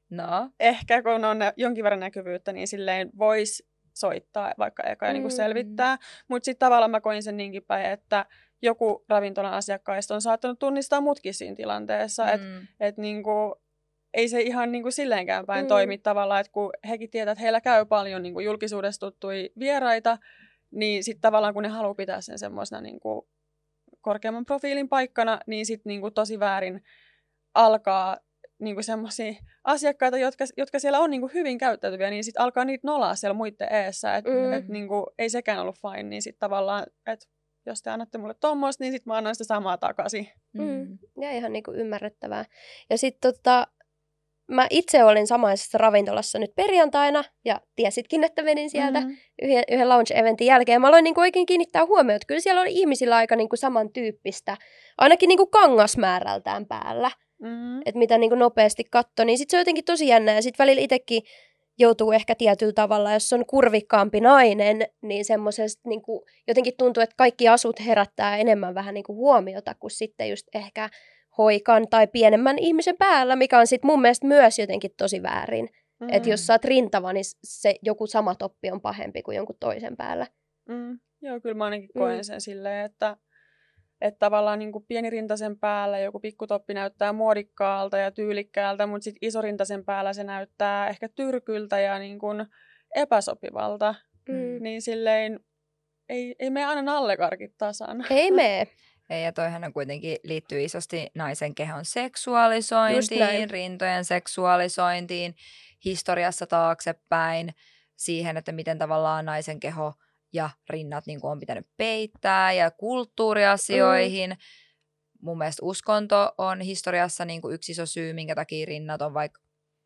No. Ehkä kun on jonkin verran näkyvyyttä, niin silleen voisi soittaa vaikka eka ja niinku mm. niinku selvittää. Mutta sitten tavallaan mä koin sen niinkin päin, että joku ravintolan asiakkaista on saattanut tunnistaa mutkin siinä tilanteessa. Mm. Että et niinku, ei se ihan niin kuin silleenkään päin mm. toimi tavallaan, että kun hekin tietää, että heillä käy paljon niin kuin julkisuudessa tuttui vieraita, niin sitten tavallaan kun ne haluaa pitää sen semmoisena niin kuin korkeamman profiilin paikkana, niin sitten niin kuin tosi väärin alkaa niin kuin semmoisia asiakkaita, jotka, jotka siellä on niin kuin hyvin käyttäytyviä, niin sitten alkaa niitä nolaa siellä muiden eessä, että mm. et, niin kuin, ei sekään ollut fine, niin sitten tavallaan, että jos te annatte mulle tuommoista, niin sitten mä annan sitä samaa takaisin. Mm. Ja ihan niin kuin ymmärrettävää. Ja sitten tota, mä itse olin samaisessa ravintolassa nyt perjantaina, ja tiesitkin, että menin sieltä mm-hmm. yhden, yhden lounge-eventin jälkeen. Mä aloin niin kuin oikein kiinnittää huomioon, että kyllä siellä oli ihmisillä aika niin kuin samantyyppistä, ainakin niin kuin kangasmäärältään päällä. Mm. että mitä niin kuin nopeasti katto, niin sitten se on jotenkin tosi jännä. Ja sitten välillä itsekin joutuu ehkä tietyllä tavalla, jos on kurvikkaampi nainen, niin semmoisesta niin kuin, jotenkin tuntuu, että kaikki asut herättää enemmän vähän niin kuin huomiota kuin sitten just ehkä hoikan tai pienemmän ihmisen päällä, mikä on sitten mun mielestä myös jotenkin tosi väärin. Mm. Että jos sä oot rintava, niin se joku sama toppi on pahempi kuin jonkun toisen päällä. Mm. Joo, kyllä mä ainakin koen mm. sen silleen, että, että tavallaan niin kuin pienirintaisen päällä joku pikkutoppi näyttää muodikkaalta ja tyylikkäältä, mutta sitten isorintaisen päällä se näyttää ehkä tyrkyltä ja niin kuin epäsopivalta. Mm. Niin silleen ei, ei me aina nallekarkit tasan. Ei mene. Ei, ja toihan on kuitenkin liittyy isosti naisen kehon seksuaalisointiin, rintojen seksuaalisointiin, historiassa taaksepäin, siihen, että miten tavallaan naisen keho ja rinnat niin kuin on pitänyt peittää ja kulttuuriasioihin. Mm. Mun mielestä uskonto on historiassa niin kuin yksi iso syy, minkä takia rinnat on vaikka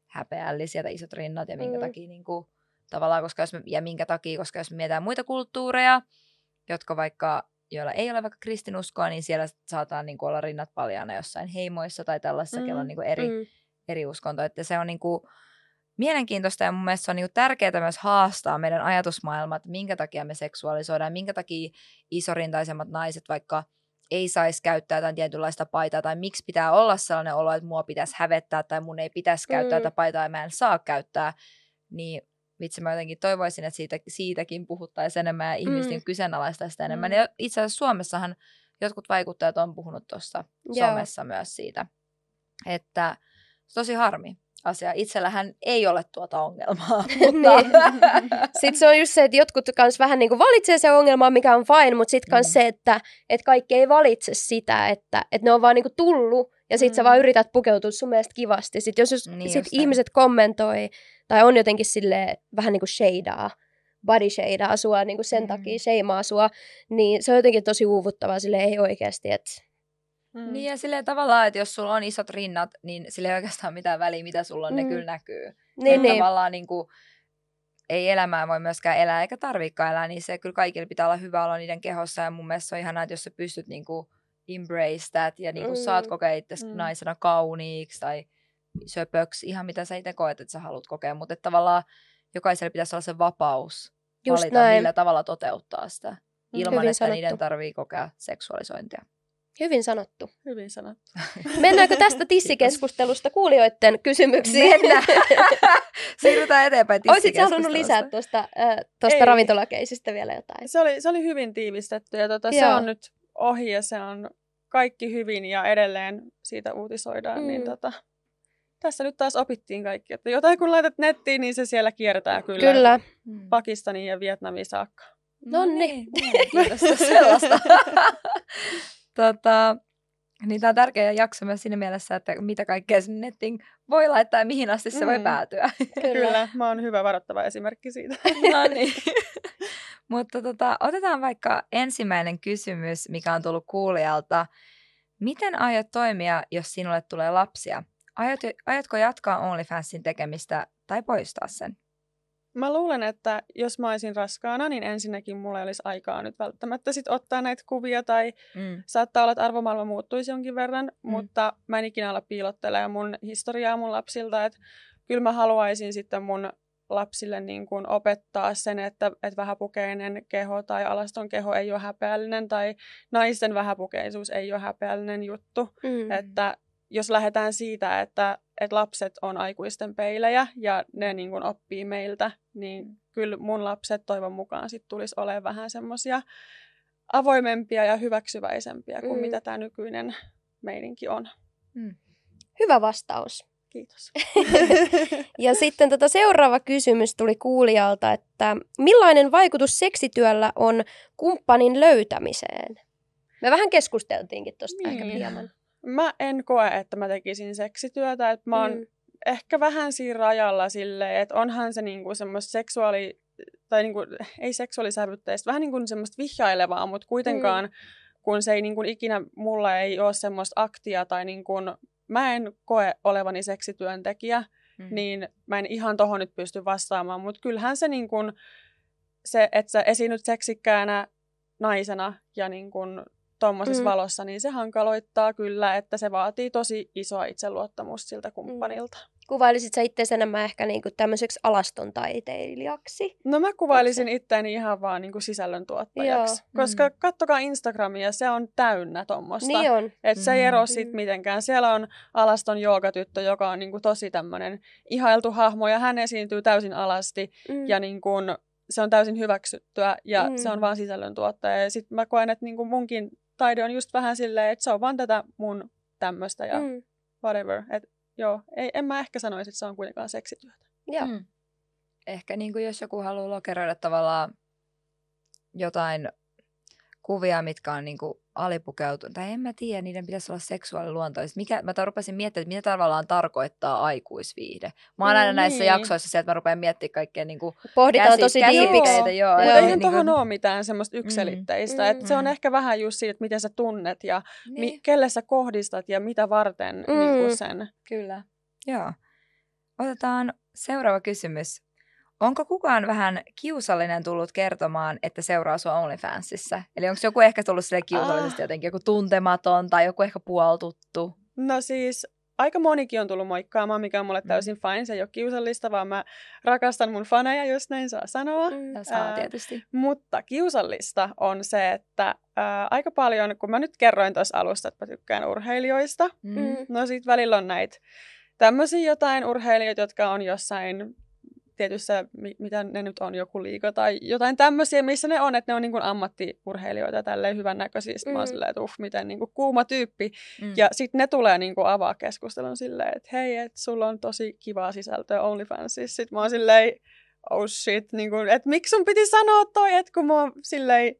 häpeällisiä tai isot rinnat ja minkä Mm. takia niin kuin, tavallaan, koska jos me, ja minkä takia, koska jos me mietitään muita kulttuureja, jotka vaikka, joilla ei ole vaikka kristinuskoa, niin siellä saataan niin kuin olla rinnat paljaana jossain heimoissa tai tällaisissa, mm. kello on niin kuin eri, Mm. eri uskonto. Että se on niin kuin mielenkiintoista ja mun mielestä se on niin tärkeää myös haastaa meidän ajatusmaailmat, minkä takia me seksuaalisoidaan, minkä takia isorintaisemmat naiset vaikka ei saisi käyttää jotain tietynlaista paitaa, tai miksi pitää olla sellainen olo, että mua pitäisi hävettää, tai mun ei pitäisi käyttää Mm. tätä paitaa, ja mä en saa käyttää, niin vitsi mä jotenkin toivoisin, että siitä, siitäkin puhuttaisiin enemmän, ja ihmiset Mm. kyseenalaista sitä enemmän. Mm. Ja itse asiassa Suomessahan jotkut vaikuttajat on puhunut tuossa somessa myös siitä, että se on tosi harmi asia. Itsellähän ei ole tuota ongelmaa, mutta... Niin. Sitten se on just se, että jotkut kans vähän niin kuin valitsee se ongelma, mikä on fine, mutta sitten kans Mm. se, että, että kaikki ei valitse sitä, että, että ne on vaan niin kuin tullut ja sitten sä Mm. vaan yrität pukeutua sun mielestä kivasti. Sitten jos, jos Niin sit ihmiset kommentoi tai on jotenkin sille vähän niin kuin shadeaa, body shadeaa sua niin kuin sen Mm. takia, shameaa sua, niin se on jotenkin tosi uuvuttavaa sille ei oikeasti, että Mm. Niin ja silleen tavallaan, että jos sulla on isot rinnat, niin sillä ei oikeastaan mitään väliä, mitä sulla on, mm. ne Mm. kyllä näkyy. niin, niin. Tavallaan niin kuin, ei elämää voi myöskään elää, eikä tarvikaan elää, niin se kyllä kaikille pitää olla hyvä olla niiden kehossa. Ja mun mielestä se on ihanaa, että jos sä pystyt niin kuin embrace that ja niin kuin Mm. saat kokea itsesi Mm. naisena kauniiksi tai söpöksi, ihan mitä sä itse koet, että sä haluat kokea. Mutta että tavallaan jokaisella pitäisi olla se vapaus Just valita, näin. millä tavalla toteuttaa sitä, ilman Hyvin että sanottu. niiden tarvii kokea seksuaalisointia. Hyvin sanottu. Hyvin sanottu. Mennäänkö tästä tissikeskustelusta kuulijoiden kysymyksiin? Mennään. Siirrytään eteenpäin Olisitko halunnut lisää tuosta, äh, tuosta Ei. ravintolakeisistä vielä jotain? Se oli, se oli hyvin tiivistetty ja tota, se on nyt ohi ja se on kaikki hyvin ja edelleen siitä uutisoidaan. Mm. Niin tota, tässä nyt taas opittiin kaikki, että jotain kun laitat nettiin, niin se siellä kiertää kyllä, Kyllä. Mm. Pakistaniin ja Vietnamiin saakka. Nonni. Mielenkiintoista sellaista. Tota, niin tämä on tärkeä jakso myös siinä mielessä, että mitä kaikkea sinne nettiin voi laittaa ja mihin asti se voi Mm. päätyä. Kyllä. Kyllä, mä oon hyvä varoittava esimerkki siitä. no niin. Mutta tota, otetaan vaikka ensimmäinen kysymys, mikä on tullut kuulijalta. Miten aiot toimia, jos sinulle tulee lapsia? Aiot, aiotko jatkaa OnlyFansin tekemistä tai poistaa sen? Mä luulen, että jos mä olisin raskaana, niin ensinnäkin mulla ei olisi aikaa nyt välttämättä sit ottaa näitä kuvia tai Mm. saattaa olla, että arvomaailma muuttuisi jonkin verran, mm. mutta mä en ikinä ala piilottelemaan mun historiaa mun lapsilta, että kyllä mä haluaisin sitten mun lapsille niin kuin opettaa sen, että, että vähäpukeinen keho tai alaston keho ei ole häpeällinen tai naisten vähäpukeisuus ei ole häpeällinen juttu. Mm. Että jos lähdetään siitä, että, että lapset on aikuisten peilejä ja ne niin kuin oppii meiltä, niin kyllä mun lapset toivon mukaan sit tulisi olemaan vähän semmoisia avoimempia ja hyväksyväisempiä kuin Mm. mitä tämä nykyinen meininki on. Hyvä vastaus. Kiitos. Ja sitten tota seuraava kysymys tuli kuulijalta, että millainen vaikutus seksityöllä on kumppanin löytämiseen? Me vähän keskusteltiinkin tuosta Niin. ehkä hieman. Mä en koe, että mä tekisin seksityötä, että mä oon Mm. ehkä vähän siinä rajalla silleen, että onhan se niinku semmoista seksuaali, tai niinku, ei seksuaalisävytteistä, vähän niin kuin semmoista vihjailevaa, mutta kuitenkaan mm. kun se ei niinku ikinä, mulla ei ole semmoista aktia tai niinku, mä en koe olevani seksityöntekijä, Mm. niin mä en ihan tohon nyt pysty vastaamaan, mutta kyllähän se, niin se että sä esiinnyt seksikkäänä naisena ja niin tuommoisessa Mm. mm. valossa, niin se hankaloittaa kyllä, että se vaatii tosi isoa itseluottamusta siltä kumppanilta. Kuvailisit sä itse enemmän ehkä niinku tämmöiseksi alaston taiteilijaksi? No mä kuvailisin itseäni ihan vaan niin kuin sisällöntuottajaksi, Joo. koska Mm. kattokaa Instagramia, se on täynnä tuommoista. Niin on. Että se ei Mm. ero Mm. mitenkään. Siellä on alaston joogatyttö, joka on niinku tosi tämmöinen ihailtu hahmo ja hän esiintyy täysin alasti Mm. ja niinku, se on täysin hyväksyttyä ja Mm. se on vaan sisällöntuottaja. Ja sitten mä koen, että niinku munkin taide on just vähän silleen, että se on vaan tätä mun tämmöistä ja Mm. whatever. Et joo, ei, en mä ehkä sanoisi, että se on kuitenkaan seksityötä. Joo. Mm. Ehkä niin kuin jos joku haluaa lokeroida tavallaan jotain kuvia, mitkä on niin kuin alipukeutunut, tai en mä tiedä, niiden pitäisi olla seksuaaliluontoiset. Mikä, mä rupesin miettimään, että mitä tavallaan tarkoittaa aikuisviihde. Mä oon Mm, aina näissä niin. jaksoissa sieltä, mä rupean miettimään kaikkea niin kuin Pohditaan käsi- tosi diipiksi. joo. Mutta Joo. eihän niin tuohon kuin- ole mitään semmoista yksilitteistä. Mm. Et se on Mm. ehkä vähän just siitä, että miten sä tunnet ja mi- Niin, kelle sä kohdistat ja mitä varten Mm. mm. niinku sen. kyllä. Joo. Otetaan seuraava kysymys. Onko kukaan vähän kiusallinen tullut kertomaan, että seuraa sua OnlyFansissa? Eli onko joku ehkä tullut sille kiusallisesti Ah. jotenkin, joku tuntematon tai joku ehkä puoltuttu? No siis aika monikin on tullut moikkaamaan, mikä on mulle Mm. täysin fine. Se ei ole kiusallista, vaan mä rakastan mun faneja, jos näin saa sanoa. Mm. Ja saa Ää, tietysti. Mutta kiusallista on se, että ää, aika paljon, kun mä nyt kerroin tuossa alusta, että mä tykkään urheilijoista. Mm. Mm. No sit välillä on näitä tämmöisiä jotain urheilijoita, jotka on jossain tietyssä, mi- mitä ne nyt on, joku liiga tai jotain tämmöisiä, missä ne on, että ne on niin kuin ammattiurheilijoita tälleen hyvännäköisiä. Sitten mä oon Mm. silleen, että uff, miten niin kuin kuuma tyyppi. Mm. Ja sitten ne tulee niinku avaa keskustelun silleen, että hei, että sulla on tosi kivaa sisältöä OnlyFansissa. Sitten mä oon silleen, oh shit, niinku, että miksi sun piti sanoa toi, että kun mä oon silleen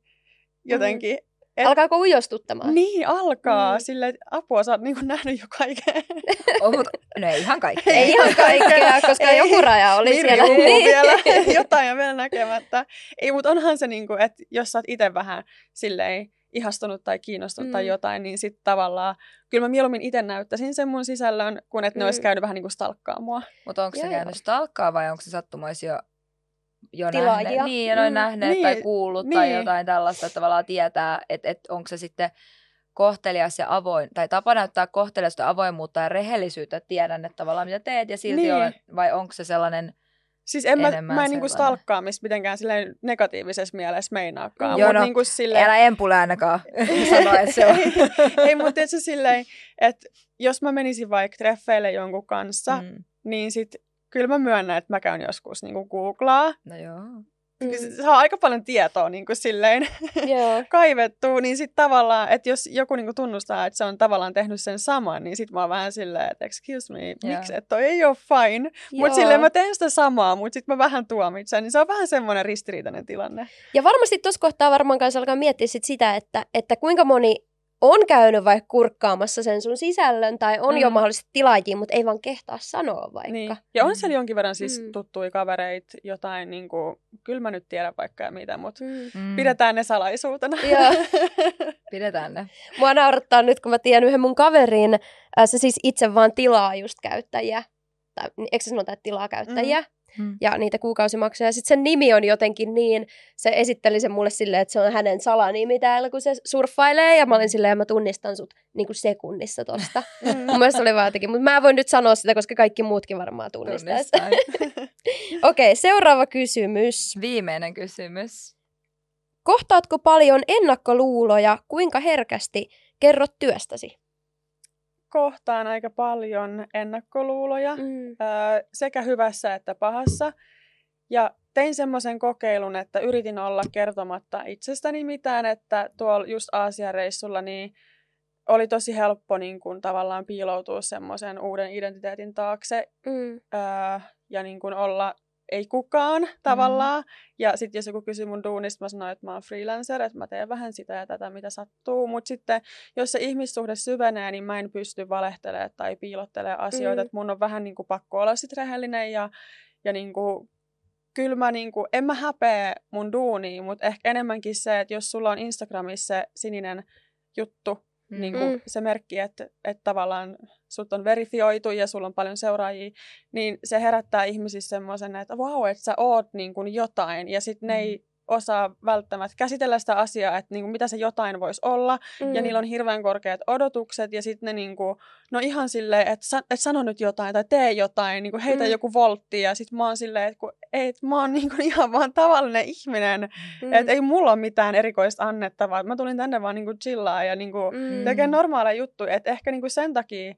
jotenkin... Et, Alkaako ujostuttamaan? Niin, alkaa. Mm. Että apua, sä oot niinku nähnyt jo kaiken. Oh, mutta, no ei ihan kaikkea. Ei ihan kaikkea, koska Ei. joku raja oli Mirri siellä. Niin. vielä, jotain on vielä näkemättä. Ei, mutta onhan se niinku, että jos sä oot itse vähän silleen ihastunut tai kiinnostunut mm. tai jotain, niin sitten tavallaan, kyllä mä mieluummin itse näyttäisin sen mun sisällön, kun että ne Mm. olisi käynyt vähän niin kuin stalkkaa mua. Mutta onko se käynyt stalkkaa vai onko se sattumoisi jo, Tilaajia. nähneet, niin, ja noin Mm. nähneet tai Niin, kuullut tai niin. jotain tällaista, että tavallaan tietää, että, että onko se sitten kohtelias ja avoin, tai tapa näyttää kohteliasta avoimuutta ja rehellisyyttä, että tiedän, että tavallaan mitä teet ja silti Niin. olen, vai onko se sellainen, Siis en mä, mä en niinku stalkkaamista mitenkään silleen negatiivisessa mielessä meinaakaan. Joo, Mut no, niinku silleen, älä empule ainakaan sanoa, että se on. ei, ei mutta tietysti silleen, että jos mä menisin vaikka treffeille jonkun kanssa, mm. Mm. niin sit kyllä mä myönnän, että mä käyn joskus niinku googlaa. No joo. Mm. Se saa aika paljon tietoa niin kuin silleen Joo. kaivettua, niin sitten tavallaan, että jos joku niin kuin tunnustaa, että se on tavallaan tehnyt sen saman, niin sitten mä oon vähän silleen, että excuse me, miksi, että toi ei ole fine. Mutta silleen mä teen sitä samaa, mutta sitten mä vähän tuomitsen, niin se on vähän semmoinen ristiriitainen tilanne. Ja varmasti tuossa kohtaa varmaan kanssa alkaa miettiä sit sitä, että, että kuinka moni on käynyt vaikka kurkkaamassa sen sun sisällön tai on mm. jo Mm. mahdollisesti tilaajia, mutta ei vaan kehtaa sanoa vaikka. Niin. Ja on Mm. siellä jonkin verran siis Mm. mm. tuttuja kavereita, jotain, niin kuin, kyllä mä nyt tiedän vaikka ja mitä, mutta Mm. Mm. pidetään ne salaisuutena. Joo. Pidetään ne. Mua naurattaa nyt, kun mä tiedän yhden mun kaverin, äh, se siis itse vaan tilaa just käyttäjiä. Tai eikö se sanota, että tilaa käyttäjiä? Mm. Ja niitä kuukausimaksuja. Sitten sen nimi on jotenkin niin, se esitteli sen mulle silleen, että se on hänen salanimi täällä, kun se surffailee. Ja mä olin silleen, mä tunnistan sut niin kuin sekunnissa tosta. Mm. Mun mielestä oli vaan jotenkin, mutta mä en voi nyt sanoa sitä, koska kaikki muutkin varmaan tunnistaisi. Tunnistan. Okei, seuraava kysymys. Viimeinen kysymys. Kohtaatko paljon ennakkoluuloja, kuinka herkästi kerrot työstäsi? Kohtaan aika paljon ennakkoluuloja. Mm. Öö, sekä hyvässä että pahassa. Ja tein semmoisen kokeilun, että yritin olla kertomatta itsestäni mitään, että tuolla just Aasia-reissulla niin oli tosi helppo niin kun, tavallaan piiloutua semmoisen uuden identiteetin taakse Mm. öö, ja niin kun, olla ei kukaan tavallaan. Mm. Ja sitten jos joku kysyy mun duunista, mä sanoin, että mä oon freelancer, että mä teen vähän sitä ja tätä, mitä sattuu. Mutta sitten jos se ihmissuhde syvenee, niin mä en pysty valehtelemaan tai piilottelemaan asioita. Mm. Mm. Että mun on vähän niin kuin pakko olla sit rehellinen ja, ja niin kuin, kyllä mä niin kuin, en mä häpeä mun duunia, mutta ehkä enemmänkin se, että jos sulla on Instagramissa se sininen juttu, Mm. niin kuin Mm. se merkki, että, että tavallaan sut on verifioitu ja sulla on paljon seuraajia, niin se herättää ihmisissä semmoisen, että vau, wow, että sä oot niin kuin jotain. Ja sitten ne ei osaa välttämättä käsitellä sitä asiaa, että niin kuin, mitä se jotain voisi olla. Mm. Ja niillä on hirveän korkeat odotukset ja sitten ne niin kuin, no ihan silleen, että, sa- että sano nyt jotain tai tee jotain, niin kuin heitä mm. joku voltti. Ja sitten mä oon silleen, että, että mä oon niin kuin ihan vaan tavallinen ihminen. Mm. Että ei mulla ole mitään erikoista annettavaa. Mä tulin tänne vaan niin kuin chillaa ja niin kuin, mm. tekemään normaaleja juttuja. Että ehkä niin kuin sen takia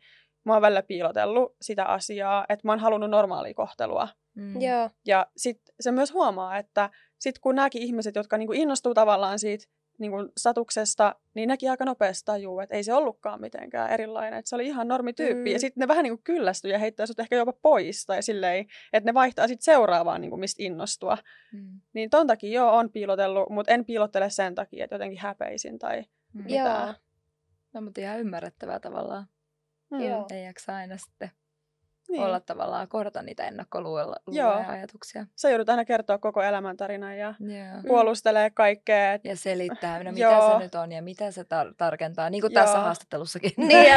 mä oon välillä piilotellut sitä asiaa, että mä oon halunnut normaalia kohtelua. Mm. Joo. Ja sitten se myös huomaa, että sit kun nämäkin ihmiset, jotka niinku innostuu tavallaan siitä niinku satuksesta, niin nekin aika nopeasti tajuu, että ei se ollutkaan mitenkään erilainen. Että se oli ihan normityyppi. Mm. Ja sitten ne vähän niinku kyllästyy ja heittää sut ehkä jopa pois. Tai silleen, että ne vaihtaa sitten seuraavaan, niinku, mistä innostua. Mm. Niin ton takia joo, on piilotellut, mutta en piilottele sen takia, että jotenkin häpeisin tai mm. mitään. Joo. No, mutta ihan ymmärrettävää tavallaan. Mm. Joo. Ei jaksa aina sitten niin. olla tavallaan, kohdata niitä ennakkoluuloja ja ajatuksia. Sä joudut aina kertoa koko elämäntarinan ja Joo. puolustelee kaikkea. Et... Ja selittää, no, mitä Joo. se nyt on ja mitä se tar- tarkentaa, niin kuin Joo. tässä haastattelussakin. Niin,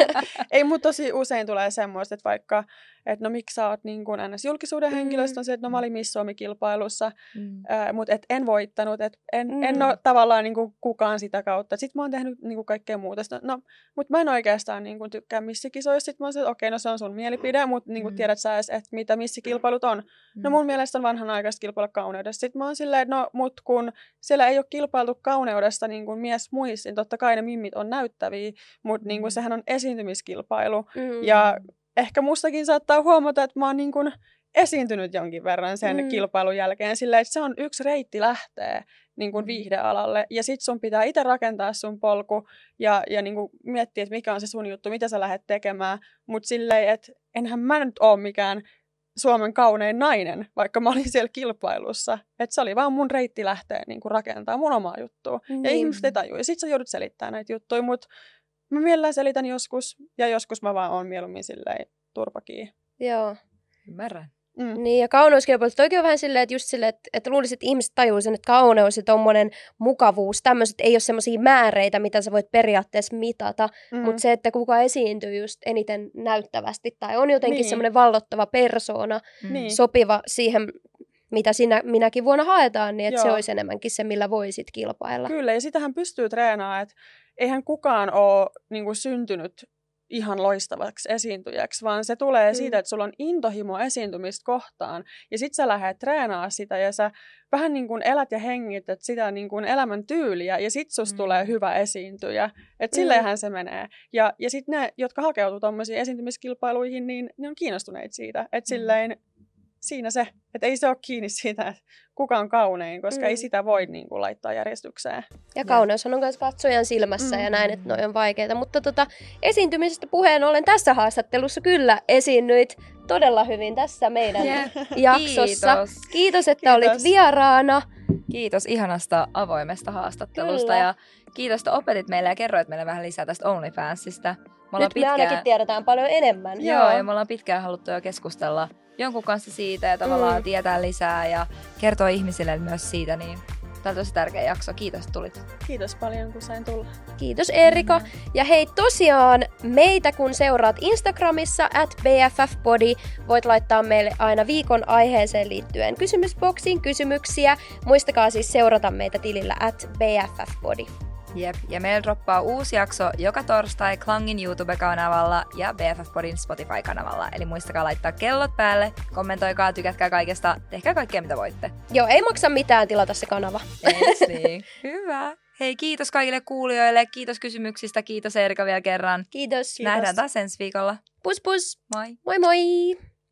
Ei, mutta tosi usein tulee semmoista, että vaikka että no miksi sä oot niin kuin ns. julkisuuden mm. henkilöstö, on se, että no mä olin Miss Suomi-kilpailussa, mm. äh, mutta et en voittanut, että en, mm. en ole tavallaan niin kuin kukaan sitä kautta. Sitten mä oon tehnyt niin kuin kaikkea muuta. Sitten, no, mutta mä en oikeastaan niin kuin tykkää missikisoista. Sitten mä oon se, että okei, no se on sun mielipide, mutta niin kuin mm. tiedät sä edes, että mitä missikilpailut on. No mm. No mun mielestä on vanhanaikaista kilpailla kauneudesta. Sitten mä oon silleen, no, mut kun siellä ei ole kilpailtu kauneudesta niin kuin mies muissa, niin totta kai ne mimmit on näyttäviä, mutta niin kuin mm. sehän on esiintymiskilpailu. Mm. Ja ehkä mustakin saattaa huomata, että mä oon niin kuin esiintynyt jonkin verran sen mm. kilpailun jälkeen sillä, että se on yksi reitti lähtee niin kuin mm. viihdealalle. Ja sit sun pitää itse rakentaa sun polku ja, ja niin kuin miettiä, että mikä on se sun juttu, mitä sä lähdet tekemään. Mutta silleen, että enhän mä nyt ole mikään Suomen kaunein nainen, vaikka mä olin siellä kilpailussa. Että se oli vaan mun reitti lähteä niin kuin rakentaa mun omaa juttua. Mm. Ja ihmiset ei tajua. Ja sit sä joudut selittämään näitä juttuja, mutta mä mielellään selitän joskus, ja joskus mä vaan oon mieluummin silleen turpakii. Joo. Ymmärrän. Mm. Niin, ja kauneuskilpailut toikin on vähän silleen, että just silleen, että, että luulisit, että ihmiset tajuu sen, että kauneus ja tommonen mukavuus, tämmöiset ei ole semmoisia määreitä, mitä sä voit periaatteessa mitata, mm. mutta se, että kuka esiintyy just eniten näyttävästi tai on jotenkin niin. semmoinen vallottava persoona, mm. Niin. sopiva siihen mitä sinä, minäkin vuonna haetaan, niin että se olisi enemmänkin se, millä voisit kilpailla. Kyllä, ja sitähän pystyy treenaamaan, että eihän kukaan ole niin kuin, syntynyt ihan loistavaksi esiintyjäksi, vaan se tulee mm. siitä, että sulla on intohimo esiintymistä kohtaan, ja sit sä lähdet treenaa sitä, ja sä vähän niin kuin elät ja hengität sitä niin kuin elämän tyyliä, ja sit susta mm. tulee hyvä esiintyjä. Että mm. silleenhän se menee. Ja, ja sitten ne, jotka hakeutuu tuommoisiin esiintymiskilpailuihin, niin ne on kiinnostuneita siitä. Että mm. silleen siinä se, että ei se ole kiinni siitä, että kuka on kaunein, koska mm. ei sitä voi niin kuin, laittaa järjestykseen. Ja kauneus on myös katsojan silmässä mm. ja näin, että noin on vaikeita. Mutta tota, esiintymisestä puheen ollen tässä haastattelussa kyllä esiinnyit todella hyvin tässä meidän yeah. jaksossa. Kiitos. Kiitos, että kiitos. olit vieraana. Kiitos ihanasta avoimesta haastattelusta kyllä. ja kiitos, että opetit meille ja kerroit meille vähän lisää tästä OnlyFansista. Me Nyt pitkään... me ainakin tiedetään paljon enemmän. Joo, ja me ollaan pitkään haluttu jo keskustella jonkun kanssa siitä ja tavallaan mm. tietää lisää ja kertoa ihmisille myös siitä, niin Tämä on tosi tärkeä jakso. Kiitos, että tulit. Kiitos paljon, kun sain tulla. Kiitos Erika. Ja hei, tosiaan meitä kun seuraat Instagramissa at BFFbody, voit laittaa meille aina viikon aiheeseen liittyen kysymysboksiin kysymyksiä. Muistakaa siis seurata meitä tilillä at BFFbody. Jep, ja meillä droppaa uusi jakso joka torstai Klangin YouTube-kanavalla ja BFF Podin Spotify-kanavalla. Eli muistakaa laittaa kellot päälle, kommentoikaa, tykätkää kaikesta, tehkää kaikkea mitä voitte. Joo, ei maksa mitään tilata se kanava. Eiks niin? Hyvä. Hei, kiitos kaikille kuulijoille, kiitos kysymyksistä, kiitos Erika vielä kerran. Kiitos. Nähdään taas ensi viikolla. Pus pus. Moi. Moi moi.